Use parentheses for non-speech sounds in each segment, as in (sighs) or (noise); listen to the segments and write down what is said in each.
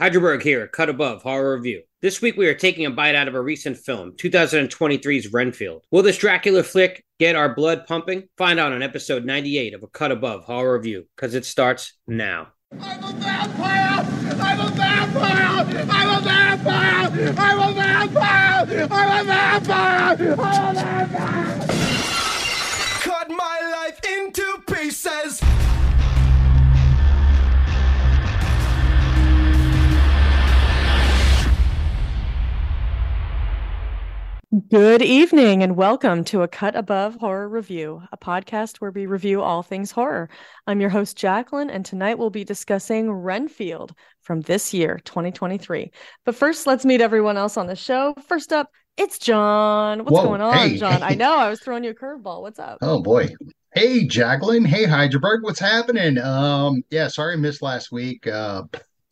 Hydraberg here, Cut Above Horror Review. This week we are taking a bite out of a recent film, 2023's Renfield. Will this Dracula flick get our blood pumping? Find out on episode 98 of a Cut Above Horror Review, because it starts now. I'm a vampire! I'm a vampire! I'm a vampire! I'm a vampire! I'm a vampire! I'm a vampire! Cut my life into pieces! Good evening and welcome to a Cut Above Horror Review, a podcast where we review all things horror. I'm your host, Jacqueline, and tonight we'll be discussing Renfield from this year, 2023. But first, let's meet everyone else on the show. First up, it's John. What's Whoa, going on, hey. John? I (laughs) know I was throwing you a curveball. What's up? Oh boy. Hey Jacqueline. Hey Hydraberg. What's happening? Um, yeah, sorry I missed last week. Uh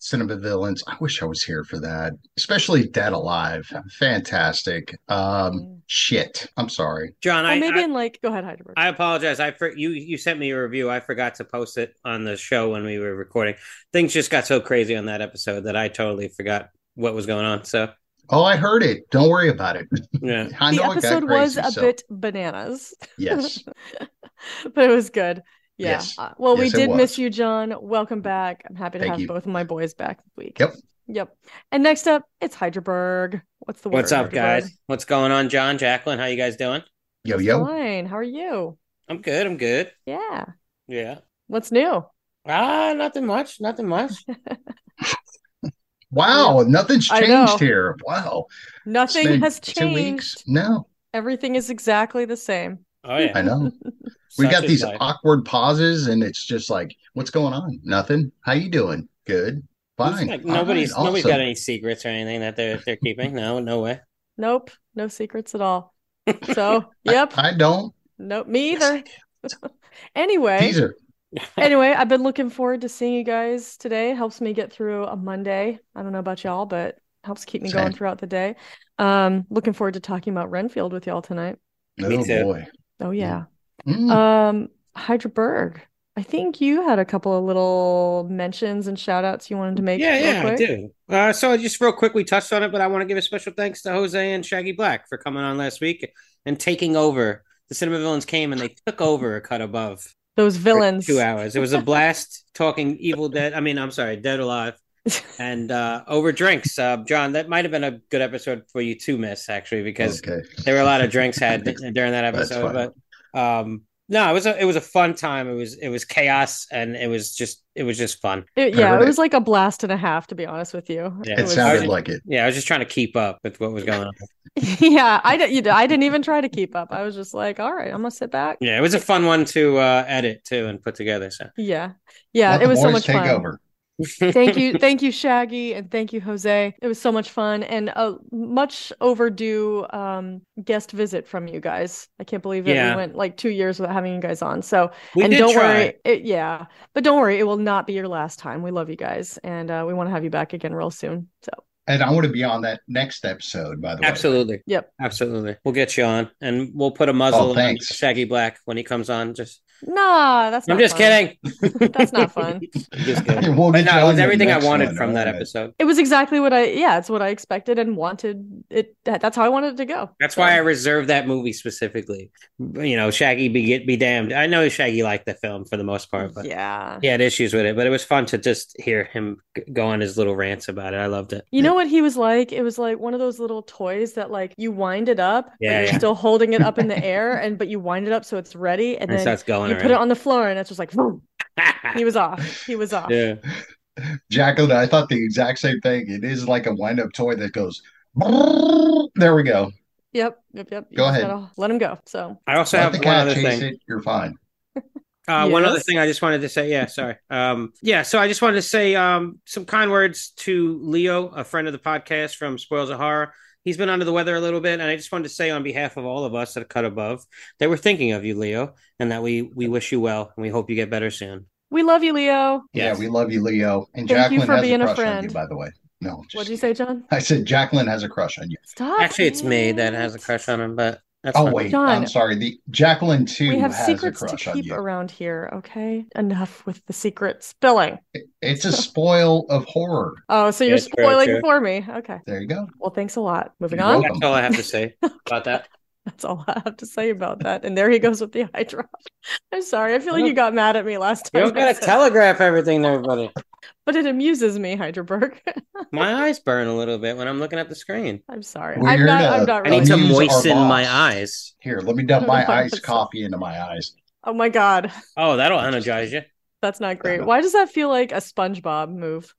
Cinema Villains. I wish I was here for that. Especially Dead Alive. Fantastic. Um shit. I'm sorry. John, Well, I, maybe I, in like, go ahead, Heidelberg. I apologize. I for, you you sent me a review. I forgot to post it on the show when we were recording. Things just got so crazy on that episode that I totally forgot what was going on. So Oh, I heard it. Don't worry about it. (laughs) yeah, I the know it got episode was a so- bit bananas. Yes. (laughs) but it was good. Yeah. Yes. Uh, well, Yes, we did miss you, John. Welcome back. I'm happy to Thank have you. both of my boys back this week. Yep. Yep. And next up, it's Hydraberg. What's the what's up, Hydraberg? guys? What's going on, John, Jacqueline? How you guys doing? Yo yo. Fine. How are you? I'm good. I'm good. Yeah. Yeah. What's new? Ah, nothing much. Nothing much. (laughs) Wow, nothing's changed here. Wow. Nothing has changed. two weeks. changed. No, Everything is exactly the same. Oh yeah. I know. (laughs) we Such got these life. awkward pauses and it's just like what's going on nothing how you doing good fine Like, All nobody's right, nobody's awesome. got any secrets or anything that they're they're keeping. No, no way. Nope. No secrets at all. (laughs) So, yep. i don't Nope. Me Yes, either. (laughs) Anyway. teaser anyway, I've been looking forward to seeing you guys today. Helps me get through a Monday. I don't know about y'all, but helps keep me going throughout the day. Um, looking forward to talking about Renfield with y'all tonight. oh Me too. boy Oh yeah. Mm. Um, Hydraberg, I think you had a couple of little mentions and shout outs you wanted to make Yeah, real yeah, I do. Uh, so just real quick, we touched on it, but I want to give a special thanks to Jose and Shaggy Black for coming on last week and taking over. The Cinema Villains came and they took over a cut above Those villains. two hours. It was a blast talking Evil Dead. I mean, I'm sorry, Dead Alive, (laughs) and uh, over drinks. Uh, John, that might have been a good episode for you to miss actually because okay there were a lot of drinks had (laughs) during that episode. But um, no, it was a it was a fun time. It was it was chaos and it was just it was just fun. It- yeah, heard it it. was like a blast and a half, to be honest with you. Yeah. it was- sounded was- like it Yeah, I was just trying to keep up with what was going on. (laughs) (laughs) yeah, I didn't. You know, I didn't even try to keep up. I was just like, all right, I'm gonna sit back. Yeah, it was a fun one to uh, edit too and put together. So Yeah, yeah, Let it was so much take fun. over thank you, (laughs) thank you, Shaggy, and thank you, Jose. It was so much fun and a much overdue um, guest visit from you guys. I can't believe that Yeah. we went like two years without having you guys on. So, we and did don't try. worry, it, yeah, but don't worry, it will not be your last time. We love you guys, and uh, we want to have you back again real soon. So, and i want to be on that next episode by the way Absolutely. Yep. Absolutely. We'll get you on and we'll put a muzzle Oh, on. Shaggy Black when he comes on. Just nah, that's. I'm just fun. kidding. (laughs) That's not fun. (laughs) just kidding. We'll But no, it was everything I wanted one, from all that right. episode. It was exactly what I yeah, it's what I expected and wanted it that's how I wanted it to go. That's So, why I reserved that movie specifically. You know, Shaggy be get be damned. I know Shaggy liked the film for the most part, but yeah. he had issues with it. But it was fun to just hear him go on his little rants about it. I loved it. You know what he was like? It was like one of those little toys that like you wind it up, but Yeah, you're yeah. still holding it up in the (laughs) air and but you wind it up so it's ready and And it then starts going you put it on the floor and it's just like boom. (laughs) He was off. He was off. yeah. jacqueline i thought the exact same thing it is like a wind-up toy that goes there we go Yep. Yep. Yep. Go ahead. let him go. So I also let have the one other thing. it you're fine Uh, One other thing I just wanted to say. Yeah, sorry. Um, yeah, so I just wanted to say um, some kind words to Leo, a friend of the podcast from Spoils of Horror. He's been under the weather a little bit, and I just wanted to say on behalf of all of us at Cut Above that we're thinking of you, Leo, and that we we wish you well, and we hope you get better soon. we love you, Leo. yeah we love you leo and Thank you jacqueline for has being a a crush on friend. you by the way no just What'd you say, John? i said jacqueline has a crush on you Stop. Actually, it's me that has a crush on him, but That's Oh fine. wait, John, I'm sorry. The Jacqueline too we have has secrets a to crush on keep around here, okay? Enough with the secret spilling. It's a (laughs) spoil of horror. Oh, so you're Yeah, spoiling true. it for me. Okay. There you go. Well, thanks a lot. Moving You're on. welcome. That's all I have to say (laughs) about that. That's all I have to say about that. And there he goes with the eye drop. I'm sorry. I feel like you got mad at me last You time. don't I gotta (laughs) telegraph everything to everybody. but it amuses me, Hyderberg. (laughs) My eyes burn a little bit when I'm looking at the screen. I'm sorry. We're I'm not. to- I'm not I need to moisten my eyes. Here, let me dump my (laughs) iced coffee into my eyes. Oh my god, Oh, that'll energize you. that's not great. Why does that feel like a SpongeBob move?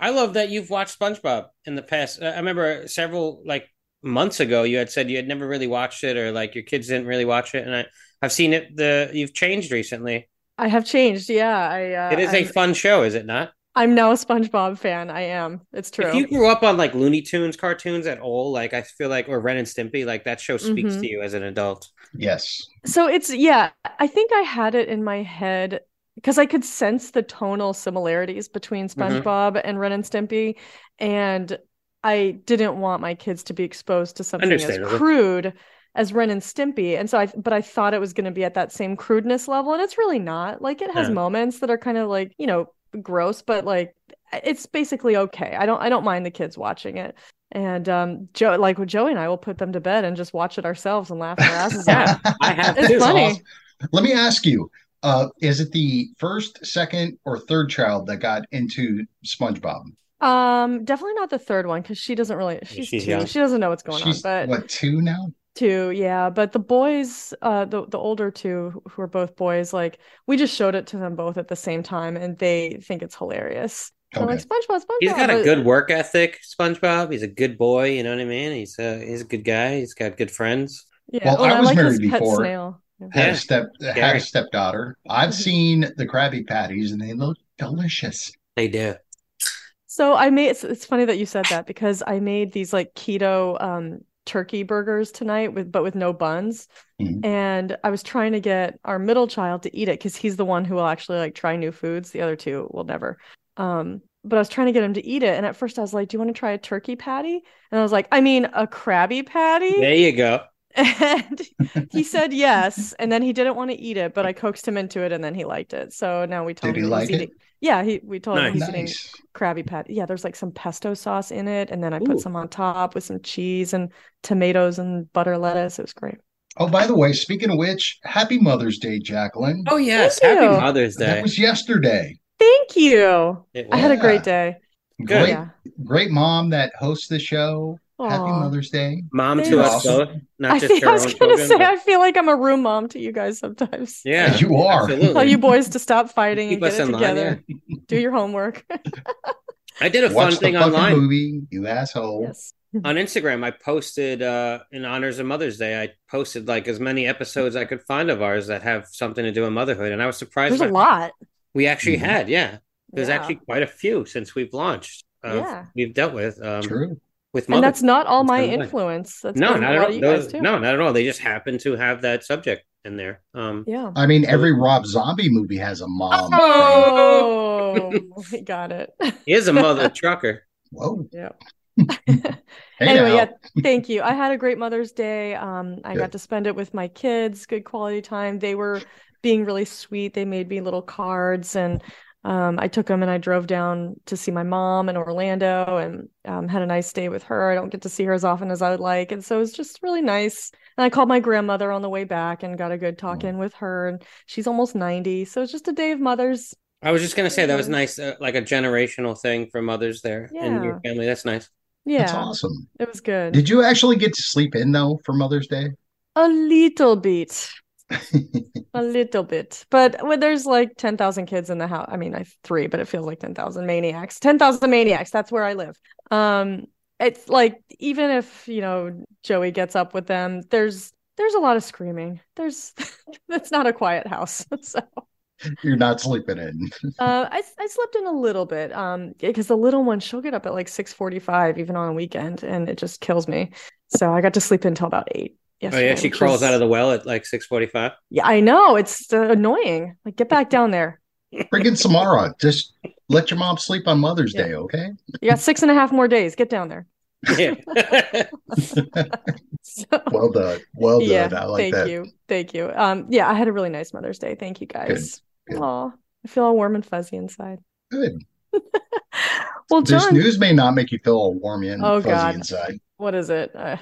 I love that you've watched SpongeBob in the past. Uh, I remember several like months ago you had said you had never really watched it, or like your kids didn't really watch it, and I I've seen it. The you've changed recently. I have changed. Yeah, I. Uh, It is a I'm, fun show, is it not? I'm now a SpongeBob fan. I am. It's true. If you grew up on like Looney Tunes cartoons at all, like I feel like or Ren and Stimpy, like that show speaks Mhm. to you as an adult. Yes. So it's yeah, I think I had it in my head because I could sense the tonal similarities between Mhm. SpongeBob and Ren and Stimpy, and I didn't want my kids to be exposed to something as crude as Ren and Stimpy. And so I but I thought it was going to be at that same crudeness level, and it's really not. Like it has Yeah. moments that are kind of like, you know, gross, but like it's basically okay. I don't I don't mind the kids watching it. And um Joe like with Joey and I will put them to bed and just watch it ourselves and laugh our asses off. Yeah, (laughs) I have It's too. funny. Awesome. Let me ask you, uh, is it the first, second, or third child that got into SpongeBob? Um, definitely not the third one because she doesn't really. She's, she's two. young. She doesn't know what's going She's on. But what two now? two, yeah. But the boys, uh, the the older two, who are both boys, like we just showed it to them both at the same time, and they think it's hilarious. They're Okay. like SpongeBob, SpongeBob. He's got a good work ethic, SpongeBob. He's a good boy. You know what I mean? He's a he's a good guy. He's got good friends. Yeah. Well, oh, and I I was like married before. snail. Yeah. Had Yeah. a step, had a stepdaughter. I've Mhm. seen the Krabby Patties, and they look delicious. They do. So I made. It's, it's funny that you said that because I made these like keto um turkey burgers tonight with but with no buns. Mhm. And I was trying to get our middle child to eat it because he's the one who will actually like try new foods. The other two will never. Um, but I was trying to get him to eat it. And at first I was like, Do you want to try a turkey patty? And I was like, I mean a Krabby Patty? There you go. (laughs) And he said yes. And then he didn't want to eat it, but I coaxed him into it and then he liked it. So now we told Did he like he's it? eating. Yeah, he we told him Nice. he's eating Nice. Krabby Patty. Yeah, there's like some pesto sauce in it, and then I Ooh. put some on top with some cheese and tomatoes and butter lettuce. It was great. Oh, by the way, speaking of which, Happy Mother's Day, Jacqueline. Oh yes, Thank Happy you. Mother's Day. That was yesterday. Thank you. It I had a great day. Great, Yeah. great mom that hosts the show. Happy Mother's Day. Mom to us both, not I, just think, I was gonna say but- I feel like I'm a room mom to you guys sometimes. yeah, You are. Absolutely. Tell you boys to stop fighting Keep and get it in line, together. Do your homework. (laughs) (laughs) I did a fun Watch the thing online movie, you asshole. yes. on Instagram. I posted uh, in honors of Mother's Day. I posted like as many episodes I could find of ours that have something to do with motherhood, and I was surprised. There's a lot. We actually Mhm. had, yeah. There's Yeah. actually quite a few since we've launched. Uh, Yeah. we've dealt with um, True. With And that's not all It's my influence. That's no, not at all. you guys Those- too. no, not at all. They just happen to have that subject in there. Um, Yeah. I mean, every Rob Zombie movie has a mom. Oh, we got it. (laughs) he is a mother trucker. Whoa. Yeah. (laughs) Hey anyway, now. yeah, thank you. I had a great Mother's Day. Um, I Good. got to spend it with my kids, good quality time. They were being really sweet. They made me little cards and um, I took them and I drove down to see my mom in Orlando and um, had a nice day with her. I don't get to see her as often as I would like. And so it was just really nice. And I called my grandmother on the way back and got a good talk Oh. in with her. And she's almost 90. So it's just a day of mothers. I was just gonna say that was nice, uh, like a generational thing for mothers there in your family. That's nice. Yeah, That's awesome. it was good. Did you actually get to sleep in though for Mother's Day? A little bit. A little bit. But when there's like 10,000 kids in the house, I mean, I have three, but it feels like 10,000 maniacs. 10,000 maniacs. That's where I live. Um, it's like even if, you know, Joey gets up with them, there's there's a lot of screaming. There's (laughs) it's not a quiet house. (laughs) So, You're not sleeping in. uh I I slept in a little bit um because the little one she'll get up at like 6:45 even on a weekend and it just kills me. So I got to sleep until about 8. Oh Yesterday, yeah, she crawls was- out of the well at like six forty-five. Yeah, I know. It's uh, annoying. Like get back down there. Friggin' Samara, just let your mom sleep on Mother's Yeah. Day, okay? You got six and a half more days. Get down there. Yeah. So, (laughs) (laughs) Well done. Well done. yeah, I like thank that. you. Thank you. Um, yeah, I had a really nice Mother's Day. Thank you guys. good. Aw, I feel all warm and fuzzy inside. Good. (laughs) Well, This news may not make you feel all warm and Oh, fuzzy God. inside. what is it? Uh,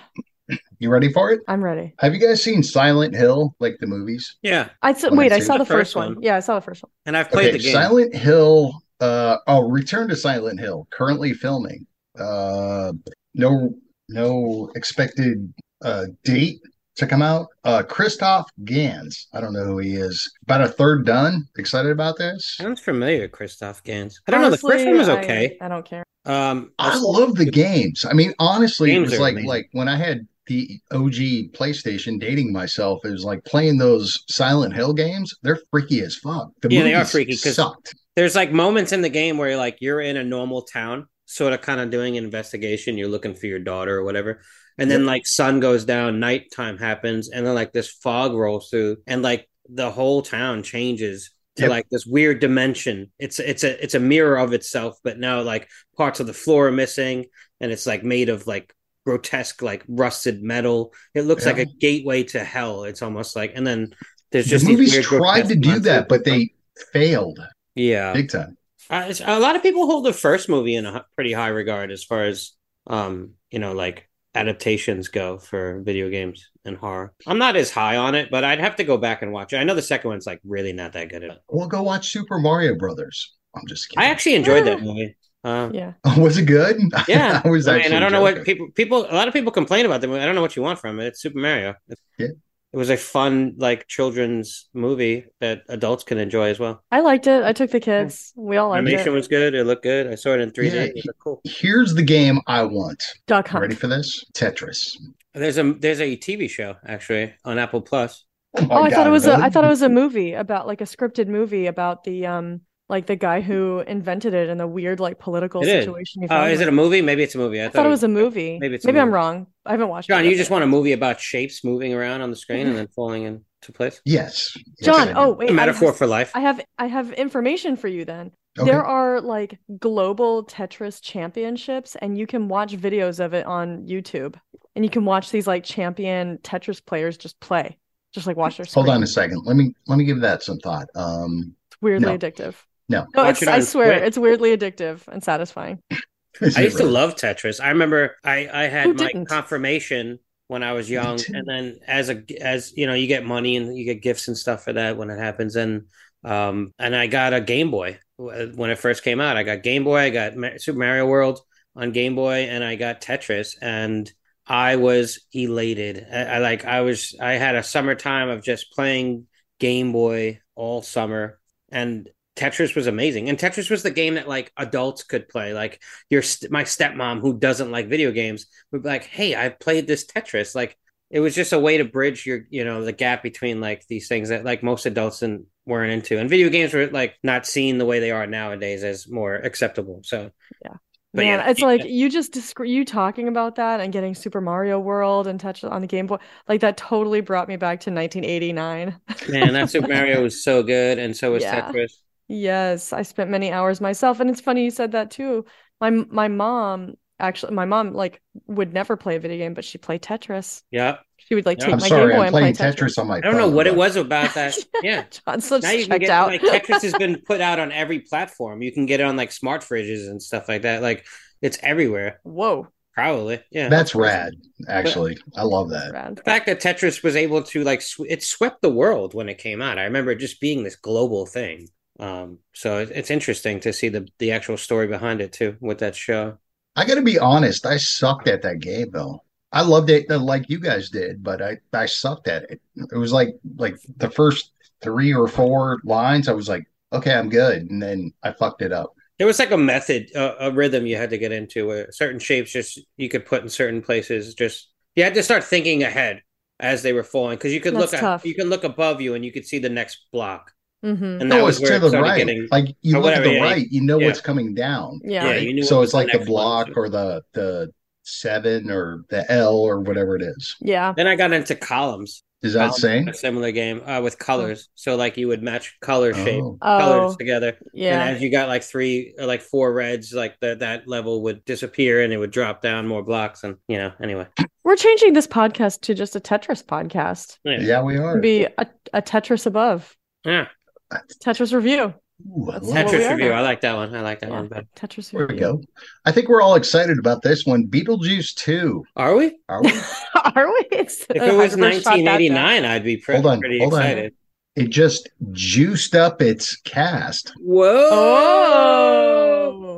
You ready for it? I'm ready. Have you guys seen Silent Hill, like the movies? yeah. I saw, wait, I saw the, The first first one. one. Yeah, I saw the first one. And I've played okay, the game. Silent Hill. Uh, oh, Return to Silent Hill. Currently filming. Uh, no, no expected uh date to come out. Uh, Christophe Gans. I don't know who he is. About a third done. Excited about this. Sounds familiar, Christophe Gans. I don't know. The first one was okay. I, I don't care. Um, I love the games. I mean, honestly, it was like amazing. like when I had the OG PlayStation dating myself, it was like playing those Silent Hill games. They're freaky as fuck. The Yeah, they are freaky sucked. there's like moments in the game where you're like you're in a normal town, sort of kind of doing an investigation. You're looking for your daughter or whatever. And then like sun goes down, nighttime happens, and then like this fog rolls through, and like the whole town changes to Yep. like this weird dimension. It's it's a it's a mirror of itself, but now like parts of the floor are missing, and it's like made of like grotesque like rusted metal. It looks like a gateway to hell. It's almost like, and then there's just these movies weird tried to do that, but they failed yeah big time. uh, a lot of people hold the first movie in a pretty high regard as far as um you know like adaptations go for video games and horror i'm not as high on it but i'd have to go back and watch it i know the second one's like really not that good at it Well, go watch Super Mario Brothers. I'm just kidding. i actually enjoyed that movie uh, Yeah. (laughs) was it good? (laughs) yeah I was I, mean. I don't know what people people a lot of people complain about them. i don't know what you want from it it's super mario It's- Yeah. it was a fun like children's movie that adults can enjoy as well I liked it. I took the kids. We all liked animation it. was good it looked good i saw it in 3d Yeah, it cool Here's the game I want. Duck Hunt. Ready for this? Tetris. there's a there's a tv show actually on apple plus Oh, my I thought God, it was a really? I thought it was a movie about like a scripted movie about the um like the guy who invented it and the weird like political It is. situation he Oh, found. is it a movie? Maybe it's a movie. I, I thought it was a movie. maybe it's a maybe I'm wrong. I haven't watched it. John, it. you just want a movie about shapes moving around on the screen and then falling into place? Yes. Yes, John, I do. oh wait, a I metaphor have- for life. I have I have information for you then. Okay. There are like global Tetris championships and you can watch videos of it on YouTube. And you can watch these like champion Tetris players just play. Just like watch their Screen. Hold on a second. Let me let me give that some thought. Um, It's weirdly No. addictive. No. No, it's, I swear, Twitch. it's weirdly addictive and satisfying. (laughs) I used to love Tetris. I remember I, I Who had my didn't? confirmation when I was young, and then as a as you know, you get money and you get gifts and stuff for that when it happens, and um and I got a Game Boy when it first came out. I got Game Boy, I got Super Mario World on Game Boy, and I got Tetris, and I was elated. I, I like I was I had a summertime of just playing Game Boy all summer, and Tetris was amazing. And Tetris was the game that like adults could play. Like your st- my stepmom who doesn't like video games would be like, "Hey, I played this Tetris." Like it was just a way to bridge your you know the gap between like these things that like most adults and weren't into, and video games were like not seen the way they are nowadays as more acceptable. So Yeah. But Man, yeah, it's like you just you talking about that and getting Super Mario World and touch on the Game Boy, like that totally brought me back to 1989. man, that Super (laughs) Mario was so good, and so was Yeah. Tetris. Yes, I spent many hours myself, and it's funny you said that too. My my mom actually, my mom like would never play a video game, but she played Tetris. Yeah, She would like Yeah. take I'm my sorry, Game Boy I'm and play Tetris. Tetris on my I don't know phone, what it was about that. (laughs) Yeah. John's looks Now you can get out. like Tetris has been (laughs) put out on every platform. You can get it on like smart fridges and stuff like that. Like it's everywhere. Whoa, Probably, yeah. That's rad, actually. I love that. rad. The fact that Tetris was able to like sw- it swept the world when it came out. I remember it just being this global thing. Um, so it, it's interesting to see the the actual story behind it too with that show. I got to be honest. I sucked at that game, though. I loved it uh, like you guys did, but I I sucked at it. It was like like the first three or four lines. I was like, okay, I'm good, and then I fucked it up. There was like a method, a, a rhythm you had to get into where certain shapes just you could put in certain places. Just you had to start thinking ahead as they were falling because you could That's look at you could look above you and you could see the next block. Hmm And that No, was it's where to the started right. getting. Like you or look at the yeah, right, you know yeah. what's coming down. Yeah. Yeah, you knew so it's was like the block or the the seven or the L or whatever it is. Yeah. Then I got into columns. Is that Columns, same? A similar game uh, with colors. So like you would match color shape, Oh. colors Oh, together. yeah. And as you got like three or like four reds, like that that level would disappear and it would drop down more blocks. And you know, anyway. We're changing this podcast to just a Tetris podcast. Yeah. Yeah, we are. Be a, a Tetris above. Yeah. Tetris review. Ooh, I That's love what we Tetris review. I like that one. I like that Yeah. one better. Tetris review. There we go. I think we're all excited about this one. Beetlejuice 2. Are we? Are we? (laughs) Are we? It's, If it was Heidelberg shot that down. 1989, I'd be pre- Hold on, pretty hold on. excited. it just juiced up its cast. Whoa!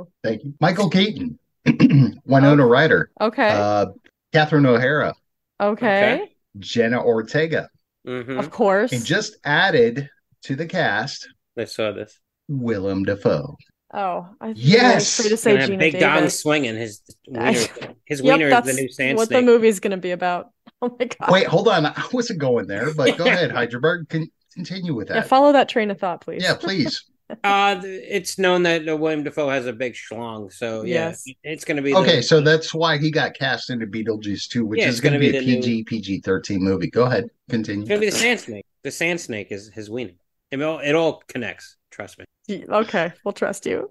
Oh. Thank you. Michael Keaton, (clears throat) Winona Ryder, Okay. uh, Catherine O'Hara, okay. Jenna Ortega, hmm Of course. and just added to the cast I saw this. Willem Dafoe. oh, I Yes! Free to say Geena big dong Davis. swinging. His (laughs) I- wiener, his Yep, wiener is that's the new sand what snake. the movie's going to be about. (laughs) Oh my god. Wait, hold on. I wasn't going there, but go (laughs) ahead, Hydraberg. Can continue with Yeah, that. follow that train of thought, please. Yeah, please. Uh, it's known that uh, Willem Dafoe has a big schlong, so yeah, Yes. it's going to be the- Okay, so that's why he got cast into Beetlejuice 2, which Yeah, is going to gonna be, be a the new- PG PG 13 movie. Go ahead, continue. it's going to be the sand snake. The sand snake is his wiener. It all, it all connects. Trust me. Okay, we'll trust you.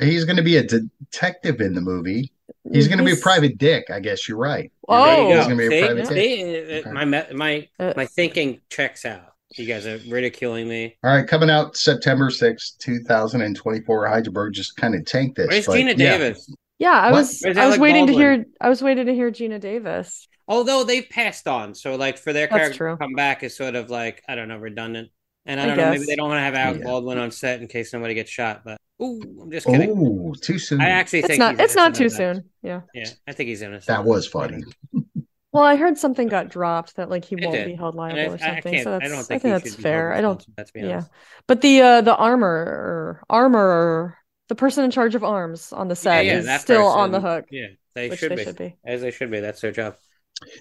He's going to be a detective in the movie. He's going to be a private dick. I guess you're right. You're Oh. right. He's going to be See? a private dick. See? Okay. My my Uh, my thinking checks out. You guys are ridiculing me. All right, coming out September 6th, 2024. Hyderberg just kind of tanked this. Where's but Geena yeah. Davis? Yeah, I What? was I was Alec waiting to hear I was waiting to hear Geena Davis. Although they've passed on, so like for their That's character true. to come back is sort of like I don't know redundant. And I I don't know, maybe they don't want to have Alec Yeah. Baldwin on set in case somebody gets shot. But ooh, I'm just kidding. Oh, too soon. I actually It's think not it's not too innocent of that. soon. Yeah. Yeah, I think he's innocent. that was funny. (laughs) Well, I heard something got dropped that like he It won't did. be held liable I, or something. can't. so that's I don't I think, think that's fair. I don't responsible, Let's yeah. But the uh the armor armor the person in charge of arms on the set yeah, is that still on the hook. Yeah, they which should they be. should be. as they should be. That's their job.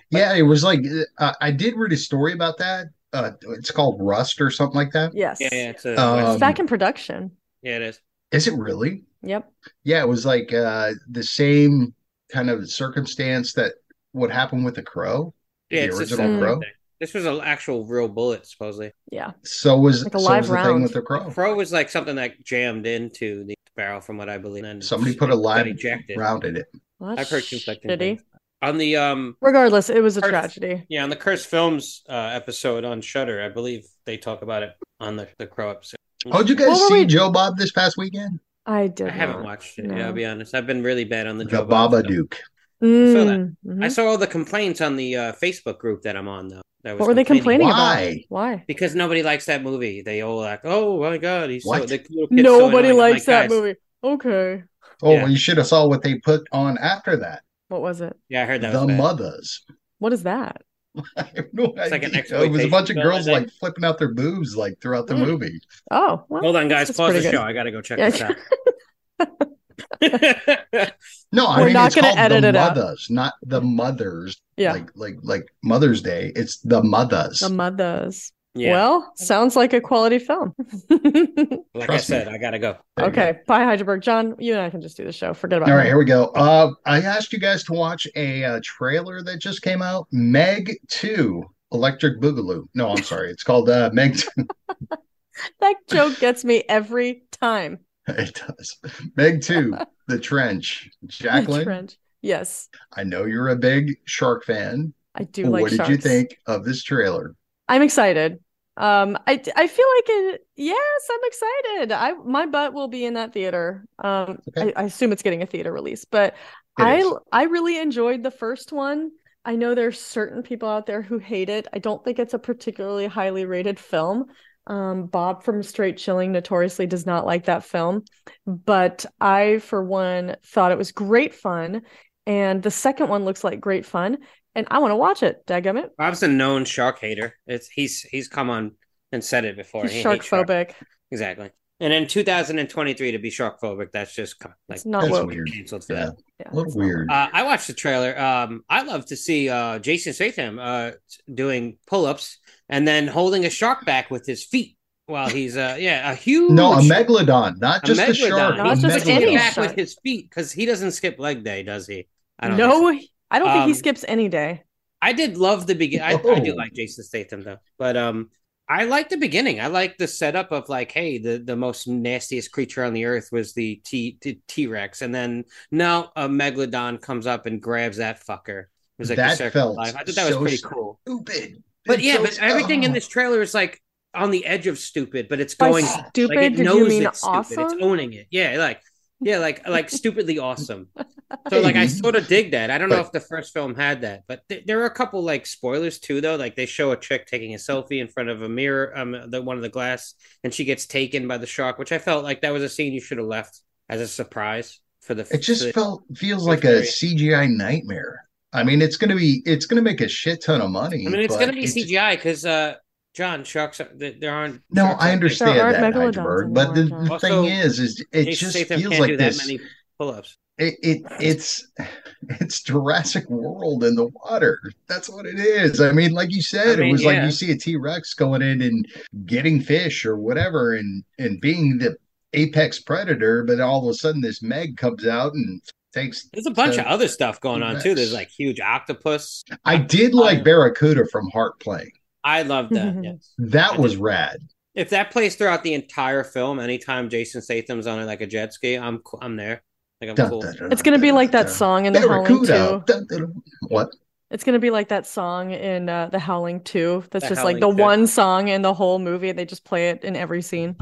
Yeah, it was like uh, I did read a story about that. Uh, it's called Rust or something like that. Yes. Yeah, yeah, it's, a, Um, it's back in production. yeah, it is. Is it really? Yep. Yeah, it was like uh, the same kind of circumstance that what happened with the crow. Yeah, the it's a original separate crow. thing. This was an actual real bullet, supposedly. Yeah. So was Like a so live was the thing round. with the crow. Crow was like something that jammed into the barrel, from what I believe. And Somebody put a live ejected. round in it. Well, I've heard conflicting shitty. things. On the um, Regardless, it was a First- tragedy. yeah, on the Cursed Films uh, episode on Shudder, I believe they talk about it on the the Crow episode. Oh, did you guys What see we- Joe Bob this past weekend? I did. I haven't not. watched it. No. Yeah, I'll be honest. I've been really bad on the The Joe Bob stuff. Babadook. saw that. Mm, mhm. I saw all the complaints on the uh, Facebook group that I'm on, though. That was What were they complaining Why? about? Why? Because nobody likes that movie. They all like, "Oh my god, he's so the little kid's Nobody annoying." I'm likes like, that "Guys, movie. Okay. Oh, Yeah. well, you should have saw what they put on after that. What was it? Yeah, I heard that the was mothers. What is that? (laughs) I have no It's like an idea. It was a bunch of girls I think. like flipping out their boobs like throughout the Mm. movie. Oh, well, Hold on, guys. Pause the good. show. I gotta go check Yeah. this out. (laughs) No, I We're mean not it's gonna called edit the it out. mothers, not the mothers. Yeah. Like like like Mother's Day. It's the mothers. The mothers. Yeah. Well, sounds like a quality film. (laughs) like I said, me. I gotta go. There you go. okay. Bye, Heidelberg. John, you and I can just do the show. Forget about All right, me. here we go. Uh, I asked you guys to watch a uh, trailer that just came out. Meg Two, Electric Boogaloo. No, I'm sorry. It's called uh, (laughs) Meg. 2. (laughs) That joke gets me every time. it does. Meg Two, The Trench. Jacqueline, Trench. Yes, I know you're a big shark fan. I do like what did sharks. you think of this trailer? I'm excited. Um, I I feel like it. Yes, I'm excited. I my butt will be in that theater. Um, Okay. I, I assume it's getting a theater release, but It I is. I really enjoyed the first one. I know there's certain people out there who hate it. I don't think it's a particularly highly rated film. Um, Bob from Straight Chilling notoriously does not like that film, but I, for one, thought it was great fun. And the second one looks like great fun, and I want to watch it. Dadgummit. Bob's a known shark hater. It's he's he's come on and said it before. He's He shark- shark-phobic. Exactly. And in 2023 to be shark phobic, that's just like It's not That's weird. canceled for Yeah, that. Yeah, a little it's not weird. Uh, I watched the trailer. Um, I love to see uh, Jason Statham uh, doing pull-ups and then holding a shark back with his feet while he's uh, yeah a huge No, a megalodon, not a just a megalodon. shark. Not a just He any skip back shark. with his feet because he doesn't skip leg day, does he? I don't think so. No, I don't think he Um, skips any day. I did love the beginning. I, I do Oh. like Jason Statham though, but um, I like the beginning. I like the setup of like, hey, the the most nastiest creature on the earth was the T T Rex, and then now a megalodon comes up and grabs that fucker. It was like That felt life. I thought that was pretty cool. Stupid. But It yeah, feels- but everything in oh. this trailer is like on the edge of stupid, but it's By going stupid, like it did knows you mean it's stupid. It's owning it. Yeah, like yeah, like like stupidly awesome. So like I sort of dig that. I don't know if the first film had that, but th- there are a couple like spoilers too though. Like they show a chick taking a selfie in front of a mirror, um the one of the glass, and she gets taken by the shark, which I felt like that was a scene you should have left as a surprise for the It just the- felt feels like a. CGI nightmare. I mean, it's gonna be it's gonna make a shit ton of money. I mean, it's gonna be CGI because uh John sharks are, there there aren't No, sharks I understand There aren't that, Heidelberg, but the, the John. thing is, is it just Statham feels can't like do this. many pull-ups. It, it it's it's Jurassic World in the water. That's what it is. I mean, like you said, I mean, it was like you see a T Rex going in and getting fish or whatever, and and being the apex predator, but all of a sudden this Meg comes out and takes. There's a bunch So- of other stuff going on too. There's like huge octopus. I did like Barracuda from Heart playing. I love that. yes. That I was did. rad. If that plays throughout the entire film, anytime Jason Statham's on it like a jet ski, I'm I'm there. Like I'm Dun, cool. dun, dun, It's gonna be dun, like that dun. song in The Howling Barracuda. 2. Dun, dun, dun. What? It's gonna be like that song in uh, The Howling 2. That's The just like the 2. one song in the whole movie. They just play it in every scene.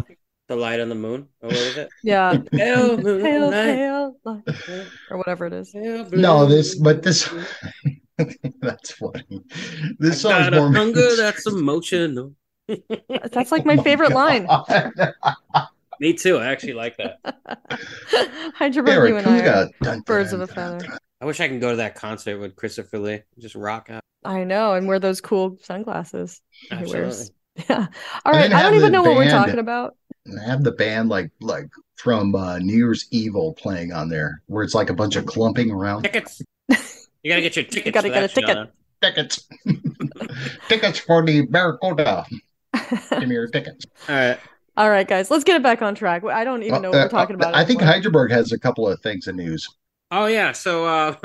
The light on the moon. Or what was it? (laughs) Yeah. Pale Pale, moonlight. pale light, or whatever it is. Pale No, this, but this, moon. (laughs) that's funny. This I song's got a more. hunger that's emotional. That's like (laughs) my Oh favorite line. (laughs) Me too. I actually like that. Heidelberg, you and I are Barracuda. Dun, birds dun, of a dun, feather. I wish I can go to that concert with Christopher Lee. Just rock out. I know, and wear those cool sunglasses he Absolutely. wears. Yeah. All And right. then I don't even the know what we're talking about. And have the band like like from uh, New Year's Evil playing on there, where it's like a bunch of clumping around Tickets. You gotta get your tickets. You gotta get that a ticket. Shauna. tickets. (laughs) tickets for the Barracuda. (laughs) Give me your tickets. All right. All right, guys, let's get it back on track. I don't even know what Uh, we're talking uh, about. I think anymore. Heidelberg has a couple of things in news. Oh yeah, so uh,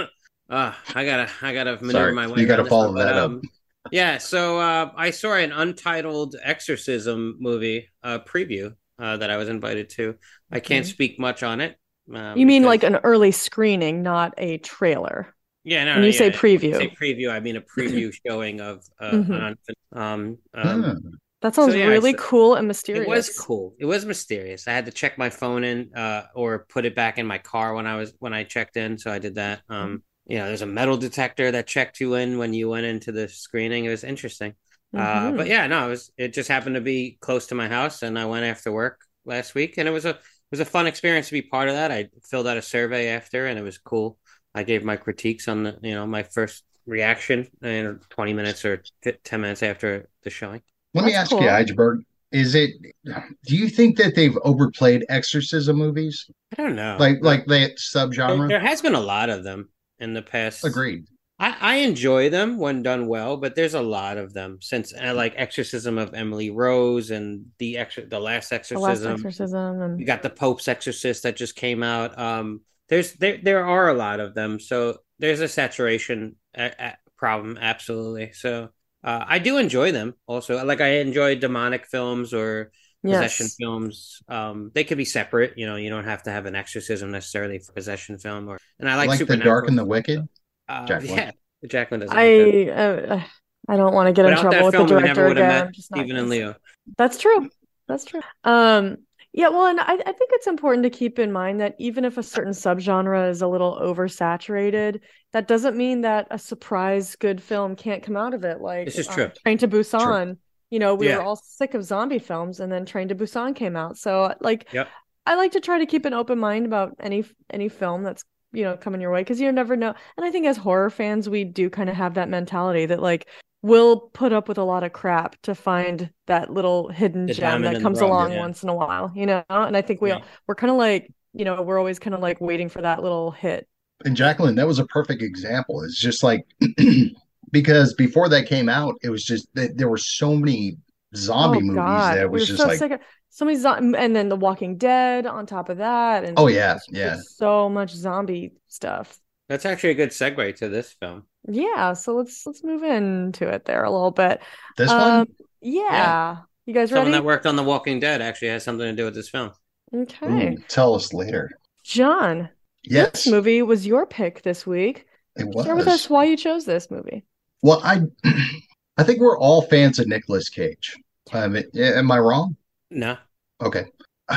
uh I gotta I gotta maneuver Sorry, my way. you gotta around this follow one, but, that up. um, yeah, so uh, I saw an untitled exorcism movie uh, preview uh, that I was invited to. I can't Mhm. speak much on it. Um, You mean because- like an early screening, not a trailer. Yeah? No, when no, you say preview. when I say preview. I mean a preview (clears throat) showing of uh, Mhm. an um um. Hmm. That sounds yeah, really cool and mysterious. It was cool. It was mysterious. I had to check my phone in, uh, or put it back in my car when I was when I checked in. So I did that. Um, you know, there's a metal detector that checked you in when you went into the screening. It was interesting. Uh, Mhm. but yeah, no, it was. It just happened to be close to my house, and I went after work last week, and it was a it was a fun experience to be part of that. I filled out a survey after, and it was cool. I gave my critiques on the, you know, my first reaction in 20 minutes or 10 minutes after the showing. Let me ask cool. you, Heidelberg, is it? Do you think that they've overplayed exorcism movies, I don't know. like like that subgenre? there has been a lot of them in the past. Agreed. I, I enjoy them when done well, but there's a lot of them since I like Exorcism of Emily Rose and the exor- the last the Exorcism. last exorcism and... You got the Pope's Exorcist that just came out. Um, there's there there are a lot of them, so there's a saturation a, a problem, absolutely. So uh, I do enjoy them. Also, like I enjoy demonic films or possession films. Um, they could be separate. You know, you don't have to have an exorcism necessarily for possession film. Or and I like, Like, the Dark and the. Wicked. Uh, Jacqueline. yeah, Jacqueline doesn't. I uh, I don't want to get in trouble that with the film, we director never again. met I'm not Stephen and Leo. That's true. That's true. Um, yeah, well, and I, I think it's important to keep in mind that even if a certain subgenre is a little oversaturated, that doesn't mean that a surprise good film can't come out of it. Like This is uh, true. Train to Busan. You know, we Yeah. were all sick of zombie films, and then Train to Busan came out. So, like, Yep. I like to try to keep an open mind about any any film that's you know coming your way because you never know. And I think as horror fans, we do kind of have that mentality that like we'll put up with a lot of crap to find that little hidden The gem that comes rough, along yeah. once in a while, you know. And I think we Yeah. we're kind of like you know we're always kind of like waiting for that little hit. And Jacqueline, that was a perfect example. It's just like (clears throat) because before that came out, it was just that there were so many zombie oh movies God, that it we was were just so like, sick of so many zom- and then The Walking Dead on top of that, and oh yeah, just yeah. so much zombie stuff. That's actually a good segue to this film. Yeah, so let's let's move into it there a little bit. This Um, one? yeah. Yeah. You guys Someone ready? that worked on The Walking Dead actually has something to do with this film. Okay. Ooh, tell us later. John, Yes, this movie was your pick this week. it was. Share with us why you chose this movie. Well, I (clears throat) I think we're all fans of Nicolas Cage. I mean, am I wrong? No, Okay. (sighs)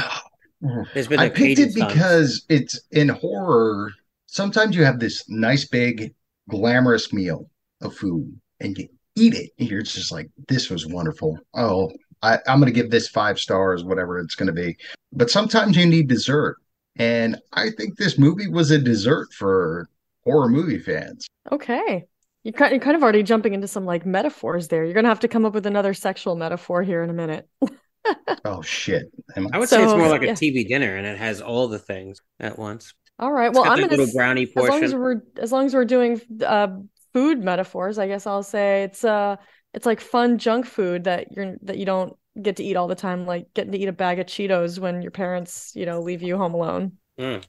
there's been I a picked it because it's in horror. Sometimes you have this nice, big, glamorous meal of food and you eat it. And you're just like, this was wonderful. Oh, I, I'm going to give this five stars, whatever it's going to be. But sometimes you need dessert. And I think this movie was a dessert for horror movie fans. Okay. You're kind, of already jumping into some like metaphors there. You're gonna have to come up with another sexual metaphor here in a minute. (laughs) Oh, shit. Am I would say it's more like a yeah. TV dinner, and it has all the things at once. All right. It's Well, I'm that gonna little s- brownie as long as we're as long as we're doing uh food metaphors, I guess I'll say it's uh it's like fun junk food that you're that you don't get to eat all the time, like getting to eat a bag of Cheetos when your parents, you know, leave you home alone. Mm.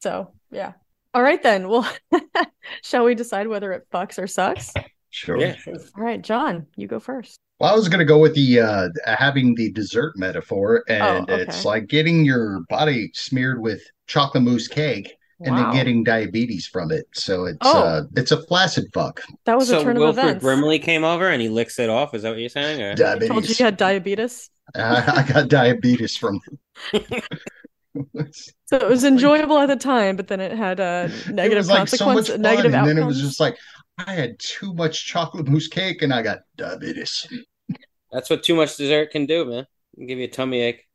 So yeah. All right then. Well, (laughs) shall we decide whether it fucks or sucks? Sure. Yeah, sure. All right, John, you go first. Well, I was going to go with the uh having the dessert metaphor, and Oh, okay. it's like getting your body smeared with chocolate mousse cake and then Wow. getting diabetes from it. So it's Oh. uh it's a flaccid fuck. That was a So turn of Wilford events. Brimley came over and he licks it off. Is that what you're saying? Or? I told you Diabetes. you had diabetes. (laughs) I, I got diabetes from (laughs) So it was enjoyable at the time, but then it had a it negative was like so consequence, much fun, negative and outcomes. then it was just like I had too much chocolate mousse cake and I got diabetes. That's what too much dessert can do, man. It can give you a tummy ache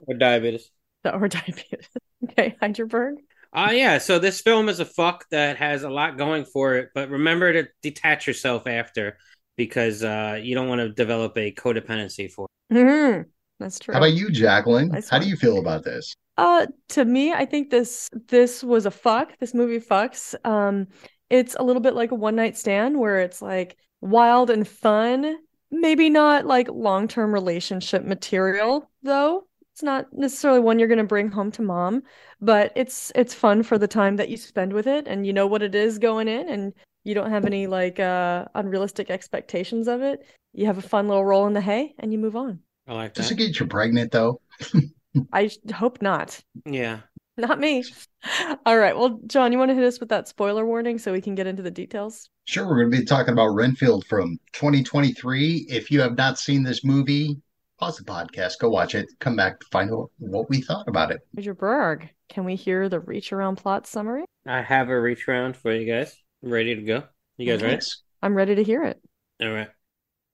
or diabetes. (laughs) or diabetes. Okay, Heidelberg. Uh yeah, so this film is a fuck that has a lot going for it, but remember to detach yourself after because uh you don't want to develop a codependency for it. hmm That's true. How about you, Jacqueline? Nice How do you feel about this? Uh, to me, I think this this was a fuck. This movie fucks. Um, it's a little bit like a one night stand where it's like wild and fun. Maybe not like long term relationship material though. It's not necessarily one you're gonna bring home to mom, but it's it's fun for the time that you spend with it, and you know what it is going in, and you don't have any like uh unrealistic expectations of it. You have a fun little roll in the hay, and you move on. I like Does that. it get you pregnant though? (laughs) I hope not. Yeah. Not me. (laughs) All right. Well, John, you want to hit us with that spoiler warning so we can get into the details? Sure, we're going to be talking about Renfield from 2023. If you have not seen this movie, pause the podcast, go watch it, come back to find out what we thought about it. Major Berg, can we hear the reach around plot summary? I have a reach around for you guys. I'm Ready to go? You guys ready? Yes. I'm ready to hear it. All right.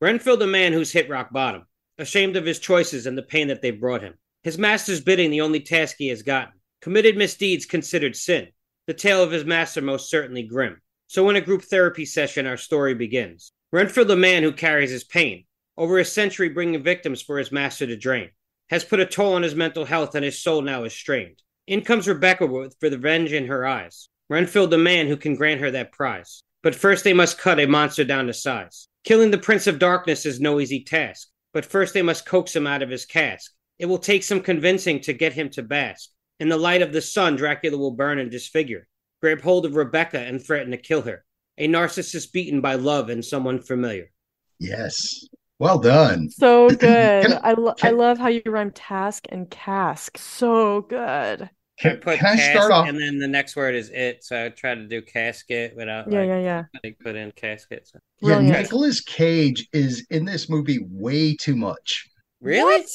Renfield, a man who's hit rock bottom, ashamed of his choices and the pain that they've brought him. His master's bidding the only task he has gotten. Committed misdeeds considered sin. The tale of his master most certainly grim. So in a group therapy session, our story begins. Renfield, a man who carries his pain, over a century bringing victims for his master to drain, has put a toll on his mental health and his soul now is strained. In comes Rebecca with revenge in her eyes. Renfield, the man who can grant her that prize. But first they must cut a monster down to size. Killing the Prince of Darkness is no easy task, but first they must coax him out of his cask. It will take some convincing to get him to bask. In the light of the sun, Dracula will burn and disfigure, grab hold of Rebecca and threaten to kill her. A narcissist beaten by love and someone familiar. Yes. Well done. So good. I- I, lo- I love how you rhyme task and cask. So good. Can, put can I start off? and then the next word is it, so I try to do casket without Yeah, like yeah, yeah. I put in casket. So. Yeah, Brilliant. Nicolas Cage is in this movie way too much. Really? What?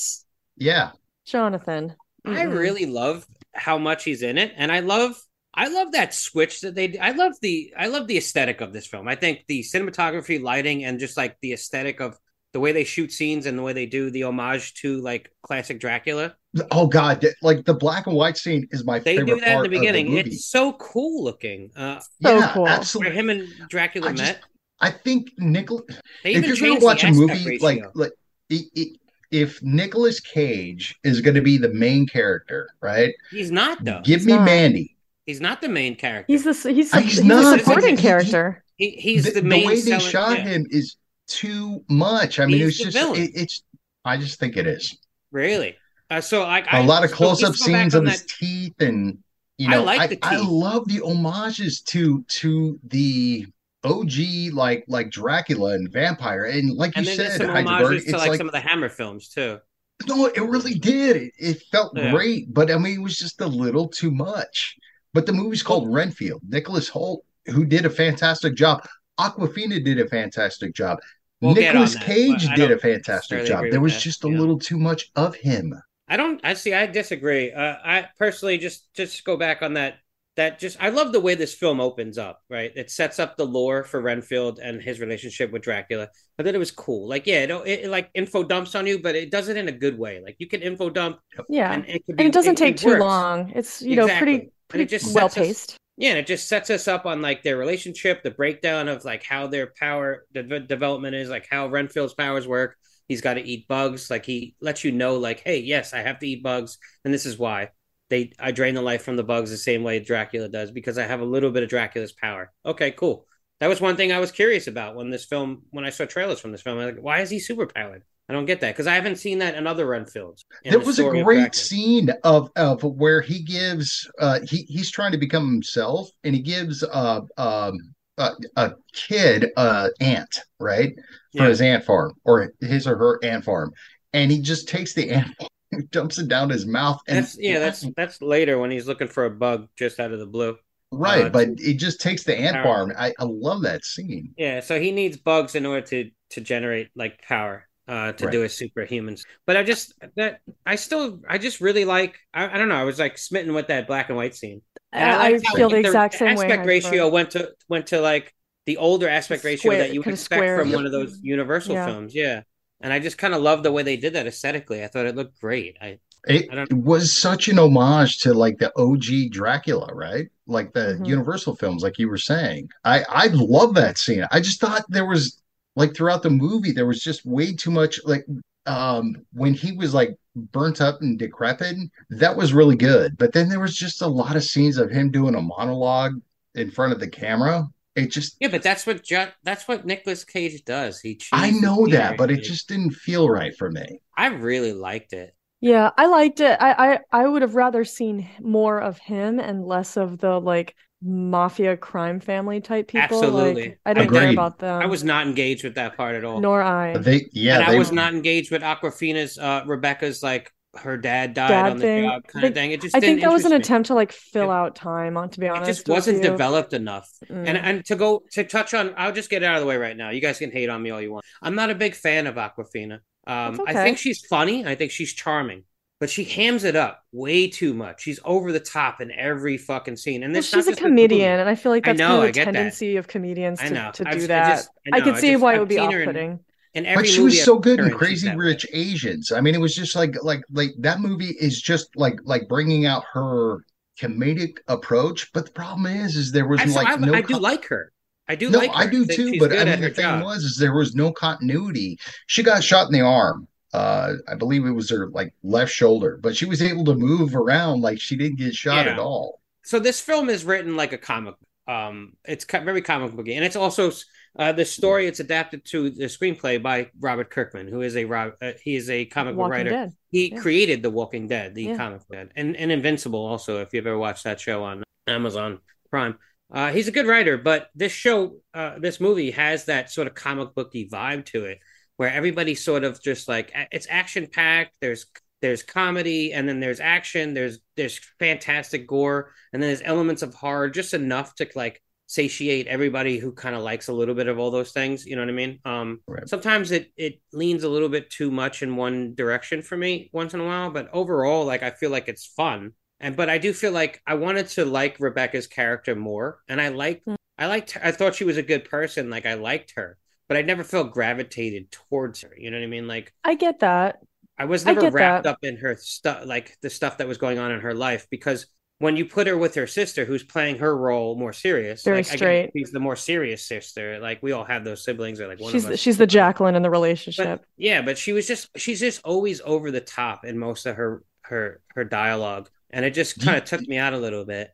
Yeah. Jonathan. I Mm-mm. really love how much he's in it, and I love I love that switch that they. I love the I love the aesthetic of this film. I think the cinematography, lighting, and just like the aesthetic of the way they shoot scenes and the way they do the homage to like classic Dracula. Oh God, like the black and white scene is my They favorite They do that in part the beginning. of the movie. it's so cool looking. Uh, So yeah, cool. where him and Dracula I just- met. I think Nicolas. If you're gonna watch a movie ratio. like like i i if Nicolas Cage is going to be the main character, right? he's not though. Give He's me not. Mandy. He's not the main character. He's the he's he's he's not, a supporting he- he- character. he, he's the, the, the way they selling- shot yeah. him is too much. I mean, He's it was the just it, it's. I just think it is Really? Uh, so like a I, lot of so close-up let's go back scenes on of his that- teeth and You know, I I, like the I love the homages to to the OG like like Dracula and vampire, and like And you said, homages it's to like, like some of the Hammer films too. no, it really did. It, it felt Yeah. great, but I mean, it was just a little too much. But the movie's called Renfield. Nicholas Hoult, who did a fantastic job. Awkwafina did a fantastic job. We'll Nicolas Cage did a fantastic job. There was that, just a yeah. little too much of him. I don't. I see. I disagree. Uh, I personally just just go back on that. That just I love the way this film opens up. Right, it sets up the lore for Renfield and his relationship with Dracula. I thought it was cool. Like, yeah, it, it, like info dumps on you, but it does it in a good way. Like, you can info dump, Yeah. and it, could and it doesn't it- take it too works. long. It's you know Exactly. pretty pretty just well paced. Yeah, and it just sets us up on like their relationship, the breakdown of like how their power de- development is, like how Renfield's powers work. He's got to eat bugs. Like he lets you know, like, hey, yes, I have to eat bugs, and this is why. They I drain the life from the bugs the same way Dracula does because I have a little bit of Dracula's power. Okay, cool. That was one thing I was curious about when this film, when I saw trailers from this film. I was like, why is he superpowered? I don't get that because I haven't seen that in other Renfields. there was a story of great scene of of where he gives uh he he's trying to become himself and he gives uh um a, a kid uh ant right for Yeah. his ant farm or his or her ant farm and he just takes the ant (laughs) farm dumps it down his mouth and That's yeah, that's (laughs) that's later when he's looking for a bug just out of the blue. right uh, but it just takes the ant Power. farm I, I love that scene Yeah, so he needs bugs in order to to generate like power uh to Right. do a superhumans. But I just that I still I just really like I, I don't know, I was like smitten with that black and white scene. And I, I liked how feel the the exact same way. aspect ratio went to went to like the older aspect ratio Square- that you would expect square. from one of those Universal Yeah. films. Yeah. And I just kind of love the way they did that aesthetically. I thought it looked great. I it, I don't- it was such an homage to like the OG Dracula, right? Like the Mhm. Universal films, like you were saying. I I love that scene. I just thought there was like throughout the movie there was just way too much like um when he was like burnt up and decrepit, that was really good. But then there was just a lot of scenes of him doing a monologue in front of the camera. It just yeah, but that's what ju- that's what Nicolas Cage does. He I know that, but it just didn't feel right for me. I really liked it. Yeah, I liked it. I, I I would have rather seen more of him and less of the like mafia crime family type people. Absolutely. Like I didn't care about them. I was not engaged with that part at all. nor I. They yeah, and they I was not engaged with Awkwafina's uh Rebecca's like her dad died Dad on the thing. job kind They- of thing. It just I think didn't that was an me. attempt to like fill It- out time. On to be honest. It honest, just wasn't developed enough. Mm. And and to go to touch on, I'll just get it out of the way right now. You guys can hate on me all you want. I'm not a big fan of Awkwafina. Um, That's I think she's funny. I think she's charming, but she hams it up way too much. She's over the top in every fucking scene. And Well, she's a not just this comedian, and I feel like I that's know, kind I of the get that. tendency of comedians I to, know. to I've- do I that. just- I, I could I see just- why it I've would be seen her off-putting. In every but she was so good seen in in, Crazy that way. Rich Asians. I mean, it was just like like like that movie is just like like bringing out her comedic approach. But the problem is, is there was I, like I, no I do con- like her. I do no, like her. I do too. But I mean, her the thing job. was, is there was no continuity. She got shot in the arm. Uh, I believe it was her like left shoulder, but she was able to move around like she didn't get shot Yeah. at all. so this film is written like a comic um it's very comic booky and it's also uh the story it's adapted to the screenplay by robert kirkman who is a uh, he is a comic book writer Dead. he Yeah. created the walking dead the Yeah. comic dead and, and invincible also if you've ever watched that show on amazon prime uh he's a good writer but this show uh this movie has that sort of comic booky vibe to it where everybody's sort of just like it's action packed there's there's comedy and then there's action there's there's fantastic gore and then there's elements of horror just enough to like satiate everybody who kind of likes a little bit of all those things you know what i mean um Right. sometimes it it leans a little bit too much in one direction for me once in a while but overall like i feel like it's fun and but i do feel like i wanted to like rebecca's character more and i like Mm. i liked i thought she was a good person like i liked her but i never felt gravitated towards her you know what i mean like I get that. I was never get wrapped that. up in her stuff, like the stuff that was going on in her life, because when you put her with her sister, who's playing her role more serious, Very like, again, straight. she's the more serious sister. Like we all have those siblings, or like one She's of the, us. she's the Jacqueline in the relationship. But yeah, but she was just she's just always over the top in most of her her her dialogue, and it just kind of took me out a little bit.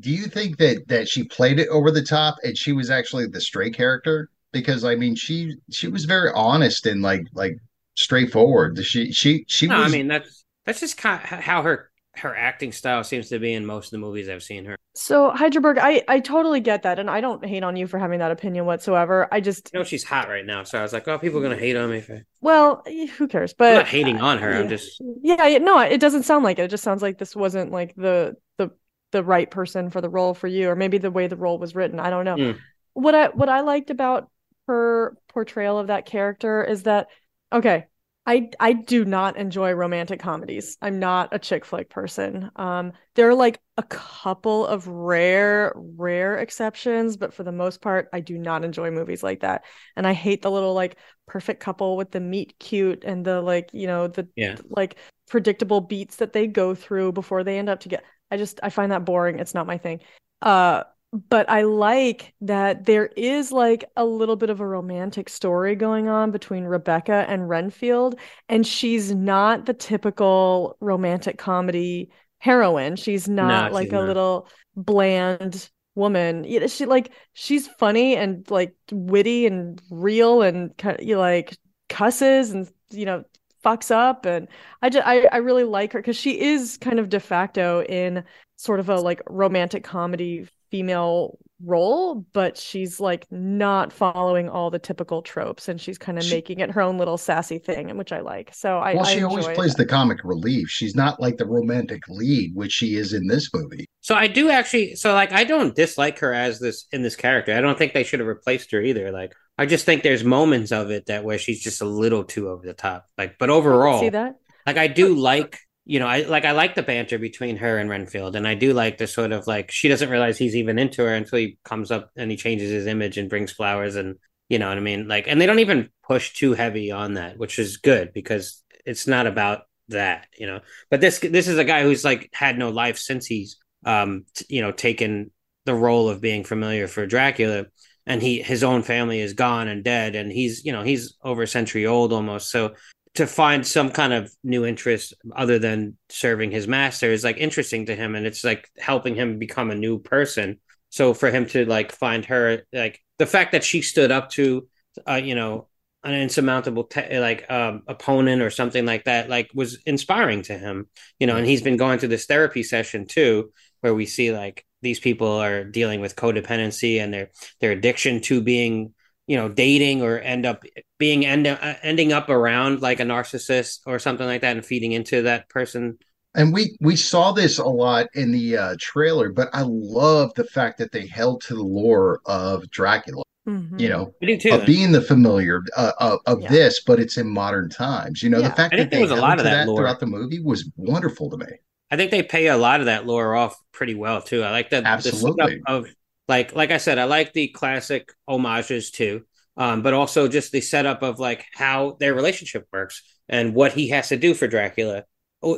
Do you think that that she played it over the top and she was actually the stray character? Because I mean, she she was very honest and like like straightforward. She she she No, was I mean that's that's just kind of how her her acting style seems to be in most of the movies I've seen her. So Heidelberg, I I totally get that, and I don't hate on you for having that opinion whatsoever. I just You know she's hot right now, so I was like, oh, people are gonna hate on me. If I... (laughs) well, who cares? I'm But not hating on her. yeah. I'm just yeah, yeah, no, it doesn't sound like it. It just sounds like this wasn't like the the the right person for the role for you, or maybe the way the role was written. I don't know. Mm. What I what I liked about her portrayal of that character is that okay, I I do not enjoy romantic comedies. I'm not a chick flick person. Um, there are like a couple of rare rare exceptions, but for the most part, I do not enjoy movies like that. And I hate the little like perfect couple with the meet cute and the like, you know, the yeah. like predictable beats that they go through before they end up together. I just I find that boring. It's not my thing. Uh but I like that there is like a little bit of a romantic story going on between Rebecca and Renfield and she's not the typical romantic comedy heroine. She's not No, like she's a not. little bland woman. She like she's funny and like witty and real and you like cusses and you know fucks up and I just I, I really like her because she is kind of de facto in sort of a like romantic comedy female role, but she's like not following all the typical tropes and she's kind of She- making it her own little sassy thing, which I like. So I well, I she always plays that. the comic relief. She's not like the romantic lead, which she is in this movie. So I do actually. So like, I don't dislike her as this in this character. I don't think they should have replaced her either. Like, I just think there's moments of it that where she's just a little too over the top. Like, but overall, see that. like I do like you know I like I like the banter between her and Renfield, and I do like the sort of like she doesn't realize he's even into her until he comes up and he changes his image and brings flowers and you know what I mean. Like, and they don't even push too heavy on that, which is good because it's not about that, you know. But this this is a guy who's like had no life since he's um t- you know taken the role of being familiar for Dracula and he his own family is gone and dead and he's you know he's over a century old almost so to find some kind of new interest other than serving his master is like interesting to him and it's like helping him become a new person. So for him to like find her like the fact that she stood up to uh you know an insurmountable te- like um opponent or something like that like was inspiring to him you know and he's been going through this therapy session too where we see like these people are dealing with codependency and their their addiction to being you know dating or end up being end uh, ending up around like a narcissist or something like that and feeding into that person And we we saw this a lot in the uh, trailer, but I love the fact that they held to the lore of Dracula. Mhm. You know, too of being the familiar uh, of, of Yeah. this, but it's in modern times. You know, Yeah. the fact I that there they was a held lot of to that that lore. throughout the movie was wonderful to me. I think they pay a lot of that lore off pretty well too. I like that Absolutely. the setup of like like I said, I like the classic homages too. Um, but also just the setup of like how their relationship works and what he has to do for Dracula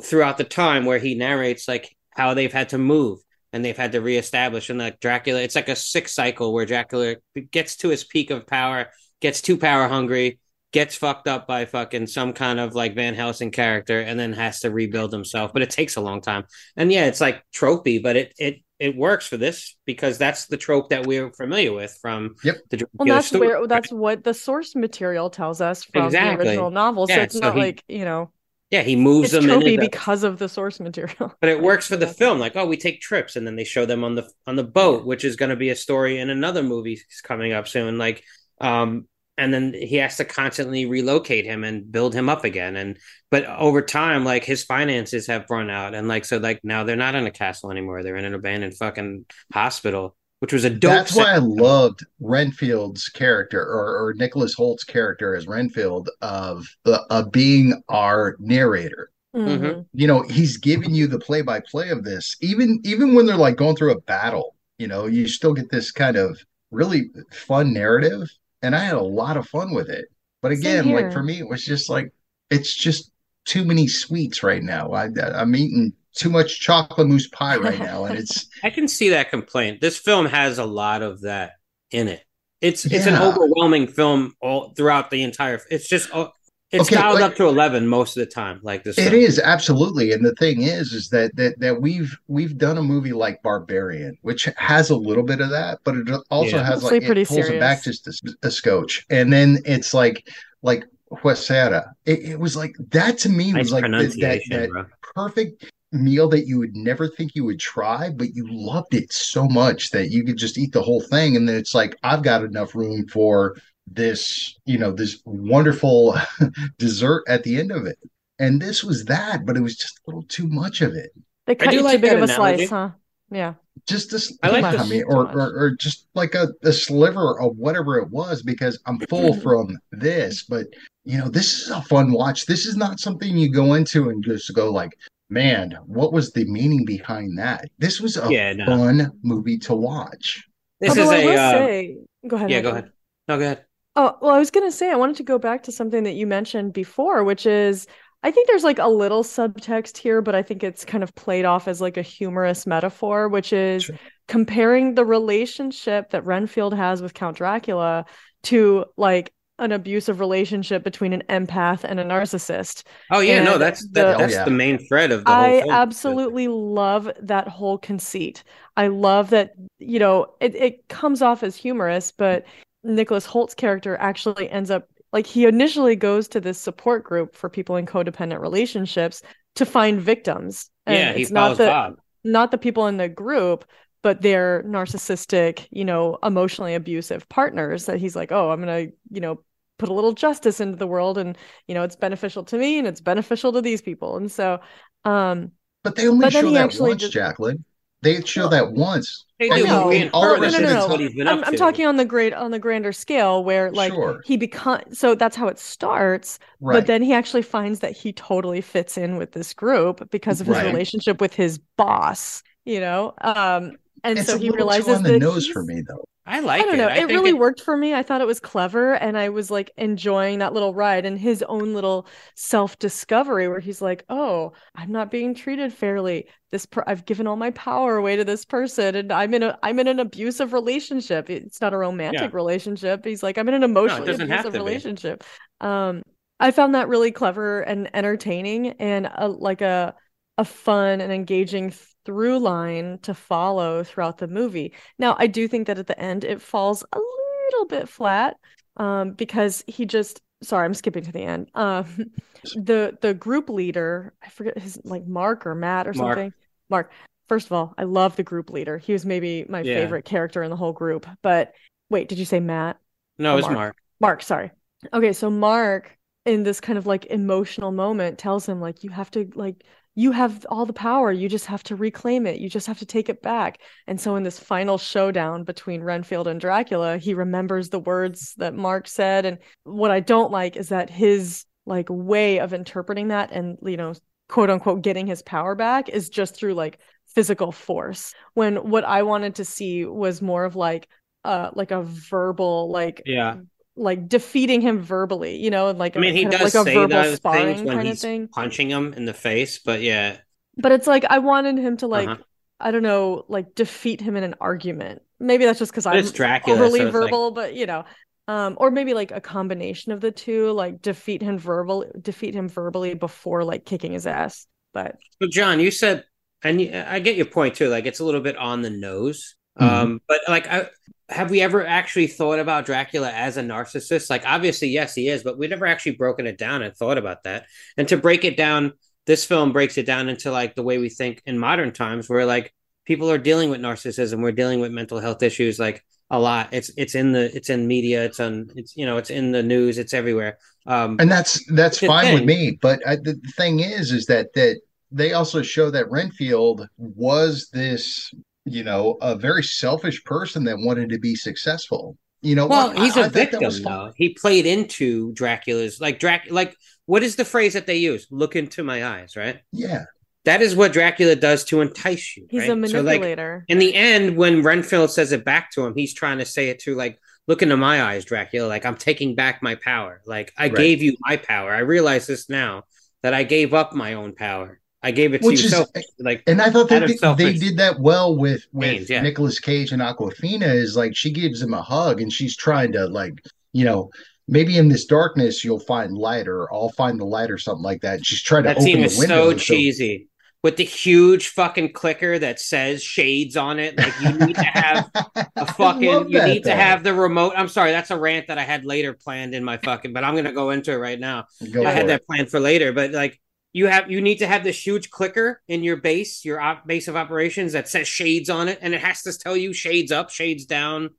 throughout the time where he narrates like how they've had to move and they've had to reestablish and like Dracula it's like a sick cycle where Dracula gets to his peak of power, gets too power hungry, gets fucked up by fucking some kind of like Van Helsing character and then has to rebuild himself. But it takes a long time. And yeah, it's like tropey, but it it it works for this because that's the trope that we're familiar with from Yep. the Well, that's story. where that's what the source material tells us from Exactly. the original novel. So it's so not he- like, you know, yeah, he moves it's them tropey the, because of the source material. but it works for the film. Like, oh, we take trips and then they show them on the on the boat, which is going to be a story in another movie coming up soon. Like, um, and then he has to constantly relocate him and build him up again. And but over time, like his finances have run out, and like so, like now they're not in a castle anymore. They're in an abandoned fucking hospital, which was a dope. That's why I loved Renfield's character or, or Nicholas Hoult's character as Renfield of uh, of being our narrator. mhm. You know, he's giving you the play by play of this, even even when they're like going through a battle. You know, you still get this kind of really fun narrative, and I had a lot of fun with it. But again, like for me, it was just like it's just too many sweets right now. I, I'm eating too much chocolate mousse pie right now, and it's (laughs) I can see that complaint. This film has a lot of that in it. It's it's an overwhelming film all throughout the entire. It's just oh, it's Okay, dialed like- up to eleven most of the time. Like this, It film. is absolutely, and the thing is, is that that that we've we've done a movie like Barbarian, which has a little bit of that, but it also Yeah. has Mostly like pretty it pulls it back just a, a scotch, and then it's like like Huesera. It, it was like that to me nice was like the, that that bro. perfect meal that you would never think you would try, but you loved it so much that you could just eat the whole thing. And then it's like, I've got enough room for this, you know, this wonderful (laughs) dessert at the end of it. And this was that, but it was just a little too much of it. They cut do you like too big of a analogy. slice, huh? Yeah. Just this, I like I this mean, or, or or just like a, a sliver of whatever it was, because I'm full from this. But you know, this is a fun watch. This is not something you go into and just go like, man, what was the meaning behind that? This was a Yeah, no. fun movie to watch. This Although is I a will uh, say, go ahead. yeah. Go ahead. No, go ahead. Oh, well, I was going to say, I wanted to go back to something that you mentioned before, which is I think there's like a little subtext here, but I think it's kind of played off as like a humorous metaphor, which is Sure. comparing the relationship that Renfield has with Count Dracula to like an abusive relationship between an empath and a narcissist. Oh yeah, no, And that's the- that, Oh, that's yeah. the main thread of the whole I absolutely love that whole conceit. I love that, you know, it, it comes off as humorous, but Nicholas Hoult's character actually ends up like he initially goes to this support group for people in codependent relationships to find victims. And Yeah, he it's not the Bob. not the people in the group, but they're narcissistic, you know, emotionally abusive partners that he's like, oh, I'm gonna, you know, put a little justice into the world and you know it's beneficial to me and it's beneficial to these people. And so um But they only But then show he that actually once, just- Jacqueline. They show that once. They I do, mean, but we in all the infer rest that of that's it- what he's been I'm, I'm talking on the great on the grander scale where like Sure. he becomes so that's how it starts Right. but then he actually finds that he totally fits in with this group because of his Right. relationship with his boss you know um and it's so a he little realizes too on the that nose he's- for me, though. I like I don't know. It think really worked for me. I thought it was clever, and I was like enjoying that little ride and his own little self-discovery where he's like, "Oh, I'm not being treated fairly. This per- I've given all my power away to this person, and I'm in a I'm in an abusive relationship. It's not a romantic relationship. He's like, I'm in an emotionally doesn't abusive be. relationship. Um, I found that really clever and entertaining, and a, like a a fun and engaging through line to follow throughout the movie. Now, I do think that at the end it falls a little bit flat um, because he just sorry, I'm skipping to the end. Um, (laughs) the the group leader, I forget his like Mark or Matt or Mark. something. Mark. First of all, I love the group leader. He was maybe my Yeah. favorite character in the whole group. But wait, did you say Matt? No, it's Mark. Mark. Mark, sorry. Okay, so Mark in this kind of like emotional moment tells him like you have to like you have all the power. You just have to reclaim it. You just have to take it back. And so in this final showdown between Renfield and Dracula, he remembers the words that Mark said and what I don't like is that his like way of interpreting that and you know quote unquote getting his power back is just through like physical force when what I wanted to see was more of like uh like a verbal like Yeah. Like defeating him verbally, you know, and like I mean, he kind of does like a say verbal those things sparring when kind of he's thing. punching him in the face, but yeah. But it's like I wanted him to like Uh-huh. I don't know, like defeat him in an argument. Maybe that's just because I'm Dracula, overly so it's like- verbal, but you know, um, or maybe like a combination of the two, like defeat him verbal, defeat him verbally before like kicking his ass. But So, John, you said, and I get your point too. Like, it's a little bit on the nose. Mhm. Um, but like, I, have we ever actually thought about Dracula as a narcissist? Like, obviously, yes, he is, but we've never actually broken it down and thought about that. And to break it down, this film breaks it down into like the way we think in modern times, where like people are dealing with narcissism, we're dealing with mental health issues, like a lot. It's it's in the it's in media, it's on it's you know it's in the news, it's everywhere. Um, and that's that's fine with me but I, the the thing is is that that they also show that renfield was this you know a very selfish person that wanted to be successful you know Well, I- he's I a thought that victim, though. He played into Dracula's like Drac. Like, what is the phrase that they use? Look into my eyes, right? yeah That is what Dracula does to entice you. he's right? a So, like, manipulator. in the end, when Renfield says it back to him, he's trying to say it to like, look into my eyes, Dracula. Like, I'm taking back my power. Like, I Right. gave you my power. I realize this now that I gave up my own power. I gave it to Which you. is- So, like, and I thought Out that they, they did that well with with yeah. Nicolas Cage and Awkwafina is like she gives him a hug and she's trying to like you know maybe in this darkness you'll find light or I'll find the light or something like that. And she's trying to that open scene the window. so cheesy. With the huge fucking clicker that says shades on it. Like, you need to have (laughs) a fucking you need to have the remote i'm sorry that's a rant that i had later planned in my fucking but i'm gonna go into it right now Go i had for that it. planned for later but like you have you need to have this huge clicker in your base, your op- base of operations that says shades on it, and it has to tell you shades up, shades down.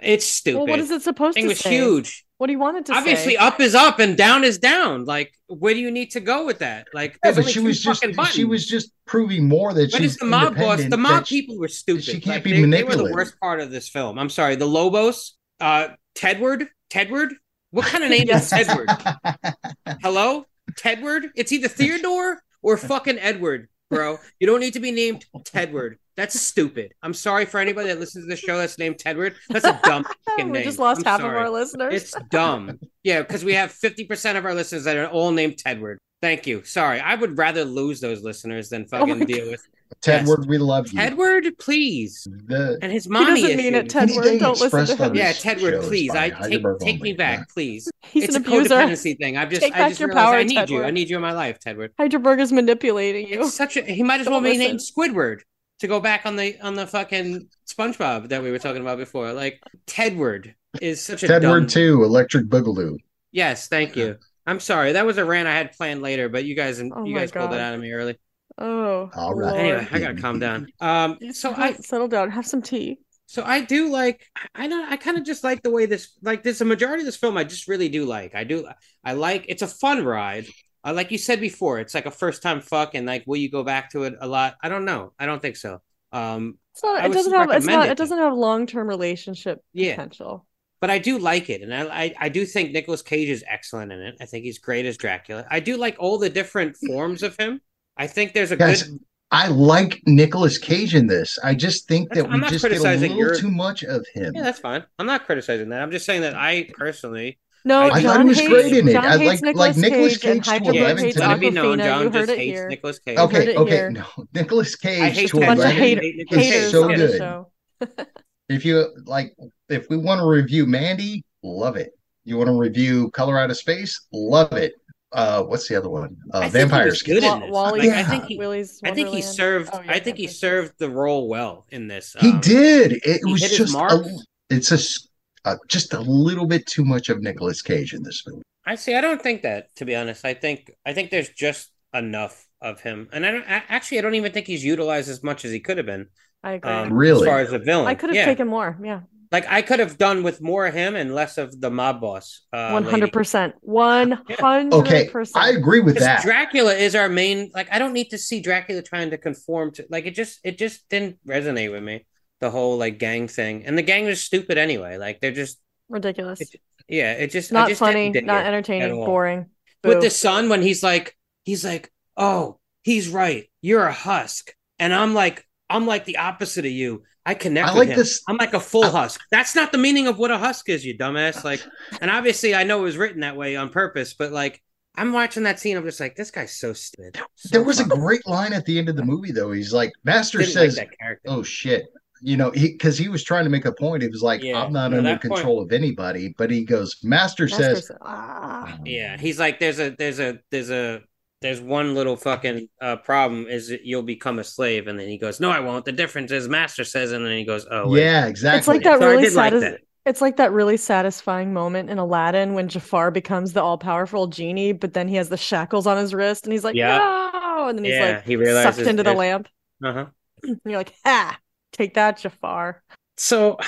It's stupid. Well, what is it supposed thing to was say? huge. What do you want it to say? Obviously, say? up is up and down is down. Like, where do you need to go with that? Like, Yeah, but she was just fucking she was just proving more that But she's it's the mob boss. The mob people were stupid. she can't Like, be they, they were the worst part of this film. I'm sorry. The Lobos, uh, Tedward, Tedward. What kind of name is Yes. Tedward? (laughs) Hello, Tedward. It's either Theodore or (laughs) fucking Edward, bro. You don't need to be named Tedward. That's stupid. I'm sorry for anybody that listens to the show that's named Tedward. That's a dumb (laughs) fucking we name. just lost I'm half sorry. of our listeners. It's dumb. Yeah, because we have 50% of our listeners that are all named Tedward. Thank you. Sorry. I would rather lose those listeners than Oh my fucking deal with Tedward, we love you. Tedward, please. The, And his mommy. he doesn't mean it. Tedward. Don't listen to him. Yeah, Tedward, please. I take, take me back, Yeah. please. He's it's an a abuser. codependency thing. I've just, Take I back just your realized power, I need you. I need you in my life, Tedward. Heidelberg is manipulating you. It's such a. He might as well Don't be named. Squidward to go back on the on the fucking SpongeBob that we were talking about before. Like Tedward is such a Tedward dumb. two, Electric Boogaloo. Yes, thank you. I'm sorry. That was a rant I had planned later, but you guys Oh you my guys pulled it out of me early. Oh, All right. Lord. Anyway, I gotta calm down. Um, so I settle down. Have some tea. So I do like I don't I kind of just like the way this like there's a majority of this film I just really do like. I do I like it's a fun ride. Uh, like you said before, it's like a first time fuck and like will you go back to it a lot? I don't know. I don't think so. Um It's not. It doesn't have. It's not. it, It doesn't have long term relationship Yeah. potential. but I do like it and I, I I do think Nicolas Cage is excellent in it. I think he's great as Dracula. I do like all the different forms of him. I think there's a Guys, good I like Nicolas Cage in this. I just think That's- that I'm we just get a little your- too much of him. Yeah, that's fine. I'm not criticizing that. I'm just saying that I personally No, I I John thought he was hates, great in it. John I hates like- like Nicolas Cage, and Cage to Heidelberg yeah, eleven hates let it be known John You just hates here. Nicolas Cage. Okay, okay. here. No, Nicolas I Cage hate to A bunch 11 hater- hate Cage. haters so good. (laughs) If you like, if we want to review Mandy, love it. You want to review Color Out of Space, love it. Uh, what's the other one? I Uh, think he Vampire was good in this. Wally, Like, I think he- Willy's I think he served. Oh, yeah, I think he served the role well in this. He Um, did. It he was just a, it's a s- uh, just a little bit too much of Nicolas Cage in this movie. I see. I don't think that. To be honest, I think I think there's just enough of him, and I don't. I, actually, I don't even think he's utilized as much as he could have been. I agree. Um, Really? as far as a villain, I could have yeah. taken more. Yeah, Like I could have done with more of him and less of the mob boss. Uh, one hundred percent. Hundred percent. I agree with that. Dracula is our main. Like I don't need to see Dracula trying to conform to. Like it just it just didn't resonate with me. The whole like gang thing, and the gang was stupid anyway. Like they're just Ridiculous. It- yeah. It just Not just funny. didn't dig Not it at entertaining. all. Boring. with the son when he's like he's like oh he's right you're a husk and i'm like i'm like the opposite of you i connect I with like him. this- i'm like a full I- husk that's not the meaning of what a husk is you dumbass like and obviously i know it was written that way on purpose but like i'm watching that scene i'm just like this guy's so stupid So There was a great line at the end of the movie, though. He's like, Master didn't says, like that "Oh shit." You know, he because he was trying to make a point. He was like, Yeah, "I'm not no, under that point- control of anybody," but he goes, "Master, Master says, said, ah. yeah he's like there's a there's a there's a there's one little fucking uh, problem is that you'll become a slave and then he goes no i won't the difference is master says and then he goes oh wait. "Yeah, exactly." It's like that So really did like that. It's like that really satisfying moment in Aladdin when Jafar becomes the all-powerful genie, but then he has the shackles on his wrist, and he's like, Yeah. "No!" and then he's Yeah, like he realizes sucked into the lamp. uh-huh And (clears throat) you're like, "Ha! Take that, Jafar." So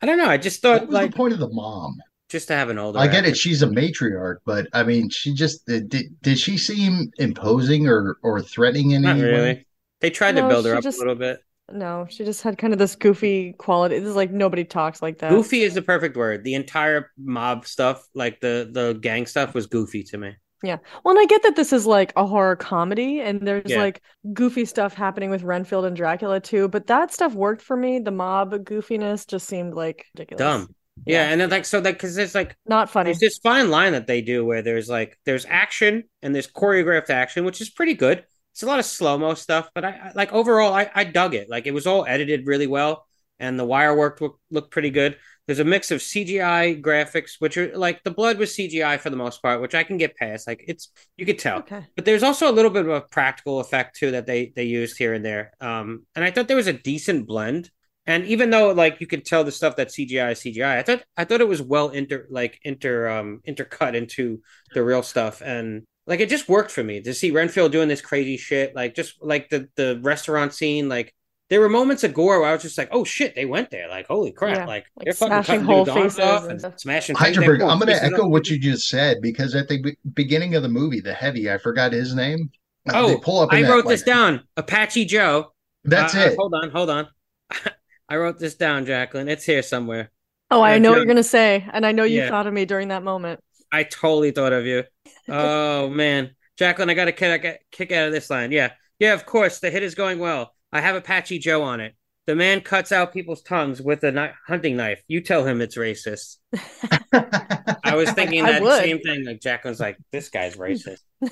I don't know. I just what thought was like the point of the mom? Just to have an older. I get actor. it. She's a matriarch, but I mean, she just did. Did she seem imposing or or threatening in Not any way? They tried to build her up just- a little bit. No, she just had kind of this goofy quality. This is like nobody talks like that. Goofy is the perfect word. The entire mob stuff, like the the gang stuff, was goofy to me. Yeah. Well, and I get that this is like a horror comedy, and there's Yeah. like goofy stuff happening with Renfield and Dracula too. But that stuff worked for me. The mob goofiness just seemed like ridiculous. Dumb. Yeah, and then like so that because it's like Not funny. there's this fine line that they do where there's like there's action and there's choreographed action, which is pretty good. It's a lot of slow mo stuff, but I, I like overall I, I dug it. Like it was all edited really well, and the wire work look, looked pretty good. There's a mix of CGI graphics, which are like the blood was CGI for the most part, which I can get past. Like it's you could tell, Okay. but there's also a little bit of a practical effect too that they they used here and there. Um, and I thought there was a decent blend. And even though like you can tell the stuff that CGI is CGI, I thought I thought it was well inter like inter um intercut into the real stuff. And like it just worked for me to see Renfield doing this crazy shit. Like just like the the restaurant scene, like there were moments of gore where I was just like, "Oh shit, they went there!" Like, holy crap! Yeah, Like, like they're fucking smashing cutting whole dudes' faces off and and smashing. Heidelberg, I'm going to echo up. what you just said because at the be- beginning of the movie, the heavy, I forgot his name. Uh, Oh, they pull up. in I that, wrote like- this down. Apache Joe. That's Uh, uh, it. hold on, hold on. (laughs) I wrote this down, Jacqueline. It's here somewhere. Oh, I Yeah, know what you're gonna say, and I know you Yeah. thought of me during that moment. I totally thought of you. (laughs) Oh man, Jacqueline, I got a kick, kick out of this line. Yeah, yeah, of course. The hit is going well. I have Apache Joe on it. The man cuts out people's tongues with a kni- hunting knife. You tell him it's racist. (laughs) I was thinking I that would. same thing. Like Jacqueline's like, this guy's racist. (laughs)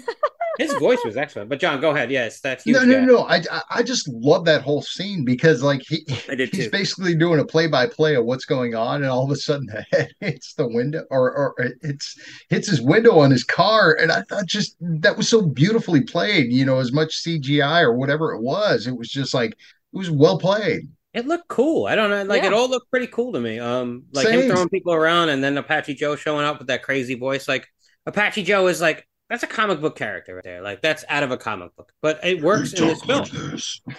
His voice was excellent. But John, go ahead. Yes, that's huge. no, no, guy. no. I, I- I just love that whole scene because like he I did he's too. basically doing a play by play of what's going on, and all of a sudden the head (laughs) hits the window or or it's hits his window on his car, and I thought just that was so beautifully played. You know, as much CGI or whatever it was, it was just like it was well played. It looked cool. I don't know. Like it all looked pretty cool to me. Um, like him throwing people around and then Apache Joe showing up with that crazy voice. Like Apache Joe is like that's a comic book character right there. Like that's out of a comic book, but it works in this film.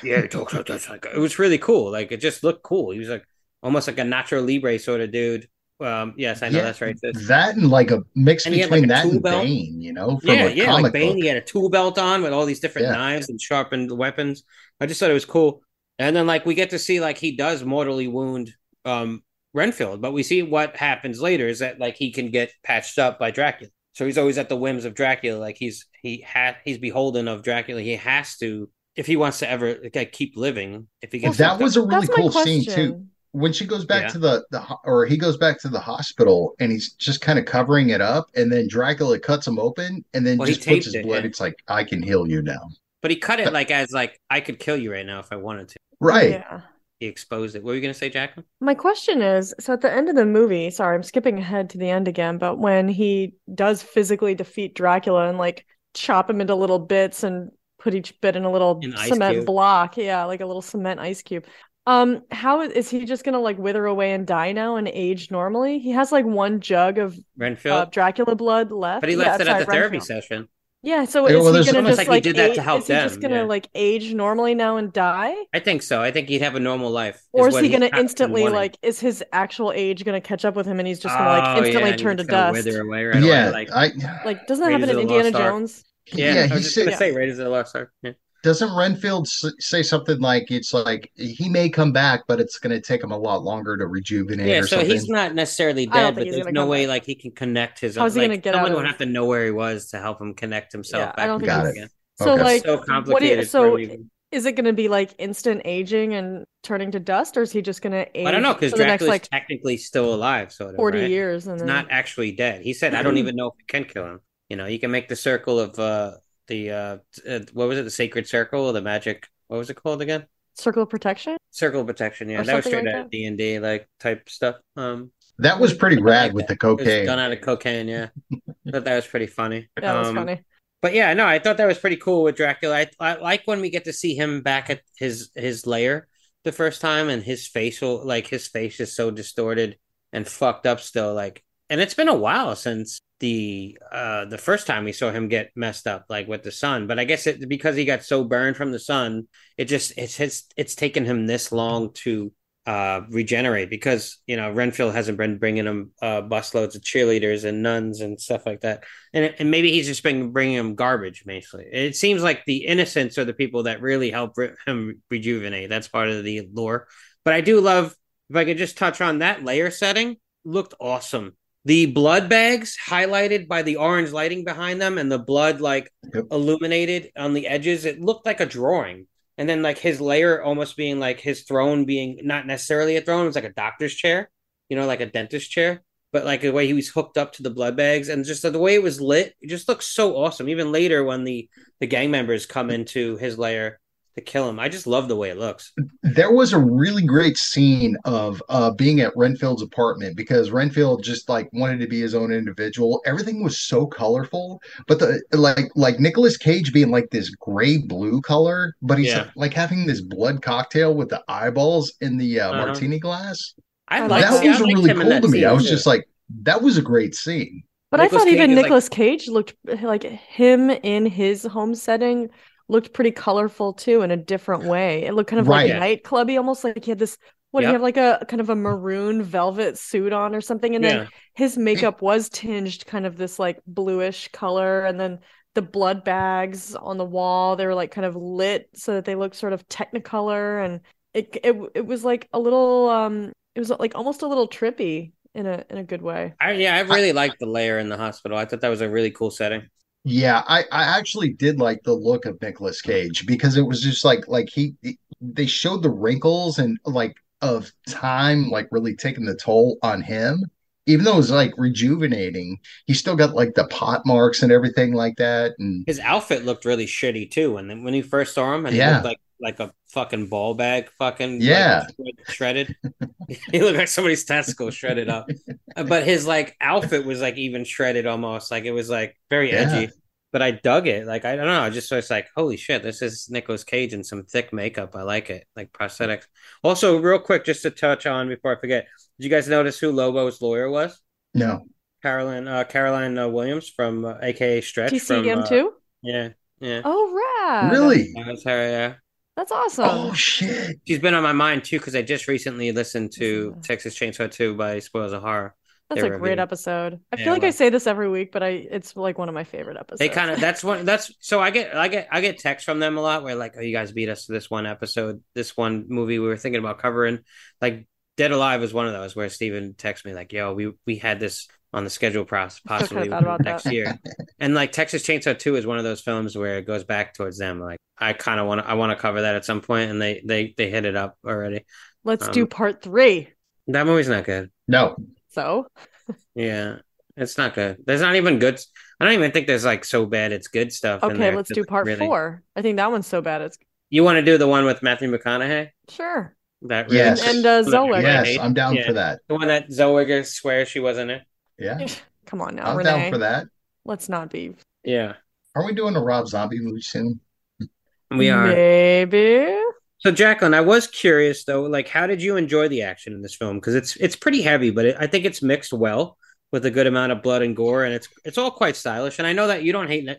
Yeah, he talks like this. Like it was really cool. Like it just looked cool. He was like almost like a Nacho Libre sort of dude. Um, yes, I know Yeah, that's right. That and like a mix And had, between like, a that and belt. Bane, you know, from yeah, yeah, like Bane. book. He had a tool belt on with all these different Yeah. knives and sharpened weapons. I just thought it was cool. And then like we get to see like he does mortally wound um Renfield, but we see what happens later is that like he can get patched up by Dracula. So he's always at the whims of Dracula. Like he's he had he's beholden of Dracula. He has to if he wants to ever like, keep living. If he gets that was up. a really That's my cool scene too. When she goes back Yeah. to the the or he goes back to the hospital and he's just kind of covering it up, and then Dracula cuts him open and then Well, just puts his taped it, blood. yeah. It's like I can heal you now. But he cut it like as like I could kill you right now if I wanted to. Right. Yeah. He exposed it. What were you gonna say, Jacqueline? My question is, so at the end of the movie, sorry, I'm skipping ahead to the end again, but when he does physically defeat Dracula and like chop him into little bits and put each bit in a little An cement cube. block, yeah, like a little cement ice cube. Um, how is, is he just gonna like wither away and die now and age normally? He has like one jug of Renfield. uh, Dracula blood left. but he Yeah, left it at sorry, the therapy session. Yeah, so is well, he there's gonna just like he like did that age, to help is he just gonna yeah. like age normally now and die? I think so. I think he'd have a normal life. Or is what he gonna instantly like is his actual age gonna catch up with him and he's just gonna Oh, like yeah, instantly and turn to dust? Wither away right yeah. away. Like, I Like doesn't that happen in of the Lost Indiana Jones? yeah, yeah, I he was just gonna said- say Raiders of the Lost Ark. Yeah. Doesn't Renfield say something like it's like he may come back, but it's going to take him a lot longer to rejuvenate Yeah, or so something. he's not necessarily dead, but there's no way back. like he can connect his. How's he like, gonna get someone out would have to know where he was to help him connect himself Yeah, back. I don't think Got it. again. So Okay. like so what do you, so leaving. is it gonna be like instant aging and turning to dust or is he just gonna age I don't know because for the next Dracula's like technically still alive, sort of. 40 right? years and then not actually dead. He said, "I don't (clears throat) even know if we can kill him." You know, you can make the circle of uh the uh, uh what was it, the sacred circle, or the magic. What was it called again? circle of protection? Circle of protection. Yeah, Or that was straight like out that. D and D like type stuff. Um, that was pretty rad like with that. the cocaine. done out of cocaine. Yeah, (laughs) thought that was pretty funny. Yeah, that was Um, funny. But yeah, no, I thought that was pretty cool with Dracula. I, I like when we get to see him back at his his lair the first time, and his facial, like his face is so distorted and fucked up still. Like, and it's been a while since the uh the first time we saw him get messed up, like with the sun. But I guess it because he got so burned from the sun, it just it's it's it's taken him this long to uh regenerate because you know Renfield hasn't been bringing him uh busloads of cheerleaders and nuns and stuff like that. And and maybe he's just been bringing him garbage basically. It seems like the innocents are the people that really help re- him rejuvenate that's part of the lore. But i do love if i could just touch on that layer setting looked awesome the blood bags highlighted by the orange lighting behind them and the blood like Yep. illuminated on the edges it looked like a drawing and then like his layer almost being like his throne being not necessarily a throne it was like a doctor's chair you know like a dentist chair but like the way he was hooked up to the blood bags and just the way it was lit, it just looks so awesome. Even later when the the gang members come into his lair to kill him, I just love the way it looks. There was a really great scene of uh, being at Renfield's apartment because Renfield just like wanted to be his own individual. Everything was so colorful, but the like like Nicolas Cage being like this gray blue color, but he's Yeah. like, having this blood cocktail with the eyeballs in the uh, Uh-huh. martini glass. I That like that see, was liked really cool to me. I was too. just like, that was a great scene. But I Nicolas thought even Cage is, like- Cage looked like him in his home setting looked pretty colorful too in a different way. It looked kind of Right. like nightclubby, almost like he had this. What do Yeah. you have like a kind of a maroon velvet suit on or something? And then his (clears throat) makeup was tinged kind of this like bluish color, and then the blood bags on the wall they were like kind of lit so that they looked sort of technicolor, and it it it was like a little um it was like almost a little trippy in a in a good way. I, yeah, I really liked the layer in the hospital. I thought that was a really cool setting. Yeah, I, I actually did like the look of Nicolas Cage because it was just like like he they showed the wrinkles and like of time like really taking the toll on him. Even though it was like rejuvenating, he still got like the pot marks and everything like that. And His outfit looked really shitty too. And then when you first saw him, and Yeah. like like a fucking ball bag, fucking like, Yeah. shredded. (laughs) he looked like somebody's testicle shredded up. (laughs) But his like outfit was like even shredded almost. Like it was like very Yeah. edgy. But I dug it. Like I don't know. I just was like, holy shit, this is Nicolas Cage in some thick makeup. I like it, like prosthetics. Also, real quick, just to touch on before I forget, did you guys notice who Lobo's lawyer was? no, Caroline uh, Caroline uh, Williams from uh, AKA Stretch Do from TCM uh, too? Yeah, yeah. Oh, rad. really? That was her. Yeah, That's oh, awesome. Oh shit! she's been on my mind too because I just recently listened to. Texas Chainsaw Two by Spoils of Horror. That's a great episode. I Yeah, feel like I say this every week, but I it's like one of my favorite episodes. They kind of that's one that's so I get I get I get texts from them a lot where like oh you guys beat us to this one episode this one movie we were thinking about covering like Dead Alive was one of those where Steven texts me like yo we we had this on the schedule pros- feel kinda possibly about next that. year and like Texas Chainsaw Two is one of those films where it goes back towards them like I kind of want to I want to cover that at some point and they they they hit it up already Let's do um, part three. that movie's not good No, So (laughs) yeah it's not good there's not even good I don't even think there's like so bad it's good stuff in okay, there. let's do part really- four. I think that one's so bad. It's You want to do the one with Matthew McConaughey? sure. That really Yes. And uh, the one that Zellweger. I yes. I'm down Yeah. for that. The one that Zellweger swears she wasn't in. Yeah, (laughs) Come on now, I'm Renee. down for that. Let's not be. Yeah, Are we doing a Rob Zombie movie soon? (laughs) we are. Maybe. So, Jacqueline, I was curious though, like, how did you enjoy the action in this film? Because it's it's pretty heavy, but it, I think it's mixed well with a good amount of blood and gore, and it's it's all quite stylish. And I know that you don't hate.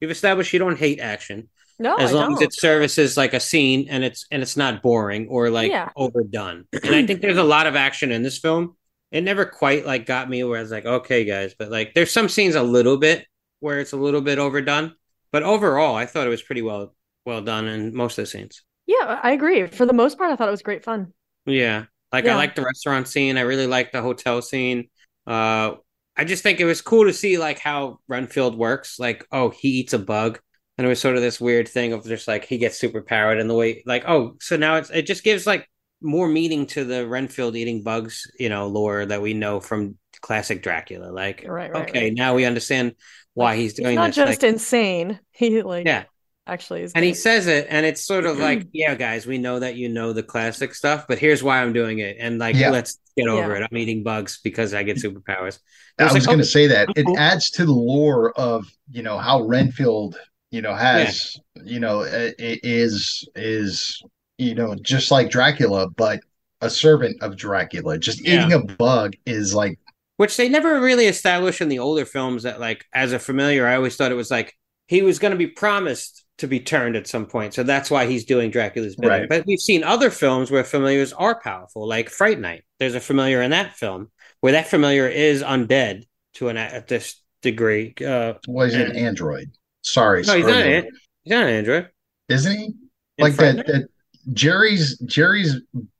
You've established you don't hate action No, as I long as don't. it services like a scene and it's and it's not boring or like Yeah. overdone. And I think there's a lot of action in this film. It never quite like got me where I was like, okay, guys, but like there's some scenes a little bit where it's a little bit overdone. But overall, I thought it was pretty well well done in most of the scenes. Yeah, I agree. For the most part, I thought it was great fun. Yeah. Like I like the restaurant scene. I really like the hotel scene. Uh I just think it was cool to see like how Renfield works. Like, oh, he eats a bug. And it was sort of this weird thing of just like he gets super powered and the way like, oh, so now it's it just gives like more meaning to the Renfield eating bugs, you know, lore that we know from classic Dracula. Like, Right, right, okay, right. now we understand why he's doing He's not this. just like- insane. (laughs) He like Yeah. actually is and he says it, and it's sort of like, (clears throat) yeah, guys, we know that you know the classic stuff, but here's why I'm doing it. And like, Yeah. let's get over Yeah. it. I'm eating bugs because I get (laughs) superpowers. I was was like, going oh, to say that it cool. adds to the lore of you know how Renfield you know has you know i- i- is is you know just like Dracula, but a servant of Dracula. Just Yeah. eating a bug is like Which they never really established in the older films that, like, as a familiar, I always thought it was like he was going to be promised to be turned at some point. So that's why he's doing Dracula's bidding. Right. But we've seen other films where familiars are powerful, like Fright Night. There's a familiar in that film where that familiar is undead to an at this degree. Uh, was an android. Sorry, no, he's not an he's not an android. isn't he? In Like that, that Jerry's Jerry's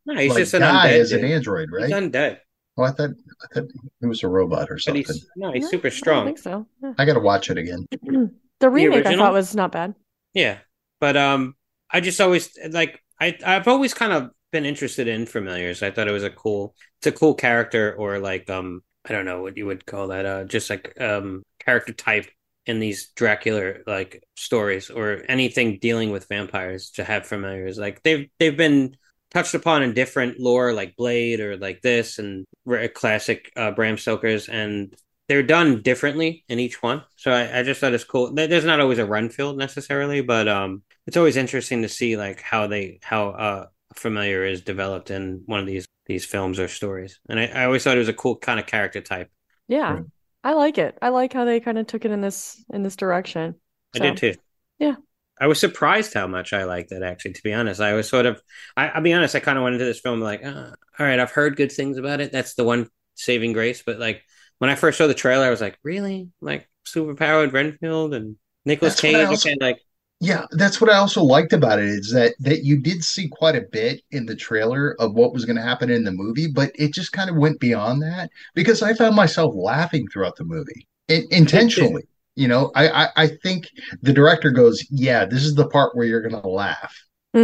No, he's like, just an guy undead. is an dude. android, He's right? undead, Oh, I thought I thought he was a robot or something. he's no, he's Yeah, super I don't think so. Yeah. I got to watch it again. (clears throat) The remake I thought was not bad. Yeah, but um, I just always like I I've always kind of been interested in familiars. I thought it was a cool, it's a cool character, or like um, I don't know what you would call that, uh, just like um, character type in these Dracula like stories or anything dealing with vampires to have familiars. Like they've they've been touched upon in different lore, like Blade or like this, and re- classic uh, Bram Stoker's, and they're done differently in each one. So I, I just thought it's cool. There's not always a Renfield necessarily, but um, it's always interesting to see like how they how uh familiar is developed in one of these these films or stories. And I, I always thought it was a cool kind of character type. Yeah. Right. I like it. I like how they kind of took it in this in this direction. I did too. yeah. I was surprised how much I liked it. Actually, to be honest, I was sort of. I, I'll be honest. I kind of went into this film like, uh, all right, I've heard good things about it. That's the one saving grace. But like when I first saw the trailer, I was like, really, like superpowered Renfield and Nicolas That's what I Cage. also- Okay, like Yeah, that's what I also liked about it is that that you did see quite a bit in the trailer of what was going to happen in the movie, but it just kind of went beyond that because I found myself laughing throughout the movie in, intentionally. You know, I, I I think the director goes, "Yeah, this is the part where you're going to laugh,"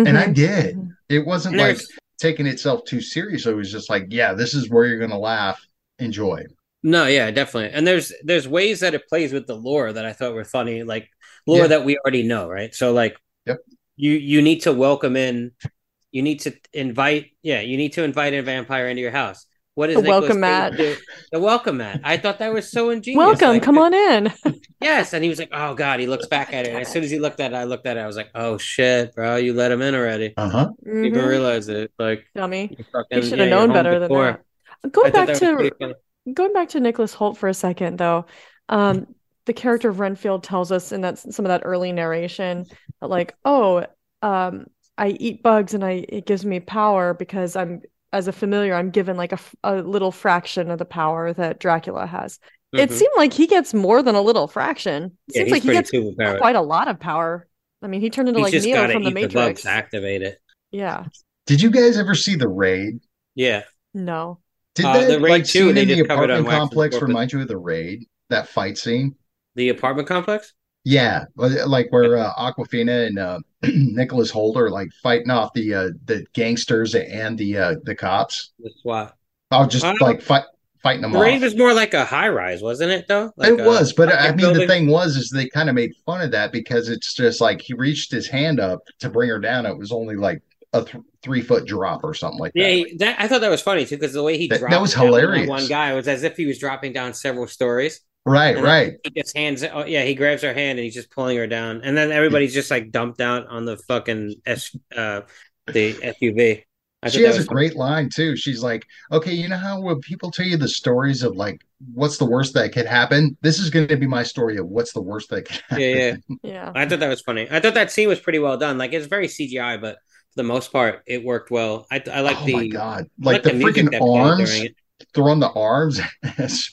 and I Mhm. did. It wasn't like taking itself too seriously. It was just like, "Yeah, this is where you're going to laugh, enjoy." no, yeah, definitely. And there's there's ways that it plays with the lore that I thought were funny, like lore Yeah. that we already know, right? So like, Yep. you you need to welcome in, you need to invite, yeah, you need to invite a vampire into your house. What is The Nicolas welcome Cage mat. do? The welcome mat. I thought that was so ingenious. Welcome, Like, come on in. (laughs) Yes, and he was like, "Oh God!" He looks back at it, and as soon as he looked at it, I looked at it. I was like, "Oh shit, bro! You let him in already. Uh huh. You didn't Mhm. realize it. Like, Dummy. you fucking, He should have you're known home better than that. Going thought back that to going back to Nicholas Hoult for a second, though, um, the character of Renfield tells us in that some of that early narration that, like, oh, um, I eat bugs and I it gives me power because I'm as a familiar, I'm given like a, f- a little fraction of the power that Dracula has. It Mhm. seemed like he gets more than a little fraction. It Yeah, seems like he gets superpowered. quite a lot of power. I mean, he turned into He's like Neo gotta from the eat the bugs Matrix. activate it. Yeah. Did you guys ever see the raid? Yeah, No. Did Uh, that the Raid like 2, scene they in the just covered on apartment complex Corpus. remind you of the raid? That fight scene? The apartment complex. Yeah, like where uh, Awkwafina and uh, (clears throat) Nicholas Holder like fighting off the uh, the gangsters and the uh, the cops. The SWAT. Oh, just Uh, like fight fighting them The off. raid was more like a high rise, wasn't it? Though Like it a- was, but I apartment mean, the thing was, is they kind of made fun of that because it's just like he reached his hand up to bring her down. It was only like a th- three foot drop or something like Yeah, that. he, that I thought that was funny too because the way he That- that was down on that hilarious. One guy was as if he was dropping down several stories. Right, And right. He gets hands. Oh, yeah, he grabs her hand and he's just pulling her down, and then everybody's just like dumped out on the fucking S, uh, the SUV. I She has a was great line too. She's like, "Okay, you know how when people tell you the stories of like what's the worst that could happen? This is going to be my story of what's the worst that could happen." Yeah, yeah. (laughs) Yeah. I thought that was funny. I thought that scene was pretty well done. Like it's very CGI, but for the most part, it worked well. I I like oh the my god! I Like the music freaking arms, it. Throwing the arms.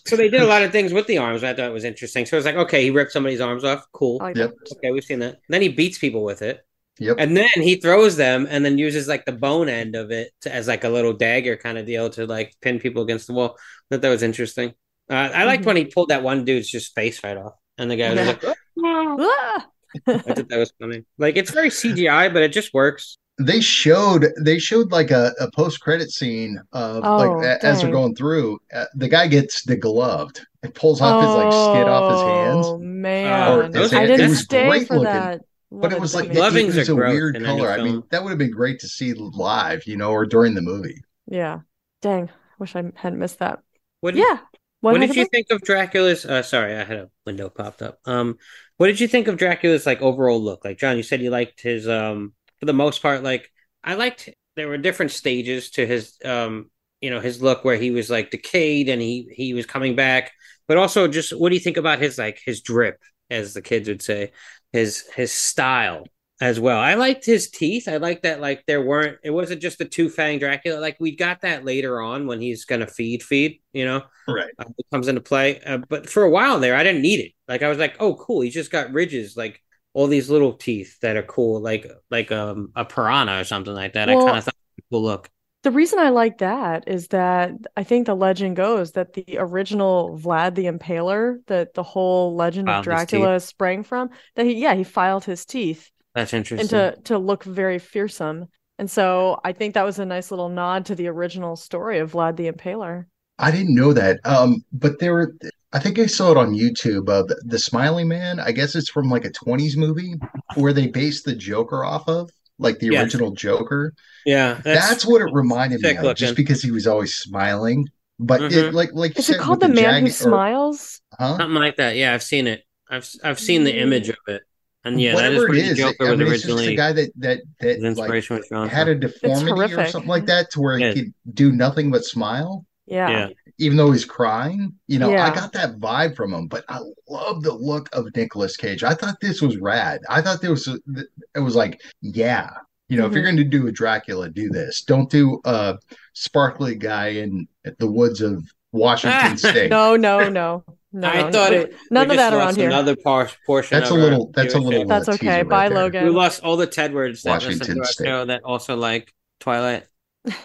So they did a lot of things with the arms. I thought it was interesting. So it was like, okay, he ripped somebody's arms off. Cool. I Yep. Okay, we've seen that. Then he beats people with it. Yep. And then he throws them and then uses like the bone end of it to, as like a little dagger kind of deal to like pin people against the wall. I thought that was interesting. Uh, I liked Mhm. when he pulled that one dude's just face right off. And the guy was like, "Ah." (laughs) Ah! I thought that was funny. Like it's very CGI, but it just works. They showed they showed like a, a post credit scene of Oh, like a- as they're going through. Uh, the guy gets degloved. It pulls off his like skin off his hands. Oh man, Or his I hand- didn't it was stay great for looking, that. But it was like dummy. it, it was a weird color. I mean, that would have been great to see live, you know, or during the movie. yeah. Dang, I wish I hadn't missed that. What Yeah. What, did you think of Dracula's? Uh, sorry, I had a window popped up. Um, what did you think of Dracula's like overall look? Like John, you said you liked his. Um, for the most part, like I liked. There were different stages to his. Um, you know, his look where he was like decayed and he he was coming back, but also just what do you think about his like his drip, as the kids would say, his his style as well. I liked his teeth. I liked that like there weren't. It wasn't just the two fang Dracula. Like we got that later on when he's gonna feed feed. You know Right. uh, it comes into play. Uh, but for a while there, I didn't need it. Like I was like, oh, cool. He's just got ridges, like all these little teeth that are cool, like like um a piranha or something like that. I kind of thought it was a cool look. The reason I like that is that I think the legend goes that the original Vlad the Impaler, that the whole legend of Filed his teeth. Dracula sprang from, that he yeah, he filed his teeth That's and interesting. to to look very fearsome. And so I think that was a nice little nod to the original story of Vlad the Impaler. I didn't know that. Um, but there were, I think I saw it on YouTube. Uh, the, the Smiling Man. I guess it's from like a '20s movie where they based the Joker off of, like the Yeah. original Joker. yeah, That's, what it reminded me sick of, just because he was always smiling. But Mhm. it, like, like Is it called with The Man Who jagged- or- Smiles? huh? something like that. Yeah, I've seen it. I've I've seen the image of it, and yeah, that is Whatever where the is, Joker I was mean, it's just a originally guy that that that his like inspiration was drawn had a deformity or something like that, to where Yeah. he could do nothing but smile. Yeah. Yeah. even though he's crying. You know, Yeah. I got that vibe from him, but I love the look of Nicolas Cage. I thought this was rad. I thought there was it was like, yeah, you know, if you're Mm-hmm. going to do a Dracula, do this. Don't do a sparkly guy in the woods of Washington (laughs) State. No, no, no. No, I no, thought no. it- none of just that around here. Another par- portion. That's a of our little- that's a little- That's teaser okay. right Bye, there. Logan. We lost all the Tedwards that Washington to State. show that also like Twilight. (laughs)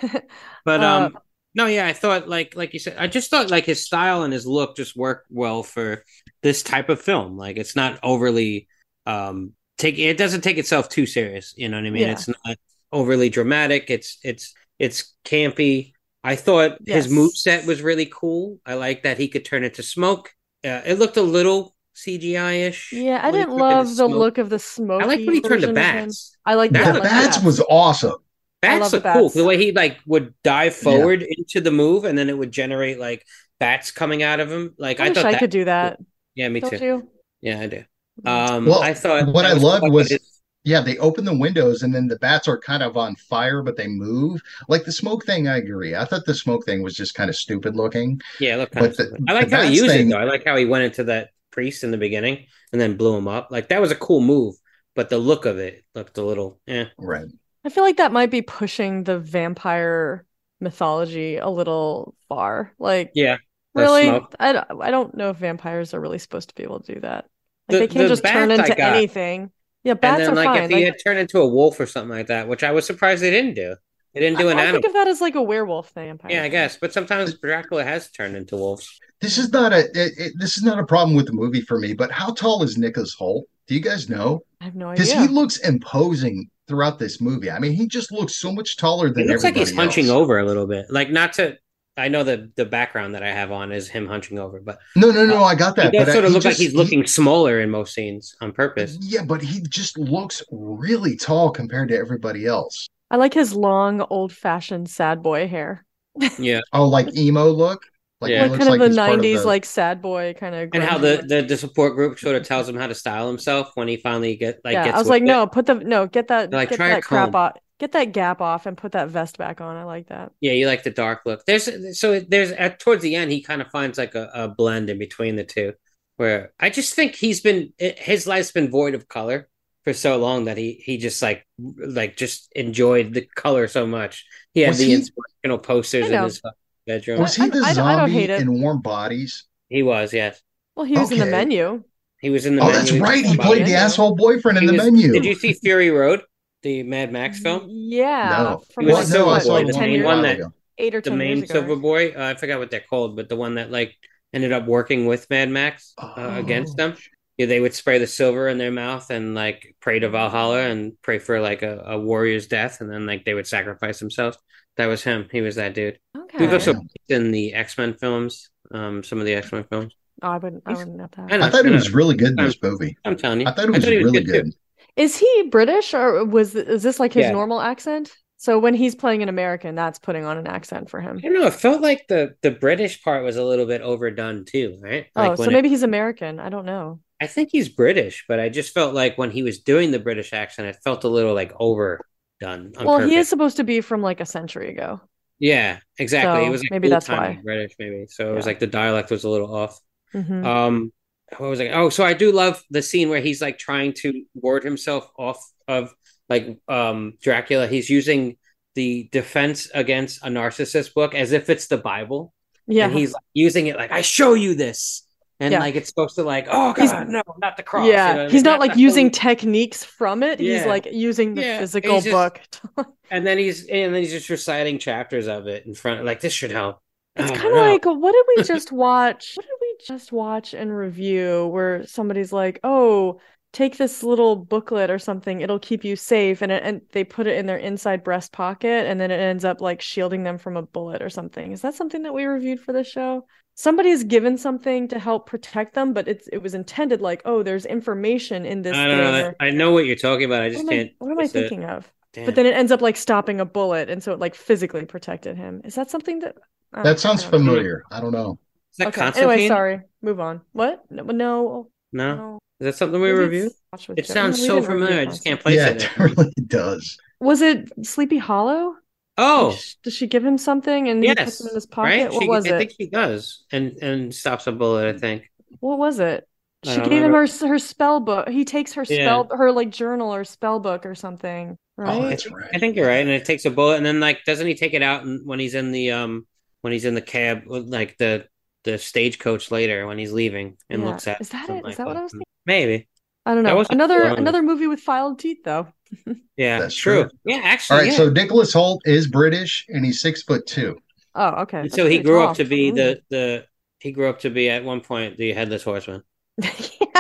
But Uh, um, no, yeah, I thought like like you said, I just thought like his style and his look just work well for this type of film. Like it's not overly um take it doesn't take itself too serious. You know what I mean? Yeah. It's not overly dramatic. It's it's it's campy. I thought Yes. his move set was really cool. I like that he could turn into smoke. Uh, it looked a little CGI ish. yeah, I didn't love the look of the smoke. I like when he turned to bats. I like That that. the bats was awesome. I love Bats the cool. The way he like would dive forward into the move, and then it would generate like bats coming out of him. Like I, I, wish thought I that. could do that. Yeah, me Don't too. you? Yeah, I do. Um, Well, I thought what I loved cool. was- His- Yeah, they open the windows and then the bats are kind of on fire, but they move. Like the smoke thing, I agree. I thought the smoke thing was just kind of stupid looking. yeah, look but the- I like how he used thing- it though. I like how he went into that priest in the beginning and then blew him up. Like that was a cool move, but the look of it looked a little. Yeah, Right. I feel like that might be pushing the vampire mythology a little far. Like, yeah. really, smoke. I, don't- I don't know if vampires are really supposed to be able to do that. The- Like, they can't the just turn into anything. Yeah, And bats then are like fine. if he Like, had turned into a wolf or something like that, which I was surprised they didn't do. They didn't do I, an I animal. think of that as like a werewolf thing. Vampire Yeah, I guess. But sometimes Dracula has turned into wolves. This is not a it, it, this is not a problem with the movie for me, but how tall is Nicholas Hoult? Do you guys know? I have no idea. Because he looks imposing throughout this movie. I mean, he just looks so much taller It than looks like everybody he's hunching over a little bit. Like not to I know the the background that I have on is him hunching over, but No, no, no, I got he that. does but uh, sort I- of he look like he's looking smaller in most scenes on purpose. Yeah, but he just looks really tall compared to everybody else. I like his long, old-fashioned sad boy hair. (laughs) Yeah. Oh, like emo look? Like Yeah. he like looks kind of he's the part of '90s, the- like sad boy kind of. And how the, the the support group sort of tells him how to style himself when he finally get like yeah, gets I was like, it. no, put the no, get that, They're like, get "Try that crap off, get that gap off, and put that vest back on. I like that. Yeah, you like the dark look. There's so there's at towards the end he kind of finds like a, a blend in between the two, where I just think he's been his life's been void of color for so long that he he just like like just enjoyed the color so much. He had Was the he- inspirational posters I in know. his uh, bedroom. Was he the I- I I don't zombie hate in Warm Bodies? He was, yes. Well, he was in the menu. He was in the Oh, menu. that's right. He About played the asshole boyfriend in the was- menu. Did you see Fury Road, the Mad Max film? Yeah, No. from He Well, was like, the no, I saw Boy, the 10 main one that- eight or The ten main years ago. Silver Boy. Uh, I forgot what they're called, but the one that like ended up working with Mad Max uh, Oh. against them. Yeah, they would spray the silver in their mouth and like pray to Valhalla and pray for like a, a warrior's death, and then like they would sacrifice themselves. That was him. He was that dude. He was Okay. also Yeah. in the X Men films. Um, some of the X Men films. Oh, I wouldn't. I wouldn't know I that. know. I thought it was really good in this movie. I'm telling you. I thought it was he really too. good. Is he British or was is this like his Yeah. normal accent? So when he's playing an American, that's putting on an accent for him. I don't know. It felt like the the British part was a little bit overdone too, right? Like Oh, so when it- maybe he's American. I don't know. I think he's British, but I just felt like when he was doing the British accent, it felt a little like overdone. On Well, he is supposed to be from like a century ago. Yeah, exactly. So, it was like maybe that's why. British, maybe. So it was like the dialect was a little off. Mhm. Um, what was it? Oh, so I do love the scene where he's like trying to ward himself off of like um Dracula. He's using the defense against a narcissist book as if it's the Bible, yeah. and he's like, using it like I show you this, and Yeah. like it's supposed to like oh He's- god no not the cross. yeah, you know, he's not the like using techniques from it. He's like using the Yeah, physical he's just- book. (laughs) and then he's and then he's just reciting chapters of it in front. Like this should help. It's kind of like what did we (laughs) just watch? What did we just watch and review where somebody's like, "Oh, take this little booklet or something. It'll keep you safe." And it, and they put it in their inside breast pocket and then it ends up like shielding them from a bullet or something. Is that something that we reviewed for the show? Somebody's given something to help protect them, but it's it was intended like, "Oh, there's information in this I don't know. or- I know what you're talking about. I just am I, can't. what am I place it. thinking of? Damn. But then it ends up like stopping a bullet, and so it like physically protected him. Is that something that? I- That sounds I don't know. familiar. I don't know. Is that Okay. Constantine? Anyway, sorry. Move on. What? No, no. No, no. is that something we Maybe reviewed? it's Watch with It sounds so familiar. I just can't Constantine. place yeah, it. it (laughs) really does. Was it Sleepy Hollow? Oh, does she give him something and he puts yes, it in his pocket? right. What She, was I it? I think she does, and and stops a bullet. I think. What was it? She gave him her her spell book. He takes her Yeah. spell her like journal or spell book or something, Oh, right? that's right. I think you're right, and it takes a bullet, and then like, doesn't he take it out and when he's in the um when he's in the cab, like the the stagecoach later when he's leaving and Yeah. looks at Is that it? Is like that what I was thinking? Maybe. I don't That know. wasn't Another wrong. another movie with filed teeth though. (laughs) Yeah, That's true. true. Yeah, All actually, right, yeah. so Nicholas Hoult is British and he's six foot two. Oh, okay. And That's so he grew tall. up to be Mm. the the he grew up to be at one point the headless horseman. (laughs)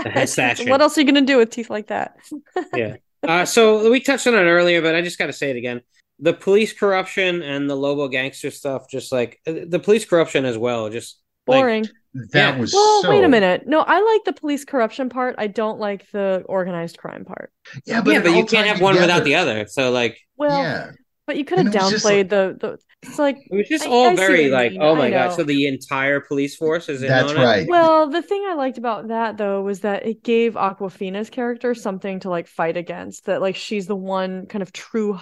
Yeah, head. What else are you gonna do with teeth like that? (laughs) Yeah. Uh, so we touched on it earlier, but I just got to say it again. The police corruption and the Lobo gangster stuff, just like uh, the police corruption as well, just like, Boring. That Yeah. was Well, so. wait a minute. No, I like the police corruption part. I don't like the organized crime part. Yeah, but, yeah, but you can't tied have one without the other. So like, Well, yeah, but you could have And it was just downplayed the the. It's like it was just I- all I very like, mean. oh my god! So the entire police force is in That's on it? right. Well, the thing I liked about that though was that it gave Awkwafina's character something to like fight against. That like she's the one kind of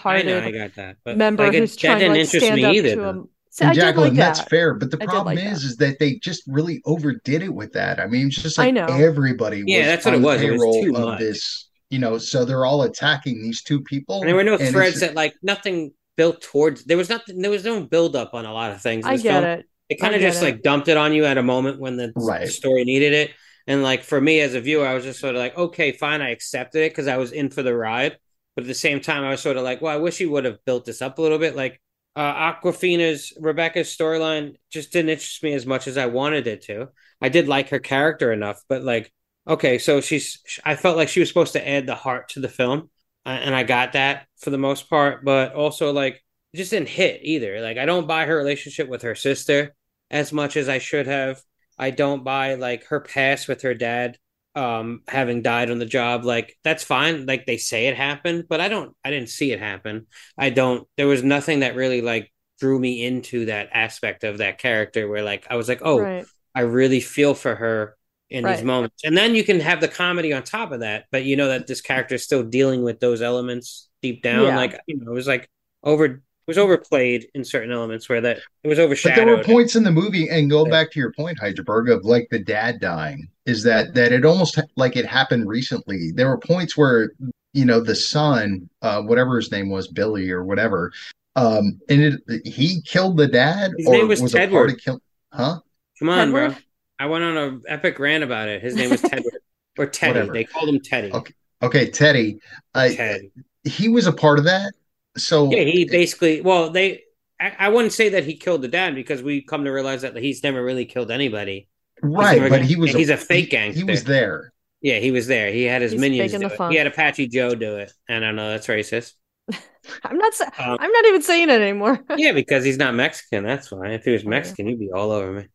I know, I true-hearted got that, but member like, who's that trying to didn't like interest stand me up either. to though. him. See, and I did Jacqueline, like that's fair. But the I problem like is, that. is that they just really overdid it with that. I mean, it's just I like know. everybody Yeah, was that's what it was. It was payroll too of much. this. You know, so they're all attacking these two people. And there were no and threads just- that like nothing built towards. There was nothing. There was no build up on a lot of things. I get film. it. It kind of just it. like dumped it on you at a moment when the, Right. the story needed it. And like for me as a viewer, I was just sort of like, okay, fine, I accepted it because I was in for the ride. But at the same time, I was sort of like, well, I wish he would have built this up a little bit. Like uh, Awkwafina's Rebecca's storyline just didn't interest me as much as I wanted it to. I did like her character enough, but like, okay, so she's. I felt like she was supposed to add the heart to the film, uh, and I got that for the most part. But also, like, it just didn't hit either. Like, I don't buy her relationship with her sister as much as I should have. I don't buy like her past with her dad um having died on the job like that's fine like they say it happened but I don't I didn't see it happen. I don't there was nothing that really like drew me into that aspect of that character where like I was like oh Right. I really feel for her in these moments. And then you can have the comedy on top of that, but you know that this character is still dealing with those elements deep down. Yeah. Like, you know, it was like over was overplayed in certain elements where that it was overshadowed. But there were points in the movie, and go Yeah. back to your point, Heidelberg, of like the dad dying. Is that that it almost like it happened recently? There were points where you know the son, uh, whatever his name was, Billy or whatever, um, and it, he killed the dad, His or name was was a part Tedward. of kill? Huh? Come on, bro. I went on an epic rant about it. His name was Tedward. or Teddy. Whatever. They called him Teddy. Okay. Okay, Teddy. Uh, Ted. he was a part of that. So Yeah, he basically well, they I, I wouldn't say that he killed the dad because we come to realize that he's never really killed anybody. right, never- but he was he's a fake he- gangster. He was there. Yeah, he was there. He had his He's minions. Do it. funk. He had Apache Joe do it. And I don't know. That's racist. (laughs) I'm not. (laughs) Um, I'm not even saying it anymore. (laughs) Yeah, because he's not Mexican. That's why. If he was Oh. Mexican, he'd be all over me.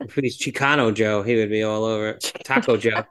If he's Chicano Joe, he would be all over. Taco Joe.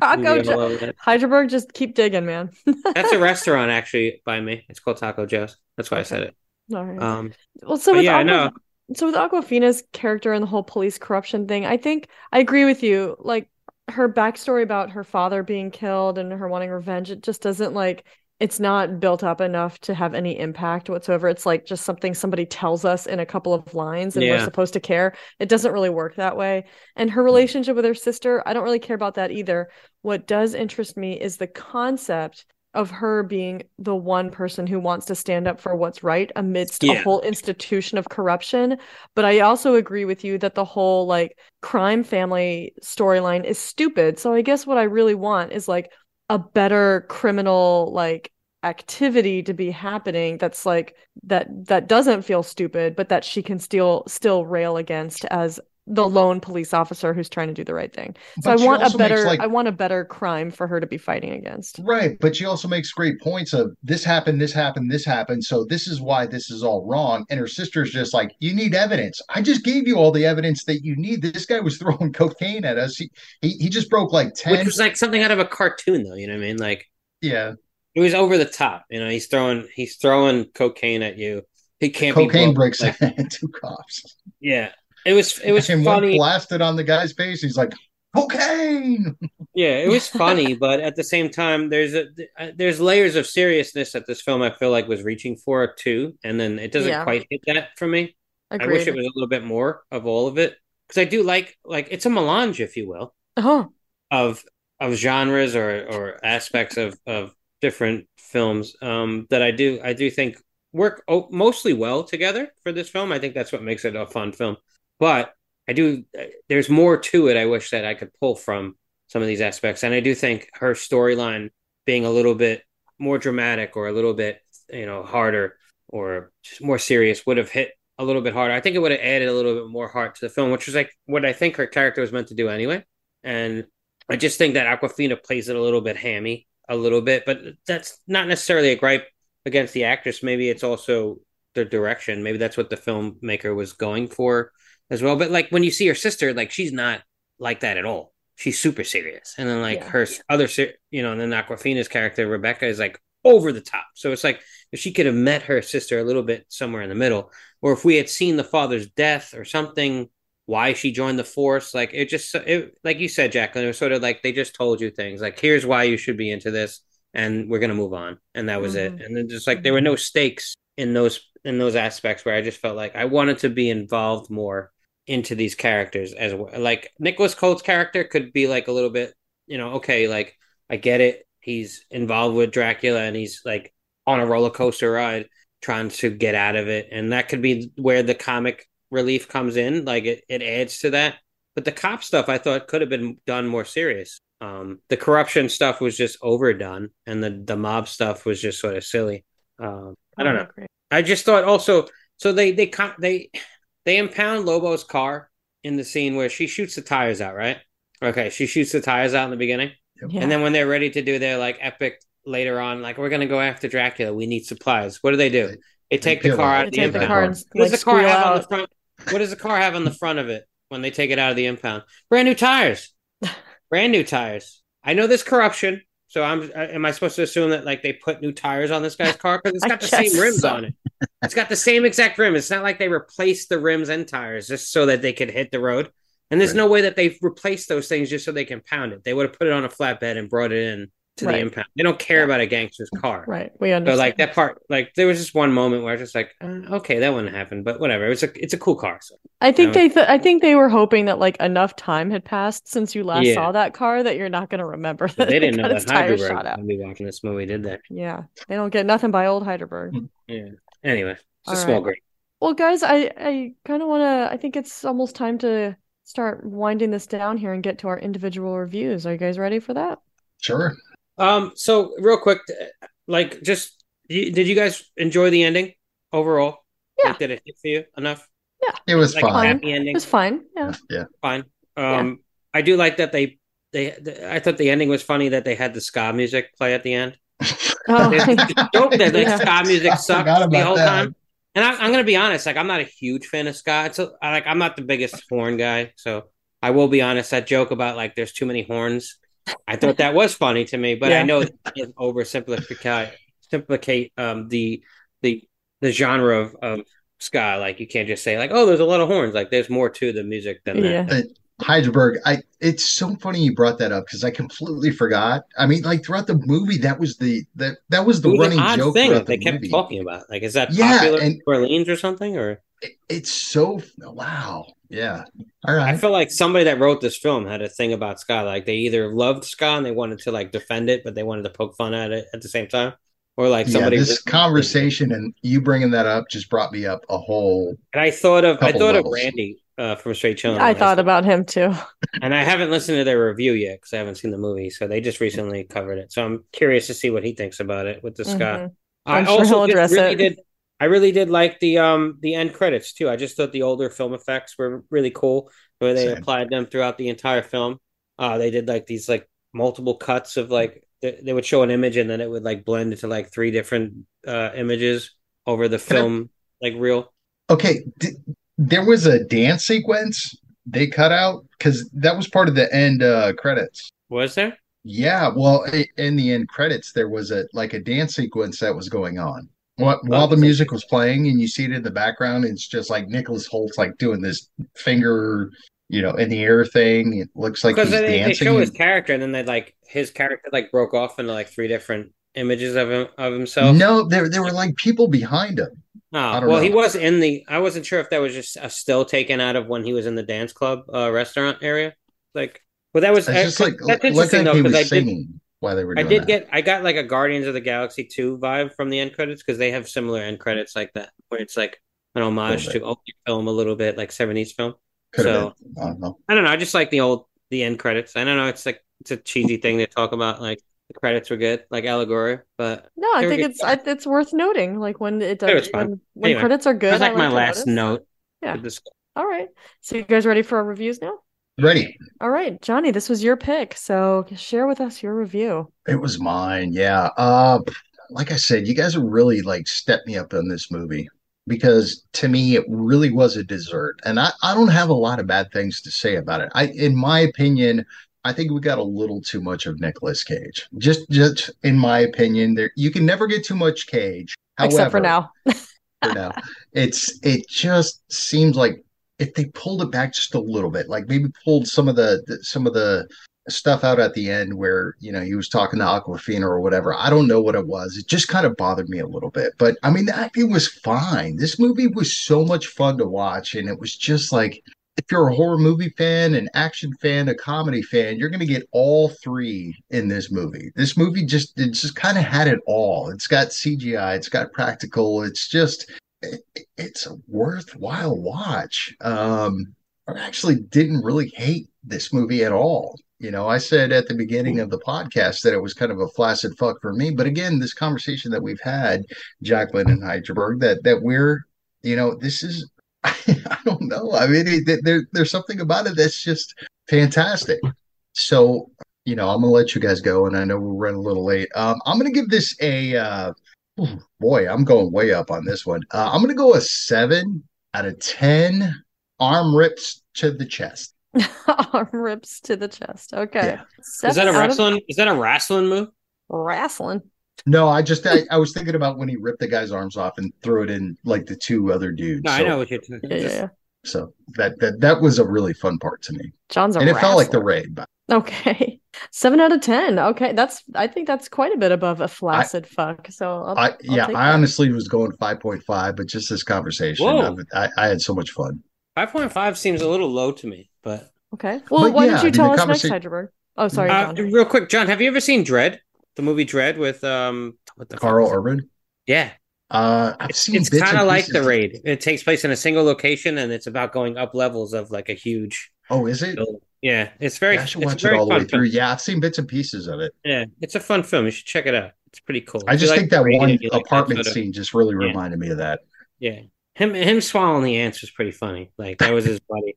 Taco Joe. Heidelberg, just keep digging, man. (laughs) That's a restaurant actually by me. It's called Taco Joe's. That's why I said it. All right. Um, Well, so with yeah, I Aqua- know. so with Awkwafina's character and the whole police corruption thing, I think I agree with you. Like her backstory about her father being killed and her wanting revenge, it just doesn't like it's not built up enough to have any impact whatsoever. It's like just something somebody tells us in a couple of lines and we're supposed to care. It doesn't really work that way. And her hmm. relationship with her sister, I don't really care about that either. What does interest me is the concept of her being the one person who wants to stand up for what's right amidst a whole institution of corruption. But I also agree with you that the whole like crime family storyline is stupid. So I guess what I really want is like a better criminal like activity to be happening that's like that that doesn't feel stupid but that she can still still rail against as the lone police officer who's trying to do the right thing. So But I want a also makes, better like- I want a better crime for her to be fighting against. Right, but she also makes great points of this happened, this happened, this happened, so this is why this is all wrong. And her sister's just like, you need evidence. I just gave you all the evidence that you need. This guy was (laughs) throwing cocaine at us. He he, he just broke like ten. Which was like something out of a cartoon, though. You know what I mean? Like yeah, it was over the top. You know, he's throwing he's throwing cocaine at you. He can't cocaine booked. bricks Like, (laughs) two cops. yeah, it was it was and one funny. blasted on the guy's face. He's like, cocaine. Yeah, it was (laughs) funny, but at the same time, there's a uh, there's layers of seriousness that this film I feel like was reaching for too, and then it doesn't Yeah. quite hit that for me. I wish it was a little bit more of all of it because I do like like it's a melange, if you will, Oh, of of genres or or aspects of of different films um, that I do I do think work mostly well together for this film. I think that's what makes it a fun film. But I do there's more to it. I wish that I could pull from some of these aspects, and I do think her storyline being a little bit more dramatic or a little bit you know harder or just more serious would have hit a little bit harder. I think it would have added a little bit more heart to the film, which was like what I think her character was meant to do anyway. And I just think that Awkwafina plays it a little bit hammy, a little bit, but that's not necessarily a gripe against the actress. Maybe it's also the direction. Maybe that's what the filmmaker was going for as well. But like when you see her sister, like she's not like that at all. She's super serious, and then like Yeah. her other, you know, and then Awkwafina's character Rebecca is like over the top. So it's like if she could have met her sister a little bit somewhere in the middle, or if we had seen the father's death or something, why she joined the force, like it just, it, like you said, Jacqueline, it was sort of like they just told you things, like here's why you should be into this, and we're gonna move on, and that was Mhm. it. And then just like there were no stakes in those in those aspects where I just felt like I wanted to be involved more into these characters as well. Like Nicholas Hoult's character could be like a little bit, you know, okay, like I get it. He's involved with Dracula and he's like on a roller coaster ride trying to get out of it. And that could be where the comic relief comes in. Like it, it adds to that. But the cop stuff I thought could have been done more serious. Um, the corruption stuff was just overdone and the, the mob stuff was just sort of silly. Um, I don't know. agree. I just thought also so they they con- they they impound Lobo's car in the scene where she shoots the tires out, right? Okay, she shoots the tires out in the beginning, Yeah. and then when they're ready to do their like epic later on, like we're gonna go after Dracula, we need supplies. What do they do? They take the car it. out of the take the impound. and What does like, the car squeal have on the front? What does the car have on the front of it when they take it out of the impound? Brand new tires, (laughs) brand new tires. I know there's corruption, so I'm. Am I supposed to assume that like they put new tires on this guy's car because it's (laughs) got the same rims so. on it? It's got the same exact rim. It's not like they replaced the rims and tires just so that they could hit the road. And there's Right. no way that they've replaced those things just so they can pound it. They would have put it on a flatbed and brought it in to Right. the impound. They don't care Yeah. about a gangster's car. Right. We So understand. like that part, like there was just one moment where I was just like, uh, okay, that wouldn't happen, but whatever. It's a it's a cool car. So. I think Um, they th- I think they were hoping that like enough time had passed since you last Yeah. saw that car that you're not going to remember that They (laughs) didn't know got that its tires Heidelberg shot out. would be watching this movie, did they? Yeah, they don't get nothing by old Heidelberg. Yeah. Anyway, it's a small right. grade. Well, guys, I I kind of want to. I think it's almost time to start winding this down here and get to our individual reviews. Are you guys ready for that? Sure. Um. So real quick, uh, like, just you, did you guys enjoy the ending overall? Yeah. Like, did it hit for you enough? Yeah, it was Like fine. happy It was fine. Yeah. Yeah. Fine. Um. I do like that they they. the- I thought the ending was funny that they had the ska music play at the end. (laughs) Oh, There's a joke that the Yeah. ska music I sucks the whole that. time. And I, I'm gonna be honest, like I'm not a huge fan of ska. It's a, I, like I'm not the biggest horn guy, so I will be honest. That joke about like there's too many horns, I thought that was funny to me, but Yeah. I know it oversimplify simplicate um the the the genre of, of ska. Like you can't just say like, oh, there's a lot of horns. Like there's more to the music than that. yeah. Heidelberg, I it's so funny you brought that up because I completely forgot. I mean, like throughout the movie, that was the that that was the It was running an odd joke thing throughout that they the kept talking about. Like, is that Yeah, popular in and- Orleans or something? Or It- it's so wow, yeah. All I feel like somebody that wrote this film had a thing about ska. Like they either loved ska and they wanted to like defend it, but they wanted to poke fun at it at the same time, or like yeah. somebody. This conversation and you bringing that up just brought me up a whole. And I thought of I thought levels. of Randy uh, from Straight Chillin'. I thought about him too. and I haven't listened to their review yet because I haven't seen the movie. So they just recently covered it. So I'm curious to see what he thinks about it with the ska. Mhm. I I'm sure he'll also address really it. did. I really did like the um the end credits too. I just thought the older film effects were really cool, where they Same. applied them throughout the entire film. Uh, they did like these like multiple cuts of like they, they would show an image and then it would like blend into like three different uh images over the Can I- film like reel. Okay, d- there was a dance sequence they cut out because that was part of the end uh, credits. Was there? Yeah, well, in the end credits, there was a like a dance sequence that was going on. While, while the music was playing, and you see it in the background, it's just like Nicholas Hoult's like doing this finger you know, in the air thing. It looks like because he's they, they show his character and then they like his character like broke off into like three different images of him of himself. no, there there were like people behind him. Oh, I well, he was in the. I wasn't sure if that was just a still taken out of when he was in the dance club uh, restaurant area. Like, well, that was It's just like that's interesting like though because I did singing while they were I did that. get I got like a Guardians of the Galaxy 2 vibe from the end credits because they have similar end credits like that where it's like an homage to old film a little bit like 70s film. Could so- I don't know. I don't know, I just like the old the end credits. I don't know, it's like it's a cheesy thing to talk about like the credits were good, like allegory, but No, I think it's I, it's worth noting. Like when it It was does fun. when, when Anyway, credits are good. that was I like my last notice. note. Yeah. All right. So you guys ready for our reviews now? Ready. All right, Johnny, this was your pick. So share with us your review. It was mine, yeah. Uh, like I said, you guys really like stepped me up on this movie because to me it really was a dessert, and I I don't have a lot of bad things to say about it. I, in my opinion, I think we got a little too much of Nicolas Cage. Just just in my opinion, there you can never get too much Cage. Except for now. (laughs) for now. It's it just seems like if they pulled it back just a little bit, like maybe pulled some of the, the some of the stuff out at the end where you know he was talking to Awkwafina or whatever. I don't know what it was. It just kind of bothered me a little bit. But I mean, that it was fine. This movie was so much fun to watch, and it was just like if you're a horror movie fan, an action fan, a comedy fan, you're going to get all three in this movie. This movie just it just kind of had it all. It's got CGI, it's got practical, it's just it, it's a worthwhile watch. Um, I actually didn't really hate this movie at all. You know, I said at the beginning of the podcast that it was kind of a flaccid fuck for me, but again, this conversation that we've had, Jacqueline and Heidelberg, that that we're, you know, this is (laughs) I don't know. I mean, it, there, there's something about it that's just fantastic. So, you know, I'm gonna let you guys go, and I know we're running a little late. Um, I'm gonna give this a uh, boy. I'm going way up on this one. Uh, I'm gonna go a seven out of ten. Arm rips to the chest. (laughs) Arm rips to the chest. Okay. Yeah. Is that a Seven out of- wrestling is that a wrestling move? Wrestling. No, I just I, I was thinking about when he ripped the guy's arms off and threw it in like the two other dudes. No, so, I know what you're Yeah, yeah, yeah. So that that that was a really fun part to me, John's a and it felt like the raid. But Okay. (laughs) Seven out of ten. Okay. That's I think that's quite a bit above a flaccid fuck. So I'll, I I'll yeah, I that. honestly was going five point five, but just this conversation, I, I, I had so much fun. 5.5 seems a little low to me, but Okay. Well, But why yeah, don't you tell the us next, conversa- Heidelberg? Oh, sorry, uh, John. real quick, John, have you ever seen Dredd? The movie Dredd with um what the Karl? Urban. Yeah. Uh, I've seen It's bits kind of like the raid. It takes place in a single location and it's about going up levels of like a huge Oh, is it? building. Yeah, it's very Yeah, I should watch it all the way through. film. Yeah, I've seen bits and pieces of it. Yeah, it's a fun film. You should check it out. It's pretty cool. I just like think that one like that apartment of- scene just really Yeah. reminded me of that. Yeah. Him him swallowing the ants was pretty funny. Like that was his (laughs) buddy.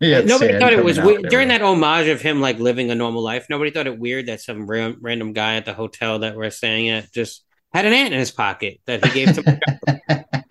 Yeah, nobody thought it was weird during that homage of him like living a normal life. Nobody thought it weird that some random guy at the hotel that we're staying at just had an ant in his pocket that he gave to.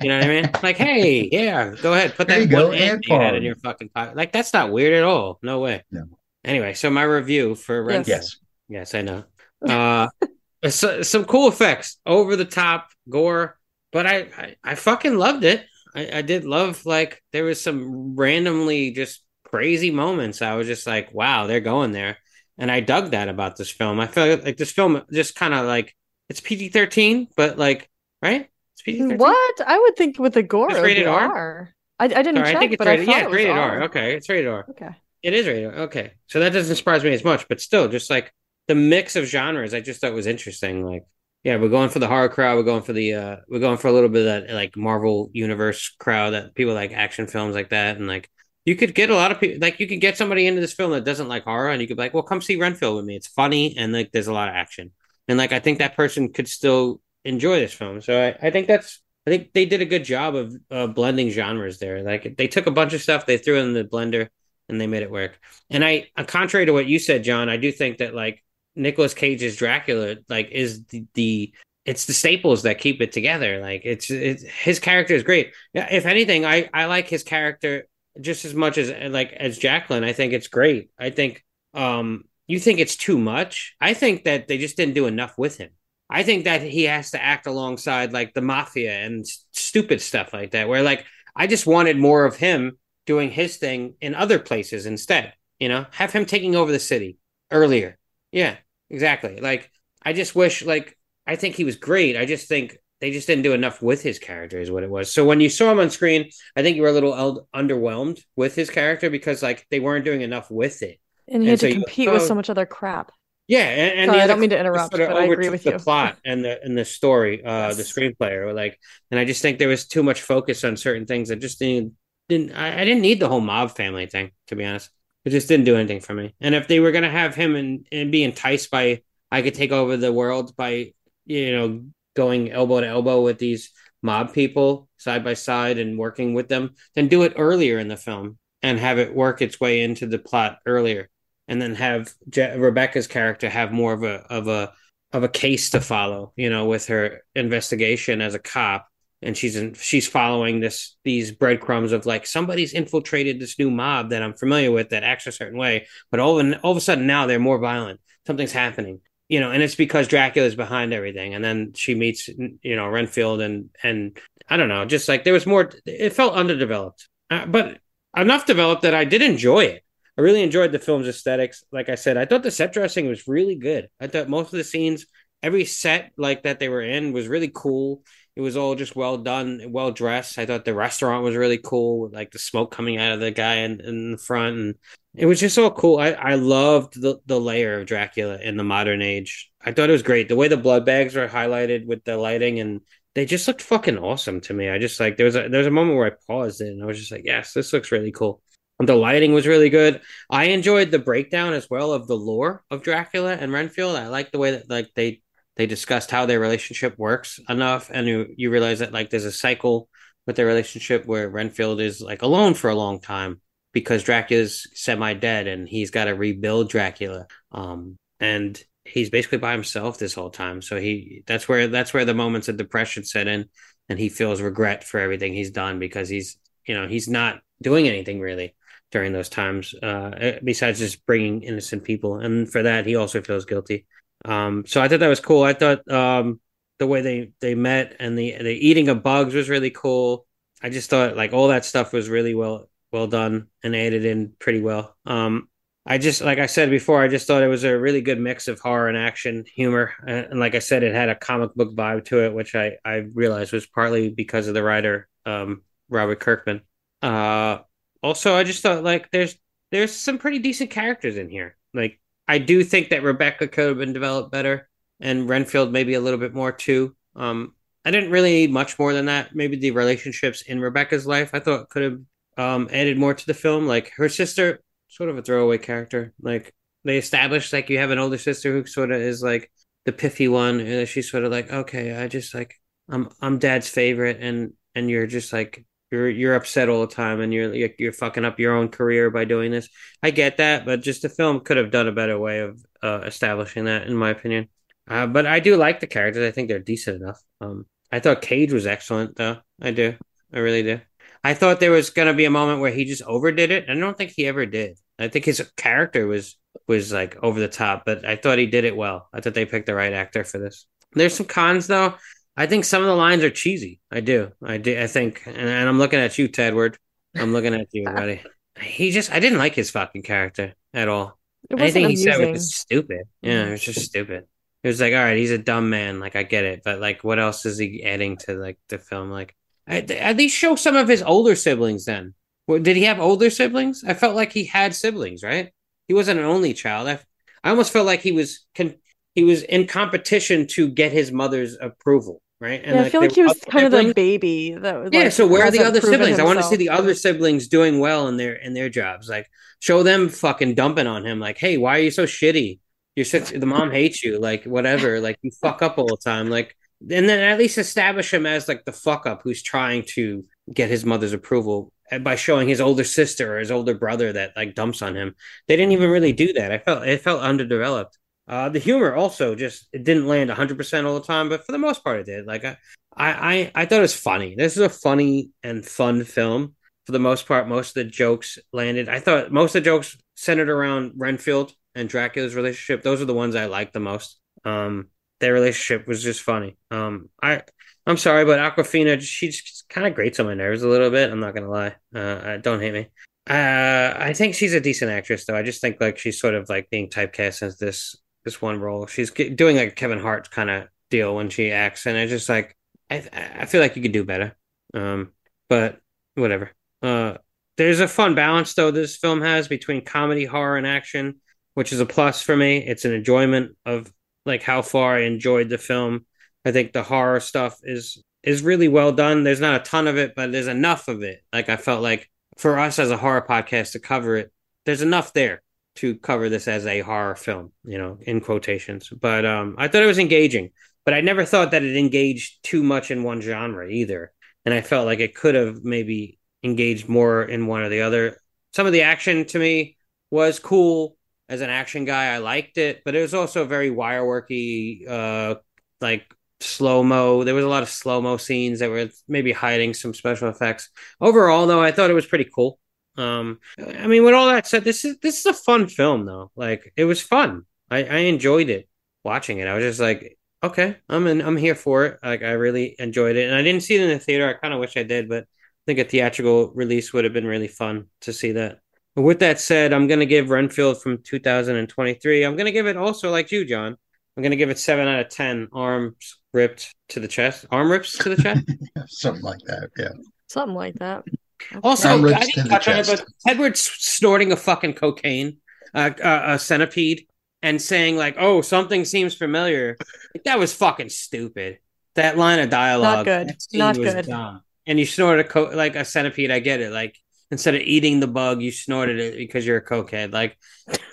you know what I mean? Like, hey, yeah, go ahead, put There that you go, one ant ant you had in your fucking pocket. Like, that's not weird at all. No way. No. Anyway, so my review for Renfield. Yes. Yes, I know. Uh, (laughs) so, some cool effects, over the top gore, but I, I, I fucking loved it. I, I did love like there was some randomly just crazy moments. I was just like, wow, they're going there, and I dug that about this film. I feel like this film just kind of like it's PG thirteen, but like right, it's PG thirteen. What? I would think with the gore, It's rated R? R. I, I didn't Sorry, check, I think it's but rated. I thought Yeah, it was rated R. R. Okay, it's rated R. Okay. It is rated R. Okay, so that doesn't surprise me as much, but still, just like the mix of genres, I just thought was interesting. Like, yeah, we're going for the horror crowd. We're going for the uh, we're going for a little bit of that like Marvel universe crowd that people like action films like that, and like you could get a lot of people like you could get somebody into this film that doesn't like horror, and you could be like, well, come see Renfield with me. It's funny and like there's a lot of action, and like I think that person could still enjoy this film. So I, I think that's I think they did a good job of uh, blending genres there. Like they took a bunch of stuff, they threw in the blender, and they made it work. And I, uh, contrary to what you said, John, I do think that like Nicolas Cage's Dracula, like, is the, the it's the staples that keep it together. Like it's, it's his character is great. If anything, I I like his character just as much as like as Jacqueline. I think it's great. I think um you think it's too much. I think that they just didn't do enough with him. I think that he has to act alongside like the mafia and stupid stuff like that. Where like I just wanted more of him doing his thing in other places instead. You know, have him taking over the city earlier. Yeah, exactly. Like I just wish like I think he was great. I just think they just didn't do enough with his character is what it was. So when you saw him on screen, I think you were a little el- underwhelmed with his character because like they weren't doing enough with it. And he And had so to compete with oh. so much other crap. Yeah, and, and Sorry, I don't mean to interrupt, sort of but I agree with the you. plot and the and the story, uh, the screenplay, or like, and I just think there was too much focus on certain things. I just didn't didn't I, I didn't need the whole mob family thing to be honest. It just didn't do anything for me. And if they were gonna have him and and be enticed by I could take over the world by you know going elbow to elbow with these mob people side by side and working with them, then do it earlier in the film and have it work its way into the plot earlier and then have Je- Rebecca's character have more of a of a of a case to follow, you know, with her investigation as a cop, and she's in, she's following this these breadcrumbs of like somebody's infiltrated this new mob that I'm familiar with that acts a certain way, but all of, all of a sudden now they're more violent. Something's happening, you know, and it's because Dracula's behind everything. And then she meets, you know, Renfield and and I don't know, just like there was more. It felt underdeveloped, uh, but enough developed that I did enjoy it. I really enjoyed the film's aesthetics. Like I said, I thought the set dressing was really good. I thought most of the scenes, every set like that they were in was really cool. It was all just well done, well dressed. I thought the restaurant was really cool, like the smoke coming out of the guy in, in the front, and it was just all cool. I, I loved the the layer of Dracula in the modern age. I thought it was great. The way the blood bags were highlighted with the lighting and they just looked fucking awesome to me. I just like there was a there was a moment where I paused it and I was just like, yes, this looks really cool. The lighting was really good. I enjoyed the breakdown as well of the lore of Dracula and Renfield. I like the way that like they they discussed how their relationship works enough, and you you realize that like there's a cycle with their relationship where Renfield is like alone for a long time because Dracula's semi dead and he's got to rebuild Dracula. Um, and he's basically by himself this whole time. So he that's where that's where the moments of depression set in, and he feels regret for everything he's done because he's you know he's not doing anything really during those times uh besides just bringing innocent people. And for that he also feels guilty. Um so i thought that was cool. I thought um the way they they met and the the eating of bugs was really cool. I just thought like all that stuff was really well well done and added in pretty well. Um i just like i said before i just thought it was a really good mix of horror and action humor. And, and like i said it had a comic book vibe to it which i i realized was partly because of the writer um robert kirkman. Uh also i just thought like there's there's some pretty decent characters in here. Like i do think that rebecca could have been developed better and renfield maybe a little bit more too. Um i didn't really need much more than that. Maybe the relationships in rebecca's life i thought could have um added more to the film. Like her sister sort of a throwaway character. Like they established like you have an older sister who sort of is like the piffy one and she's sort of like okay i just like i'm i'm dad's favorite and and you're just like you're you're upset all the time and you're you're, fucking up your own career by doing this. I get that, but just the film could have done a better way of uh, establishing that, in my opinion. Uh, but I do like the characters. I think they're decent enough. Um, I thought Cage was excellent, though. I do. I really do. I thought there was gonna be a moment where he just overdid it. I don't think he ever did. I think his character was was like over the top, but I thought he did it well. I thought they picked the right actor for this. There's some cons though. I think some of the lines are cheesy. I do. I do. I think, and, and I'm looking at you, Tedward. I'm looking at you, buddy. He just, I didn't like his fucking character at all. Anything he said amusing. was stupid. Yeah, it was just stupid. It was like, all right, he's a dumb man. Like, I get it, but like, what else is he adding to like the film? Like, at, at least show some of his older siblings. Then, did he have older siblings? I felt like he had siblings, right? He wasn't an only child. I, I almost felt like he was con- he was in competition to get his mother's approval, right? yeah, I feel like he was kind of the baby that was Yeah, like, so where are the other siblings? I want to see the other siblings doing well in their in their jobs. Like show them fucking dumping on him. Like, hey, why are you so shitty? You're such the mom hates you. Like whatever. Like you fuck up all the time. Like and then at least establish him as like the fuck up who's trying to get his mother's approval by showing his older sister or his older brother that like dumps on him. They didn't even really do that. I felt it felt underdeveloped. Uh, the humor also just it didn't land 100% all the time, but for the most part it did. Like I, I, I, thought it was funny. This is a funny and fun film for the most part. Most of the jokes landed. I thought most of the jokes centered around Renfield and Dracula's relationship. Those are the ones I liked the most. Um, their relationship was just funny. Um, I I'm sorry, but Awkwafina, she just kind of grates on my nerves a little bit. I'm not gonna lie. Uh, don't hate me. Uh, I think she's a decent actress though. I just think like she's sort of like being typecast as this this one role. She's doing like Kevin Hart kind of deal when she acts, and I just like I I feel like you could do better. Um, but whatever. Uh, there's a fun balance though this film has between comedy, horror, and action, which is a plus for me. It's an enjoyment of like how far I enjoyed the film. I think the horror stuff is is really well done. There's not a ton of it, but there's enough of it. Like I felt like for us as a horror podcast to cover it, there's enough there to cover this as a horror film, you know, in quotations. But um I thought it was engaging, but I never thought that it engaged too much in one genre either. And I felt like it could have maybe engaged more in one or the other. Some of the action to me was cool as an action guy. I liked it, but it was also very wireworky, uh, like slow mo. There was a lot of slow mo scenes that were maybe hiding some special effects. Overall, though, I thought it was pretty cool. Um, I mean, with all that said, this is this is a fun film, though. Like, it was fun. I, I enjoyed it watching it. I was just like, okay, I'm in, I'm here for it. Like, I really enjoyed it, and I didn't see it in the theater. I kind of wish I did, but I think a theatrical release would have been really fun to see that. But with that said, I'm going to give Renfield from 2023. I'm going to give it also like you, John. I'm going to give it seven out of 10 arms ripped to the chest. Arm rips to the chest? (laughs) Something like that. Yeah. Something like that. Okay. Also, I didn't touch on it, but Edward's snorting a fucking cocaine, uh, uh, a centipede, and saying, like, oh, something seems familiar. that was fucking stupid. That line of dialogue. Not good. Not good. Dumb. And you snort a co- like a centipede. I get it. Like, instead of eating the bug, you snorted it because you're a cokehead. Like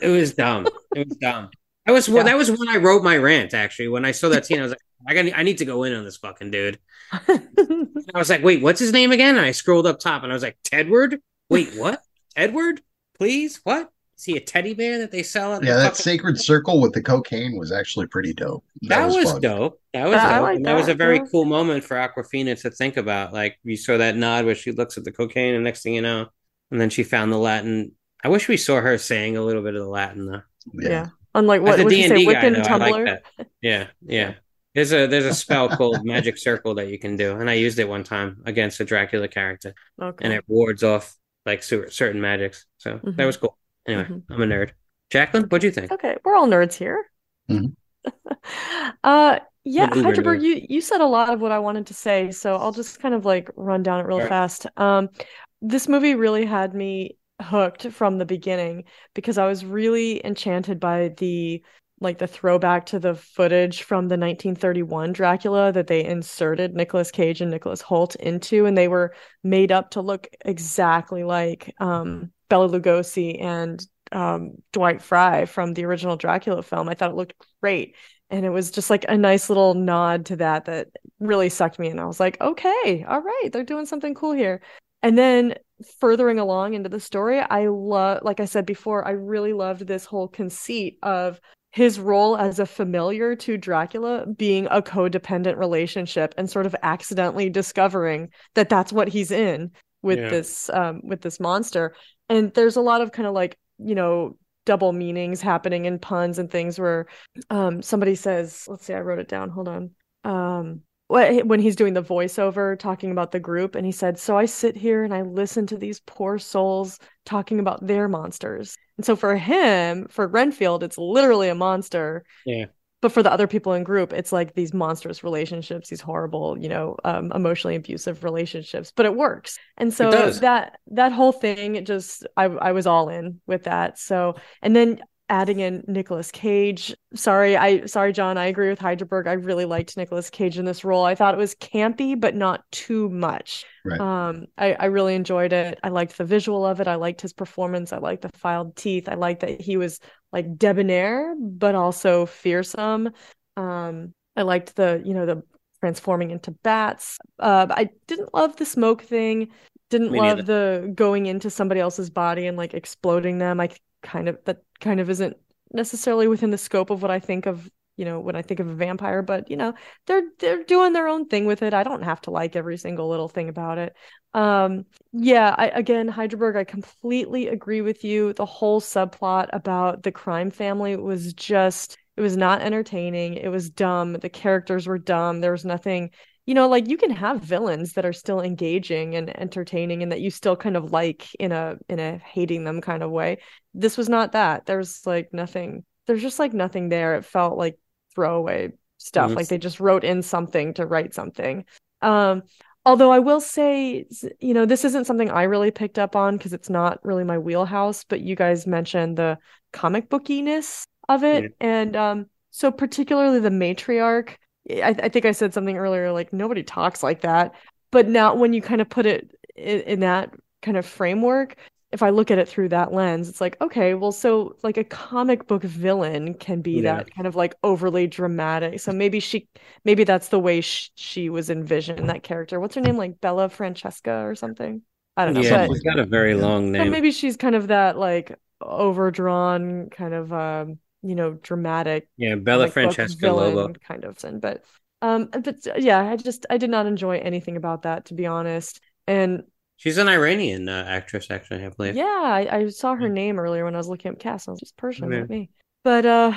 it was dumb. it was dumb. That was yeah. that was when I wrote my rant. Actually, when I saw that scene, I was like, I got, I need to go in on this fucking dude. I was like, wait, what's his name again? And I scrolled up top, and I was like, Tedward. Wait, (laughs) what? Edward? Please, what? Is he a teddy bear that they sell? At yeah, that fucking- sacred circle with the cocaine was actually pretty dope. That, that was, was dope. That was dope. Like that. that. was a very yeah. cool moment for Awkwafina to think about. Like you saw that nod where she looks at the cocaine, and next thing you know, and then she found the Latin. I wish we saw her saying a little bit of the Latin though. Yeah. yeah. Unlike what D and D guy, though, I like. Yeah, yeah. There's a there's a spell called Magic Circle that you can do, and I used it one time against a Dracula character, okay. and it wards off like certain magics. So mm-hmm. that was cool. Anyway, mm-hmm. I'm a nerd. Jacqueline, what do you think? Okay, we're all nerds here. Mm-hmm. (laughs) uh, yeah, Heidelberg, you you said a lot of what I wanted to say, so I'll just kind of like run down it real right. fast. Um, this movie really had me hooked from the beginning because I was really enchanted by the like the throwback to the footage from the 1931 Dracula that they inserted Nicolas Cage and Nicholas Hoult into and they were made up to look exactly like um, Bela Lugosi and um, Dwight Frye from the original Dracula film. I thought it looked great and it was just like a nice little nod to that that really sucked me in. I was like, okay, all right, they're doing something cool here. And then furthering along into the story, I love, like I said before, I really loved this whole conceit of his role as a familiar to Dracula being a codependent relationship and sort of accidentally discovering that that's what he's in with yeah. this um with this monster. And there's a lot of kind of like, you know, double meanings happening in puns and things where um somebody says, let's see, I wrote it down. Hold on. Um when he's doing the voiceover talking about the group and he said so i sit here and i listen to these poor souls talking about their monsters and so for him for renfield it's literally a monster. Yeah. But for the other people in group it's like these monstrous relationships these horrible you know um, emotionally abusive relationships but it works. And so that that whole thing it just I, I was all in with that. So and then adding in Nicolas Cage. Sorry, I sorry, John. I agree with Heidelberg. I really liked Nicolas Cage in this role. I thought it was campy, but not too much. Right. Um, I, I really enjoyed it. I liked the visual of it. I liked his performance. I liked the filed teeth. I liked that he was like debonair, but also fearsome. Um, I liked the, you know, the transforming into bats. Uh, I didn't love the smoke thing. Didn't Me love neither. the going into somebody else's body and like exploding them. I kind of that kind of isn't necessarily within the scope of what I think of you know when I think of a vampire but you know they're they're doing their own thing with it I don't have to like every single little thing about it um yeah I again Heidelberg I completely agree with you the whole subplot about the crime family was just it was not entertaining. It was dumb. The characters were dumb. There was nothing, you know, like you can have villains that are still engaging and entertaining and that you still kind of like in a in a hating them kind of way. This was not that. There's like nothing. There's just like nothing there. It felt like throwaway stuff. Like they just wrote in something to write something. Um although I will say, you know, this isn't something I really picked up on because it's not really my wheelhouse, but you guys mentioned the comic bookiness of it. And um, so particularly the matriarch, I, I think I said something earlier, like nobody talks like that. But now when you kind of put it in, in that kind of framework, if I look at it through that lens, it's like, okay, well, so like a comic book villain can be Yeah. that kind of like overly dramatic. So maybe she, maybe that's the way sh- she was envisioned, that character. What's her name? Like Bella Francesca or something? I don't know. Yeah, but she's got a very long so name. maybe she's kind of that like overdrawn, kind of, um, you know, dramatic yeah, Bella book Francesca Lobo. kind of thing. But um, but uh, yeah, I just I did not enjoy anything about that to be honest. And She's an Iranian uh, actress, actually, I believe. yeah, I, I saw her Yeah. name earlier when I was looking up cast. and I was just Persian, Yeah. not me. But uh,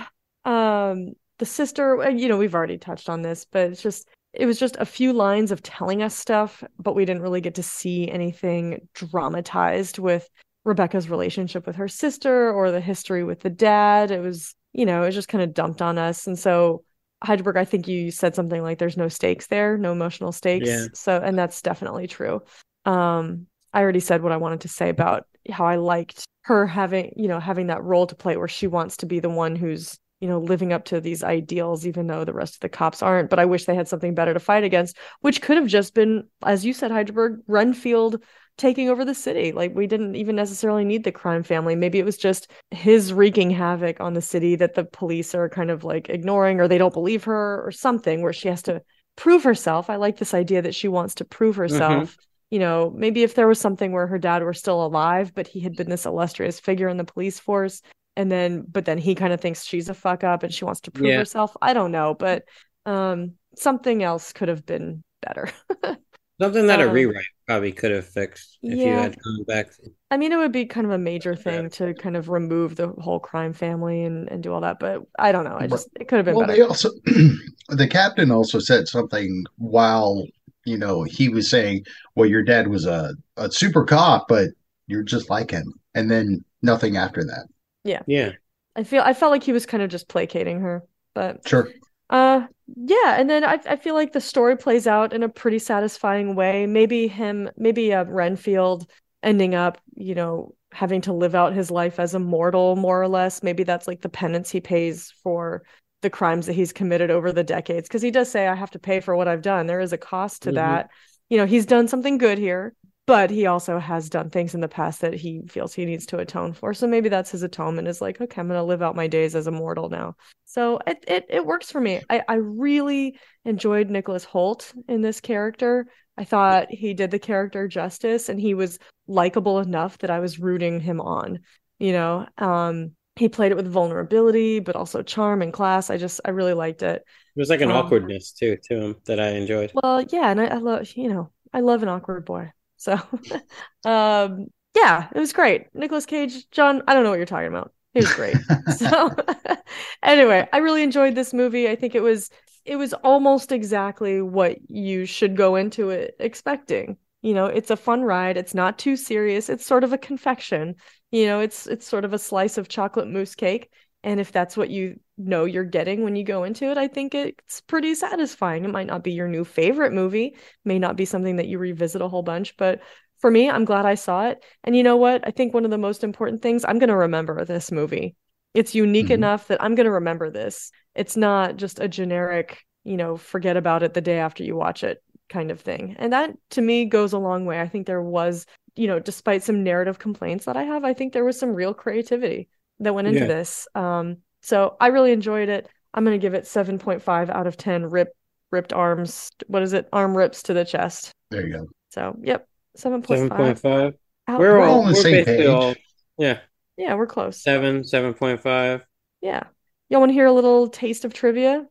um, the sister, uh, you know, we've already touched on this, but it's just it was just a few lines of telling us stuff, but we didn't really get to see anything dramatized with Rebecca's relationship with her sister or the history with the dad. It was, you know, it was just kind of dumped on us. And so Heidelberg, I think you said something like there's no stakes there, no emotional stakes. Yeah. So, and that's definitely true. Um, I already said what I wanted to say about how I liked her having, you know, having that role to play where she wants to be the one who's, you know, living up to these ideals, even though the rest of the cops aren't. But I wish they had something better to fight against, which could have just been, as you said, Heidelberg, Renfield taking over the city. Like we didn't even necessarily need the crime family. Maybe it was just his wreaking havoc on the city that the police are kind of like ignoring or they don't believe her or something where she has to prove herself. I like this idea that she wants to prove herself. You know, maybe if there was something where her dad were still alive, but he had been this illustrious figure in the police force, and then but then he kind of thinks she's a fuck up and she wants to prove Yeah. herself. I don't know, but um something else could have been better. (laughs) Something that a Um, rewrite probably could have fixed if you yeah. had gone back. I mean, it would be kind of a major Yeah. thing to kind of remove the whole crime family and, and do all that, but I don't know. I just it could have been Well, better. they also (clears throat) the captain also said something while you know he was saying, "Well, your dad was a a super cop, but you're just like him," and then nothing after that. Yeah, yeah. I feel I felt like he was kind of just placating her, but Sure. Uh, yeah, and then I I feel like the story plays out in a pretty satisfying way. Maybe him, maybe uh, Renfield ending up, you know, having to live out his life as a mortal, more or less. Maybe that's like the penance he pays for the crimes that he's committed over the decades. Because he does say, I have to pay for what I've done. There is a cost to Mhm. that. You know, he's done something good here, but he also has done things in the past that he feels he needs to atone for. So maybe that's his atonement is like, okay, I'm gonna live out my days as a mortal now. So it it, it works for me. I, I really enjoyed Nicholas Hoult in this character. I thought he did the character justice and he was likable enough that I was rooting him on. You know, um, he played it with vulnerability, but also charm and class. I just I really liked it. There was like an Um, awkwardness too to him that I enjoyed. Well, yeah, and I, I love, you know, I love an awkward boy. So, (laughs) um, yeah, it was great. Nicolas Cage, John, I don't know what you're talking about. It was great. (laughs) so, (laughs) anyway, I really enjoyed this movie. I think it was it was almost exactly what you should go into it expecting. You know, it's a fun ride. It's not too serious. It's sort of a confection. You know, it's it's sort of a slice of chocolate mousse cake. And if that's what you know you're getting when you go into it, I think it's pretty satisfying. It might not be your new favorite movie, may not be something that you revisit a whole bunch, but for me, I'm glad I saw it. And you know what? I think one of the most important things, I'm going to remember this movie. It's unique Mhm. enough that I'm going to remember this. It's not just a generic, you know, forget about it the day after you watch it kind of thing. And that to me goes a long way. I think there was, you know, despite some narrative complaints that I have, I think there was some real creativity that went into Yeah. this. Um, so I really enjoyed it. I'm going to give it 7.5 out of 10 rip ripped arms. What is it? Arm rips to the chest. There you go. So, yep. 7.5. Seven point five. Out- We're We're all all on the same page. all yeah. Yeah, we're close. Seven, seven point five. Yeah. Y'all want to hear a little taste of trivia?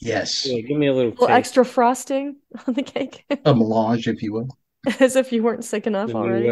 Yes, Yeah, give me a little A little extra frosting on the cake, a melange, if you will. (laughs) as if you weren't sick enough If already.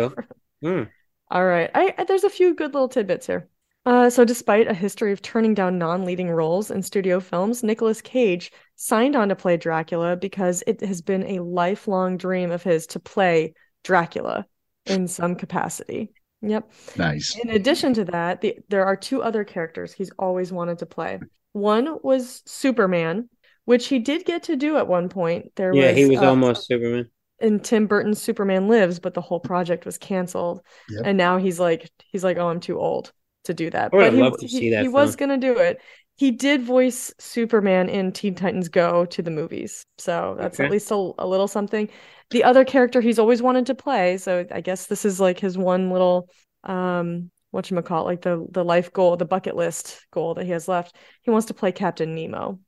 Mm. (laughs) All right. I, I there's a few good little tidbits here. Uh, so, despite a history of turning down non leading roles in studio films, Nicolas Cage signed on to play Dracula because it has been a lifelong dream of his to play Dracula in some capacity. Yep. Nice. In addition to that, the, there are two other characters he's always wanted to play. One was Superman, which he did get to do at one point. There was yeah, was, he was uh, almost Superman. in Tim Burton's Superman Lives, but the whole project was canceled. Yep. And now he's like, he's like, oh, I'm too old to do that. I would but have he, to he, see that he was gonna do it. He did voice Superman in Teen Titans Go to the movies, so that's Okay. at least a, a little something. The other character he's always wanted to play, so I guess this is like his one little um what you call like the the life goal, the bucket list goal that he has left. He wants to play Captain Nemo.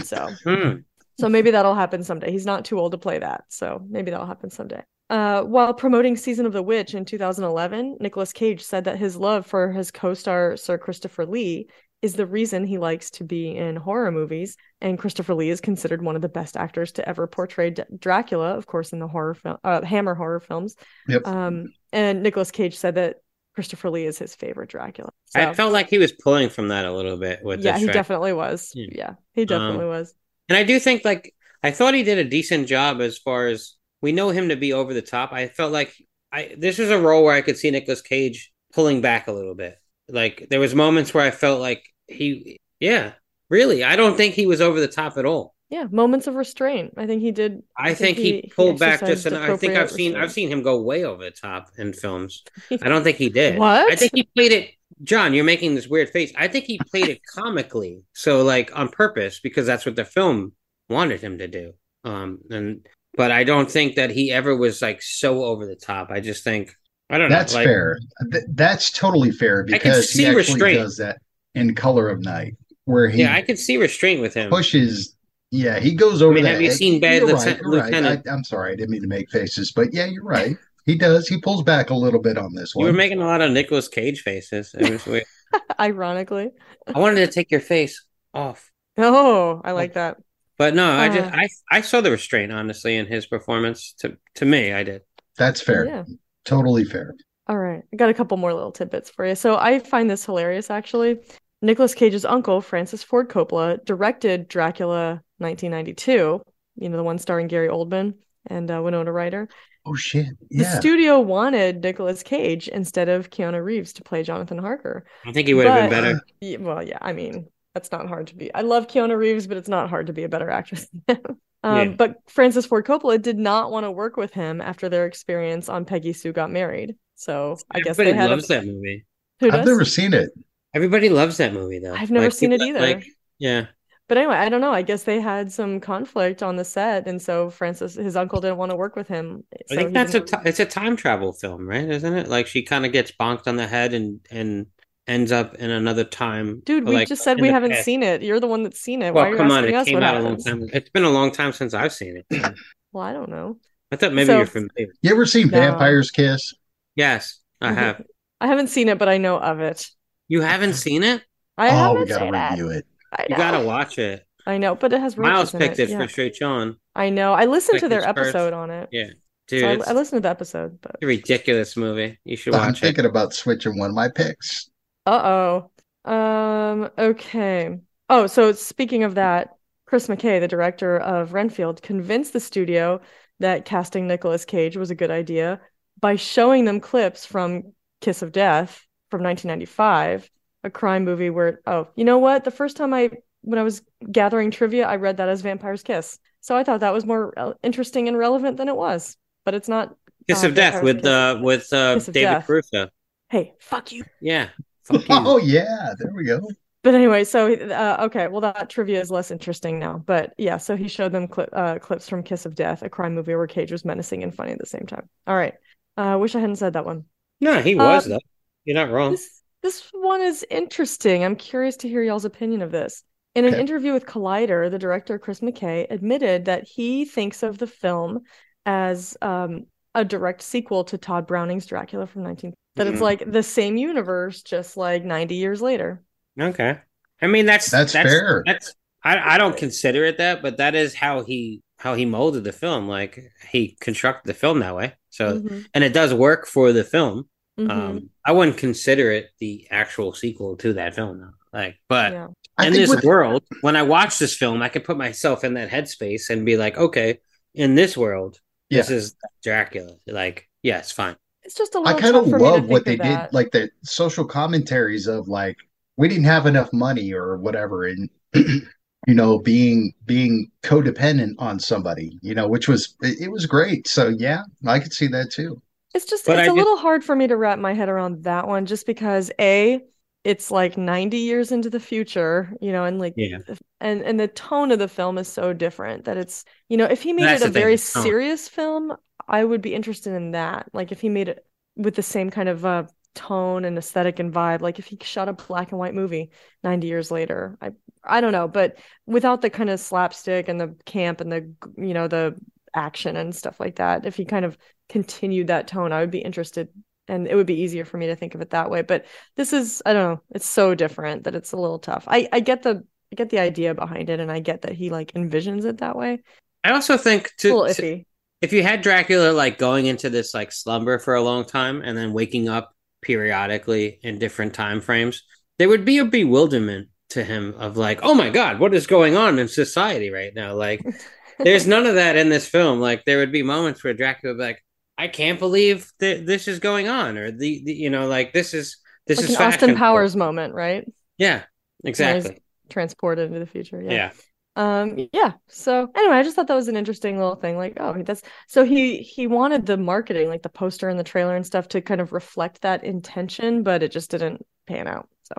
So Hmm. so maybe that'll happen someday. He's not too old to play that. So maybe that'll happen someday. Uh, while promoting Season of the Witch in 2011, Nicolas Cage said that his love for his co-star Sir Christopher Lee is the reason he likes to be in horror movies. And Christopher Lee is considered one of the best actors to ever portray D- Dracula, of course, in the horror film, uh, Hammer horror films. Yep. Um, and Nicolas Cage said that Christopher Lee is his favorite Dracula. So, I felt like he was pulling from that a little bit with yeah, this he track. definitely was. Yeah. Yeah, he definitely was. And I do think like I thought he did a decent job as far as we know him to be over the top. I felt like I this was a role where I could see Nicolas Cage pulling back a little bit. Like there was moments where I felt like he yeah, really. I don't think he was over the top at all. Yeah, moments of restraint. I think he did. I, think, he, pulled back just enough. I think I've seen I've seen him go way over the top in films. (laughs) I don't think he did. What? I think he played it John, you're making this weird face. I think he played it comically. So like on purpose because that's what the film wanted him to do. Um and but I don't think that he ever was like so over the top. I just think I don't That's know. Like, fair. Th- that's totally fair I can because he see actually restraint. does that in Color of Night, where he Yeah, I can see restraint with him. pushes. Yeah, he goes over I mean, that. have you seen Bad You're Lieutenant- right, you're right. I, I'm sorry, I didn't mean to make faces, but yeah, you're right. He does. He pulls back a little bit on this one. You one. were making a lot of Nicolas Cage faces. It was weird. (laughs) Ironically. I wanted to take your face off. Oh, I like that. But no, I just Uh. I I saw the restraint honestly in his performance. To to me, I did. That's fair. Yeah. Totally fair. All right. I got a couple more little tidbits for you. So I find this hilarious actually. Nicolas Cage's uncle, Francis Ford Coppola, directed Dracula 1992, you know, the one starring Gary Oldman and uh, Winona Ryder. Oh shit. Yeah. The studio wanted Nicolas Cage instead of Keanu Reeves to play Jonathan Harker. I think he would have been better. Well, yeah, I mean, that's not hard to be. I love Keanu Reeves, but it's not hard to be a better actress. (laughs) Um, Yeah. But Francis Ford Coppola did not want to work with him after their experience on Peggy Sue Got Married. So I guess they Everybody had a, that movie. who I've does? never seen it. Everybody loves that movie though. I've never Like, seen it either. Like, yeah, But anyway, I don't know. I guess they had some conflict on the set, and so Francis, his uncle, didn't want to work with him. I think that's a didn't- ti- it's a time travel film, right? Isn't it? Like she kind of gets bonked on the head and and ends up in another time. Dude, or, we like, just said we haven't past. seen it. You're the one that's seen it. Why are Well, you come on, it came out happens? a long time. It's been a long time since I've seen it. (laughs) Well, I don't know. I thought maybe So- you're familiar. You ever seen No. Vampire's Kiss? Yes, I have. I haven't seen it, but I know of it. You haven't seen it? I oh, haven't we gotta seen it. review it. I You gotta watch it. I know, but it has Miles roaches in picked it, yeah. for straight on. I know. I listened to their it's first. episode on it. Yeah, dude, So I, I listened to the episode, but a ridiculous movie. You should watch I'm watch it. thinking about switching one of my picks. Uh-oh. Um, okay. Oh, so speaking of that, Chris McKay, the director of Renfield, convinced the studio that casting Nicolas Cage was a good idea by showing them clips from Kiss of Death from 1995, a crime movie where, oh, you know what? The first time I, when I was gathering trivia, I read that as Vampire's Kiss. So I thought that was more uh, interesting and relevant than it was, but it's not. Kiss uh, of Death with Kiss. uh with uh David Death. Caruso. Hey, fuck you. Yeah. (laughs) Oh yeah, there we go. But anyway, so uh, okay, well that trivia is less interesting now. But yeah, so he showed them clip, uh, clips from Kiss of Death, a crime movie where Cage was menacing and funny at the same time. All right, I uh, wish I hadn't said that one. No, he was Um, though. You're not wrong. This this one is interesting. I'm curious to hear y'all's opinion of this. In an Okay. interview with Collider, the director Chris McKay admitted that he thinks of the film as um, a direct sequel to Tod Browning's Dracula from 19. That it's Mhm. like the same universe, just like 90 years later. Okay. I mean that's That's fair. That's I I don't consider it that, but that is how he how he molded the film. Like he constructed the film that way. So Mhm. and it does work for the film. Mhm. Um, I wouldn't consider it the actual sequel to that film, though. Like, but yeah. In this with- world, when I watch this film, I could put myself in that headspace and be like, okay, in this world, this is Dracula. Like, yeah, it's fine. It's just a I little I kind of for me to love what they think that. did, like the social commentaries of like we didn't have enough money or whatever, and (clears throat) you know, being being codependent on somebody, you know, which was it, it was great. So yeah, I could see that too. It's just But it's I a just- little hard for me to wrap my head around that one just because A, it's like 90 years into the future, you know, and like Yeah. and and the tone of the film is so different that it's, you know, if he made That's it a the thing, very serious film, I would be interested in that. Like if he made it with the same kind of uh tone and aesthetic and vibe, like if he shot a black and white movie 90 years later. I I don't know, but without the kind of slapstick and the camp and the you know, the action and stuff like that, if he kind of continued that tone, I would be interested and it would be easier for me to think of it that way. But this is, I don't know, it's so different that it's a little tough. I, I get the I get the idea behind it and I get that he like envisions it that way. I also think It's a little to, to. If you had Dracula like going into this like slumber for a long time and then waking up periodically in different time frames, there would be a bewilderment to him of like, oh my god, what is going on in society right now? Like, (laughs) there's none of that in this film. Like, there would be moments where Dracula would be like, I can't believe that this is going on, or the, the you know, like this is this like is an Austin. Powers moment, right? Yeah, exactly. Transported into the future. Yeah. Yeah. Um yeah. So anyway, I just thought that was an interesting little thing. Like, oh, that's so he he wanted the marketing, like the poster and the trailer and stuff to kind of reflect that intention, but it just didn't pan out. So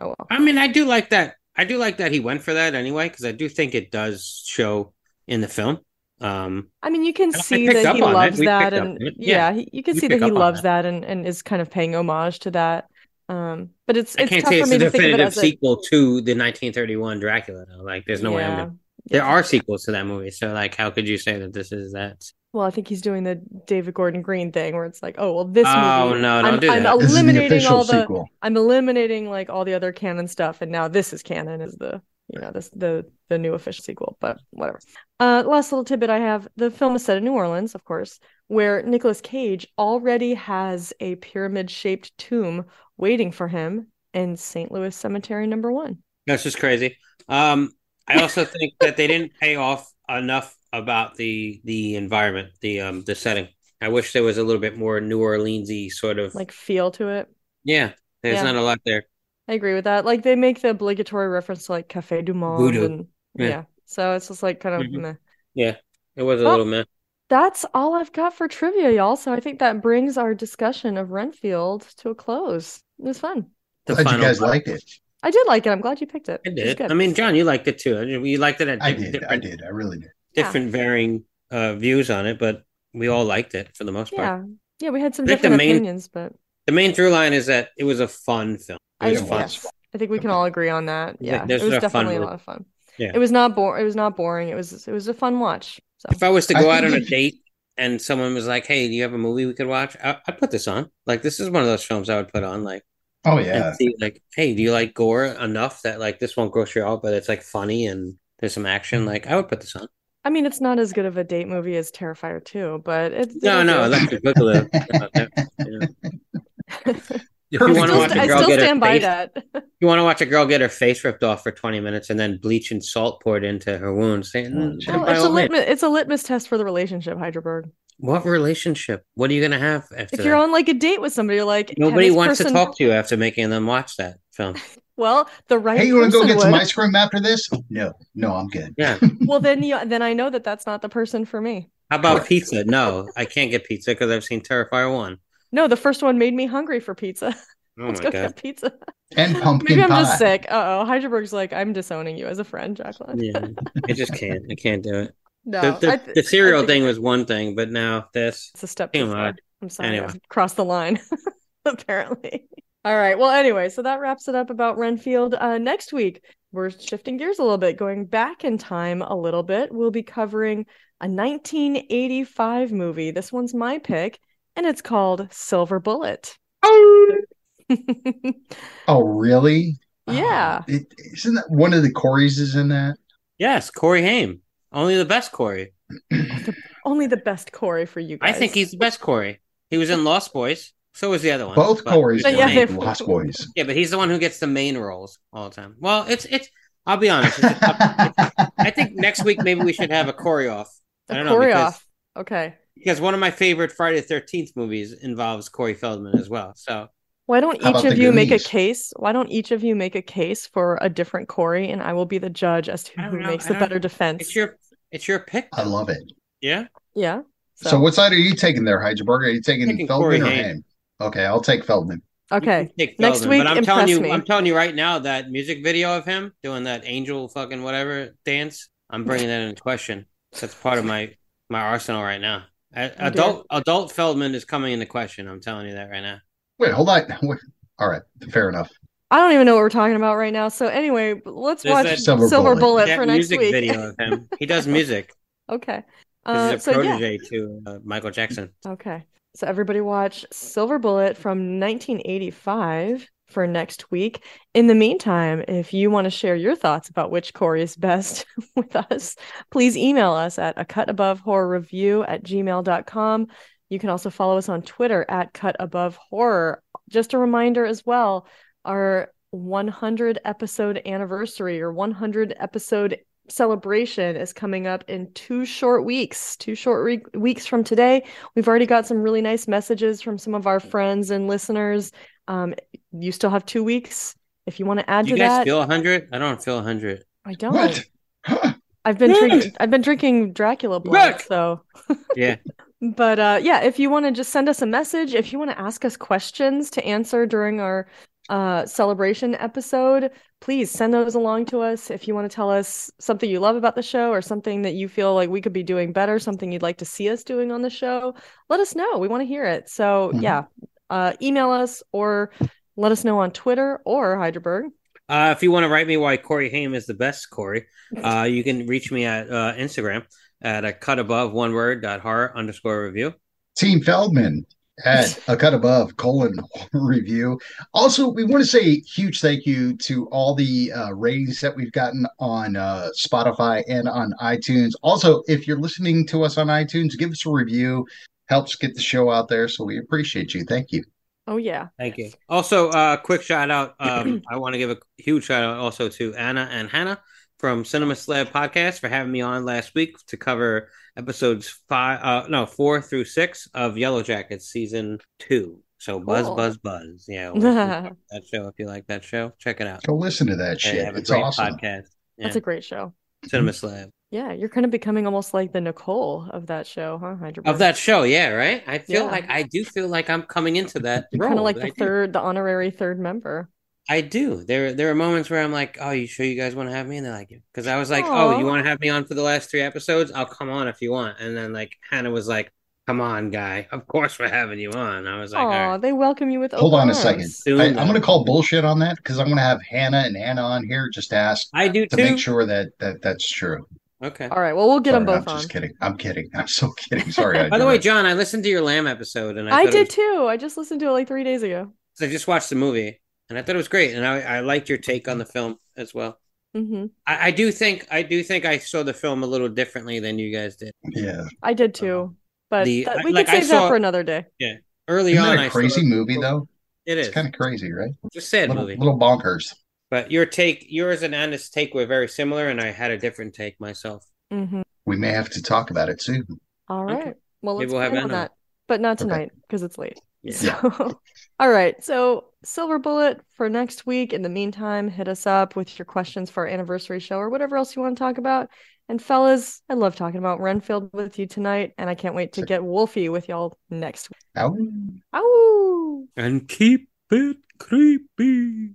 oh well. I mean, I do like that. I do like that he went for that anyway because I do think it does show in the film. Um, I mean, you can see that he loves that, and yeah, Yeah. he, you can We see that he loves that. that and, and is kind of paying homage to that. Um, but it's I it's can't tough say it's a to it definitive as a sequel to the 1931 Dracula. Though. Like, there's no way. I'm gonna... There Yeah. are sequels to that movie, so like, how could you say that this is that? Well, I think he's doing the David Gordon Green thing where it's like, oh well, this Oh, movie, no, don't I'm, do I'm that. This is the eliminating official all the, sequel. I'm eliminating like all the other canon stuff, and now this is canon is the you know this the the new official sequel. But whatever. Uh, last little tidbit I have: the film is set in New Orleans, of course, where Nicolas Cage already has a pyramid-shaped tomb waiting for him in St. Louis Cemetery Number One. That's just crazy. Um, I also think that they didn't pay off enough about the the environment, the um the setting. I wish there was a little bit more New Orleansy sort of Like feel to it. yeah. There's Yeah. not a lot there. I agree with that. Like they make the obligatory reference to like Café du Monde Voodoo. and yeah. Yeah. So it's just like kind of Mhm. meh. Yeah, it was a Well, little meh. That's all I've got for trivia, y'all. So I think that brings our discussion of Renfield to a close. It was fun. The Glad you guys part. liked it. I did like it. I'm glad you picked it. I did. good. I mean, John, you liked it too. You liked it at I did. I did. I really did. Yeah. different varying uh, views on it, but we all liked it for the most part. yeah. Yeah, we had some I the different main- opinions, but The main through line is that it was a fun film. It I was it fun. yes. I think we can all agree on that. Yeah, Yeah. this It was was a definitely a lot of fun. Yeah. It was not bore it was not boring. It was it was a fun watch. So If I was to I go out on a date and someone was like, "Hey, do you have a movie we could watch?" I- I'd put this on. Like, this is one of those films I would put on. Like, Oh yeah. and see, like, hey, do you like gore enough that like this won't gross you out, but it's like funny and there's some action? Mm-hmm. Like, I would put this on. I mean, it's not as good of a date movie as Terrifier 2, but it's No, it'll no, do. Electric Boogaloo. Yeah. If you want to watch still, a I girl still get her stand by face, that. (laughs) you want to watch a girl get her face ripped off for 20 minutes and then bleach and salt poured into her wounds. Say, mm, Well, Well, it's a litmus, it's a litmus test for the relationship, Heidelberg. What relationship? What are you gonna have after If you're that? on like a date with somebody, you're like, Nobody wants person-" to talk to you after making them watch that film. (laughs) Well, the right Hey, you want to go person get some ice cream after this? No, no, I'm good. Yeah. (laughs) Well, then you then I know that that's not the person for me. How about pizza? No, I can't get pizza because I've seen Terrifier one. No, the first one made me hungry for pizza. Oh (laughs) Let's my go god. get pizza. And (laughs) pumpkin Maybe I'm pie. just sick. Uh oh, Heidelberg's like, I'm disowning you as a friend, Jacqueline. Yeah, I just (laughs) can't. I can't do it. No, the the, th- the cereal think thing was one thing, but now this. It's a step Too too far. I'm sorry, Anyway. I've crossed the line. Apparently. All right. Well, anyway, so that wraps it up about Renfield. Uh, next week, we're shifting gears a little bit, going back in time a little bit. We'll be covering a 1985 movie. This one's my pick, and it's called Silver Bullet. (laughs) Oh, really? (laughs) Yeah. Oh, it, isn't that one of the Corys is in that? Yes, Corey Haim. Only the best Corey. (clears throat) Only the best Corey for you guys. I think he's the best Corey. He was in Lost Boys. So was the other one. Both but- Corey's But were yeah, named they- Lost Boys. Yeah, but he's the one who gets the main roles all the time. Well, it's it's. I'll be honest. It's a- (laughs) I think next week maybe we should have a Corey off. I A don't know Corey off. Okay. Because one of my favorite Friday the Thirteenth movies involves Corey Feldman as well. So Why don't How each of the you make a case? Why don't each of you make a case for a different Corey, and I will be the judge as to who know, makes I the don't- better defense. it's your it's your pick. I love it. Yeah. Yeah. So, what side are you taking there, Heidelberg? Are you taking Taking Feldman Corey or Haim. Haim? Okay, I'll take Feldman. Okay. Take Next week, but I'm telling you, me. I'm telling you right now that music video of him doing that angel fucking whatever dance, I'm bringing that into question. That's part of my my arsenal right now. A- adult adult Feldman is coming into question. I'm telling you that right now. Wait, hold on. (laughs) Wait. All right, fair enough. I don't even know what we're talking about right now. So anyway, let's There's watch Silver, Silver Bullet, Bullet. For next music week. video of him. (laughs) He does music. okay. Uh, he's a so yeah. protege to uh, Michael Jackson. Okay. So everybody watch Silver Bullet from 1985 for next week. In the meantime, if you want to share your thoughts about which Corey is best (laughs) with us, please email us at a cut above horror review at gmail.com. You can also follow us on Twitter at cut above horror. Just a reminder as well, our 100 episode anniversary or 100 episode celebration is coming up in two short weeks, two short re- weeks from today. We've already got some really nice messages from some of our friends and listeners. Um, you still have two weeks. If you want to add Do you to guys that, feel 100? I don't feel 100. I don't. What? (laughs) I've been drinking. I've been drinking Dracula blood. Look! So, (laughs) Yeah. but uh, yeah, if you want to just send us a message, if you want to ask us questions to answer during our uh, celebration episode, please send those along to us. If you want to tell us something you love about the show or something that you feel like we could be doing better, something you'd like to see us doing on the show, let us know. We want to hear it. So Mhm. yeah, uh, email us or let us know on Twitter or Heidelberg. Uh, if you want to write me why Corey Haim is the best Corey, (laughs) uh, you can reach me at uh, Instagram at a cut above one word dot horror underscore review. Team Feldman at a cut above colon (laughs) review. Also, we want to say huge thank you to all the uh, ratings that we've gotten on uh, Spotify and on iTunes. Also, if you're listening to us on iTunes, give us a review. Helps get the show out there. So we appreciate you. Thank you. Oh yeah. Thank you. Also, uh, quick shout out. Um, (clears throat) I want to give a huge shout out also to Anna and Hannah from Cinema Slab Podcast for having me on last week to cover episodes five, uh, no, four through six of Yellow Jackets season two. So buzz, Cool. buzz, buzz. Yeah, we'll- we'll (laughs) check that show if you like that show, check it out. Go listen to that They shit. It's awesome. podcast. Yeah. That's a great show. Cinema Slab Yeah, you're kind of becoming almost like the Nicole of that show, huh, Heidelberg? of that show. Yeah, right. I feel Yeah. like I do feel like I'm coming into that. You're kind of role. like I the do. third, the honorary third member. I do. There, there are moments where I'm like, "Oh, you sure you guys want to have me?" And they're like, "Because I was like, oh, you want to have me on for the last three episodes? I'll come on if you want." And then like Hannah was like, "Come on, guy. Of course we're having you on." I was like, Oh, "All right." they welcome you with Hold open on a second. Soon, I, I'm going to call bullshit on that because I'm going to have Hannah and Anna on here just to ask I do to too. make sure that, that that's true. Okay. All right, well, we'll get them both I'm on. just kidding. I'm kidding. I'm so (laughs) kidding. Sorry. By the way, interrupted. John, I listened to your Lamb episode, and I, I did was- too. I just listened to it like three days ago. I just watched the movie, and I thought it was great, and I, I liked your take on the film as well. hmm I, I do think I do think I saw the film a little differently than you guys did. yeah. I did too, but The- that, we like, could save saw- that for another day. Yeah, early Isn't on, that I a crazy it- movie though? It is It's kind of crazy, right? It's a sad Little, movie. little bonkers. But your take, yours and Anna's take were very similar, and I had a different take myself. hmm We may have to talk about it soon. All right. Okay. Well, let's we'll have plan on Anna. that, but not tonight because it's late. Yeah. So, (laughs) all right. So, Silver Bullet for next week. In the meantime, hit us up with your questions for our anniversary show or whatever else you want to talk about. And, fellas, I love talking about Renfield with you tonight, and I can't wait to Sure. get Wolfie with y'all next week. Ow. Ow! And keep it creepy.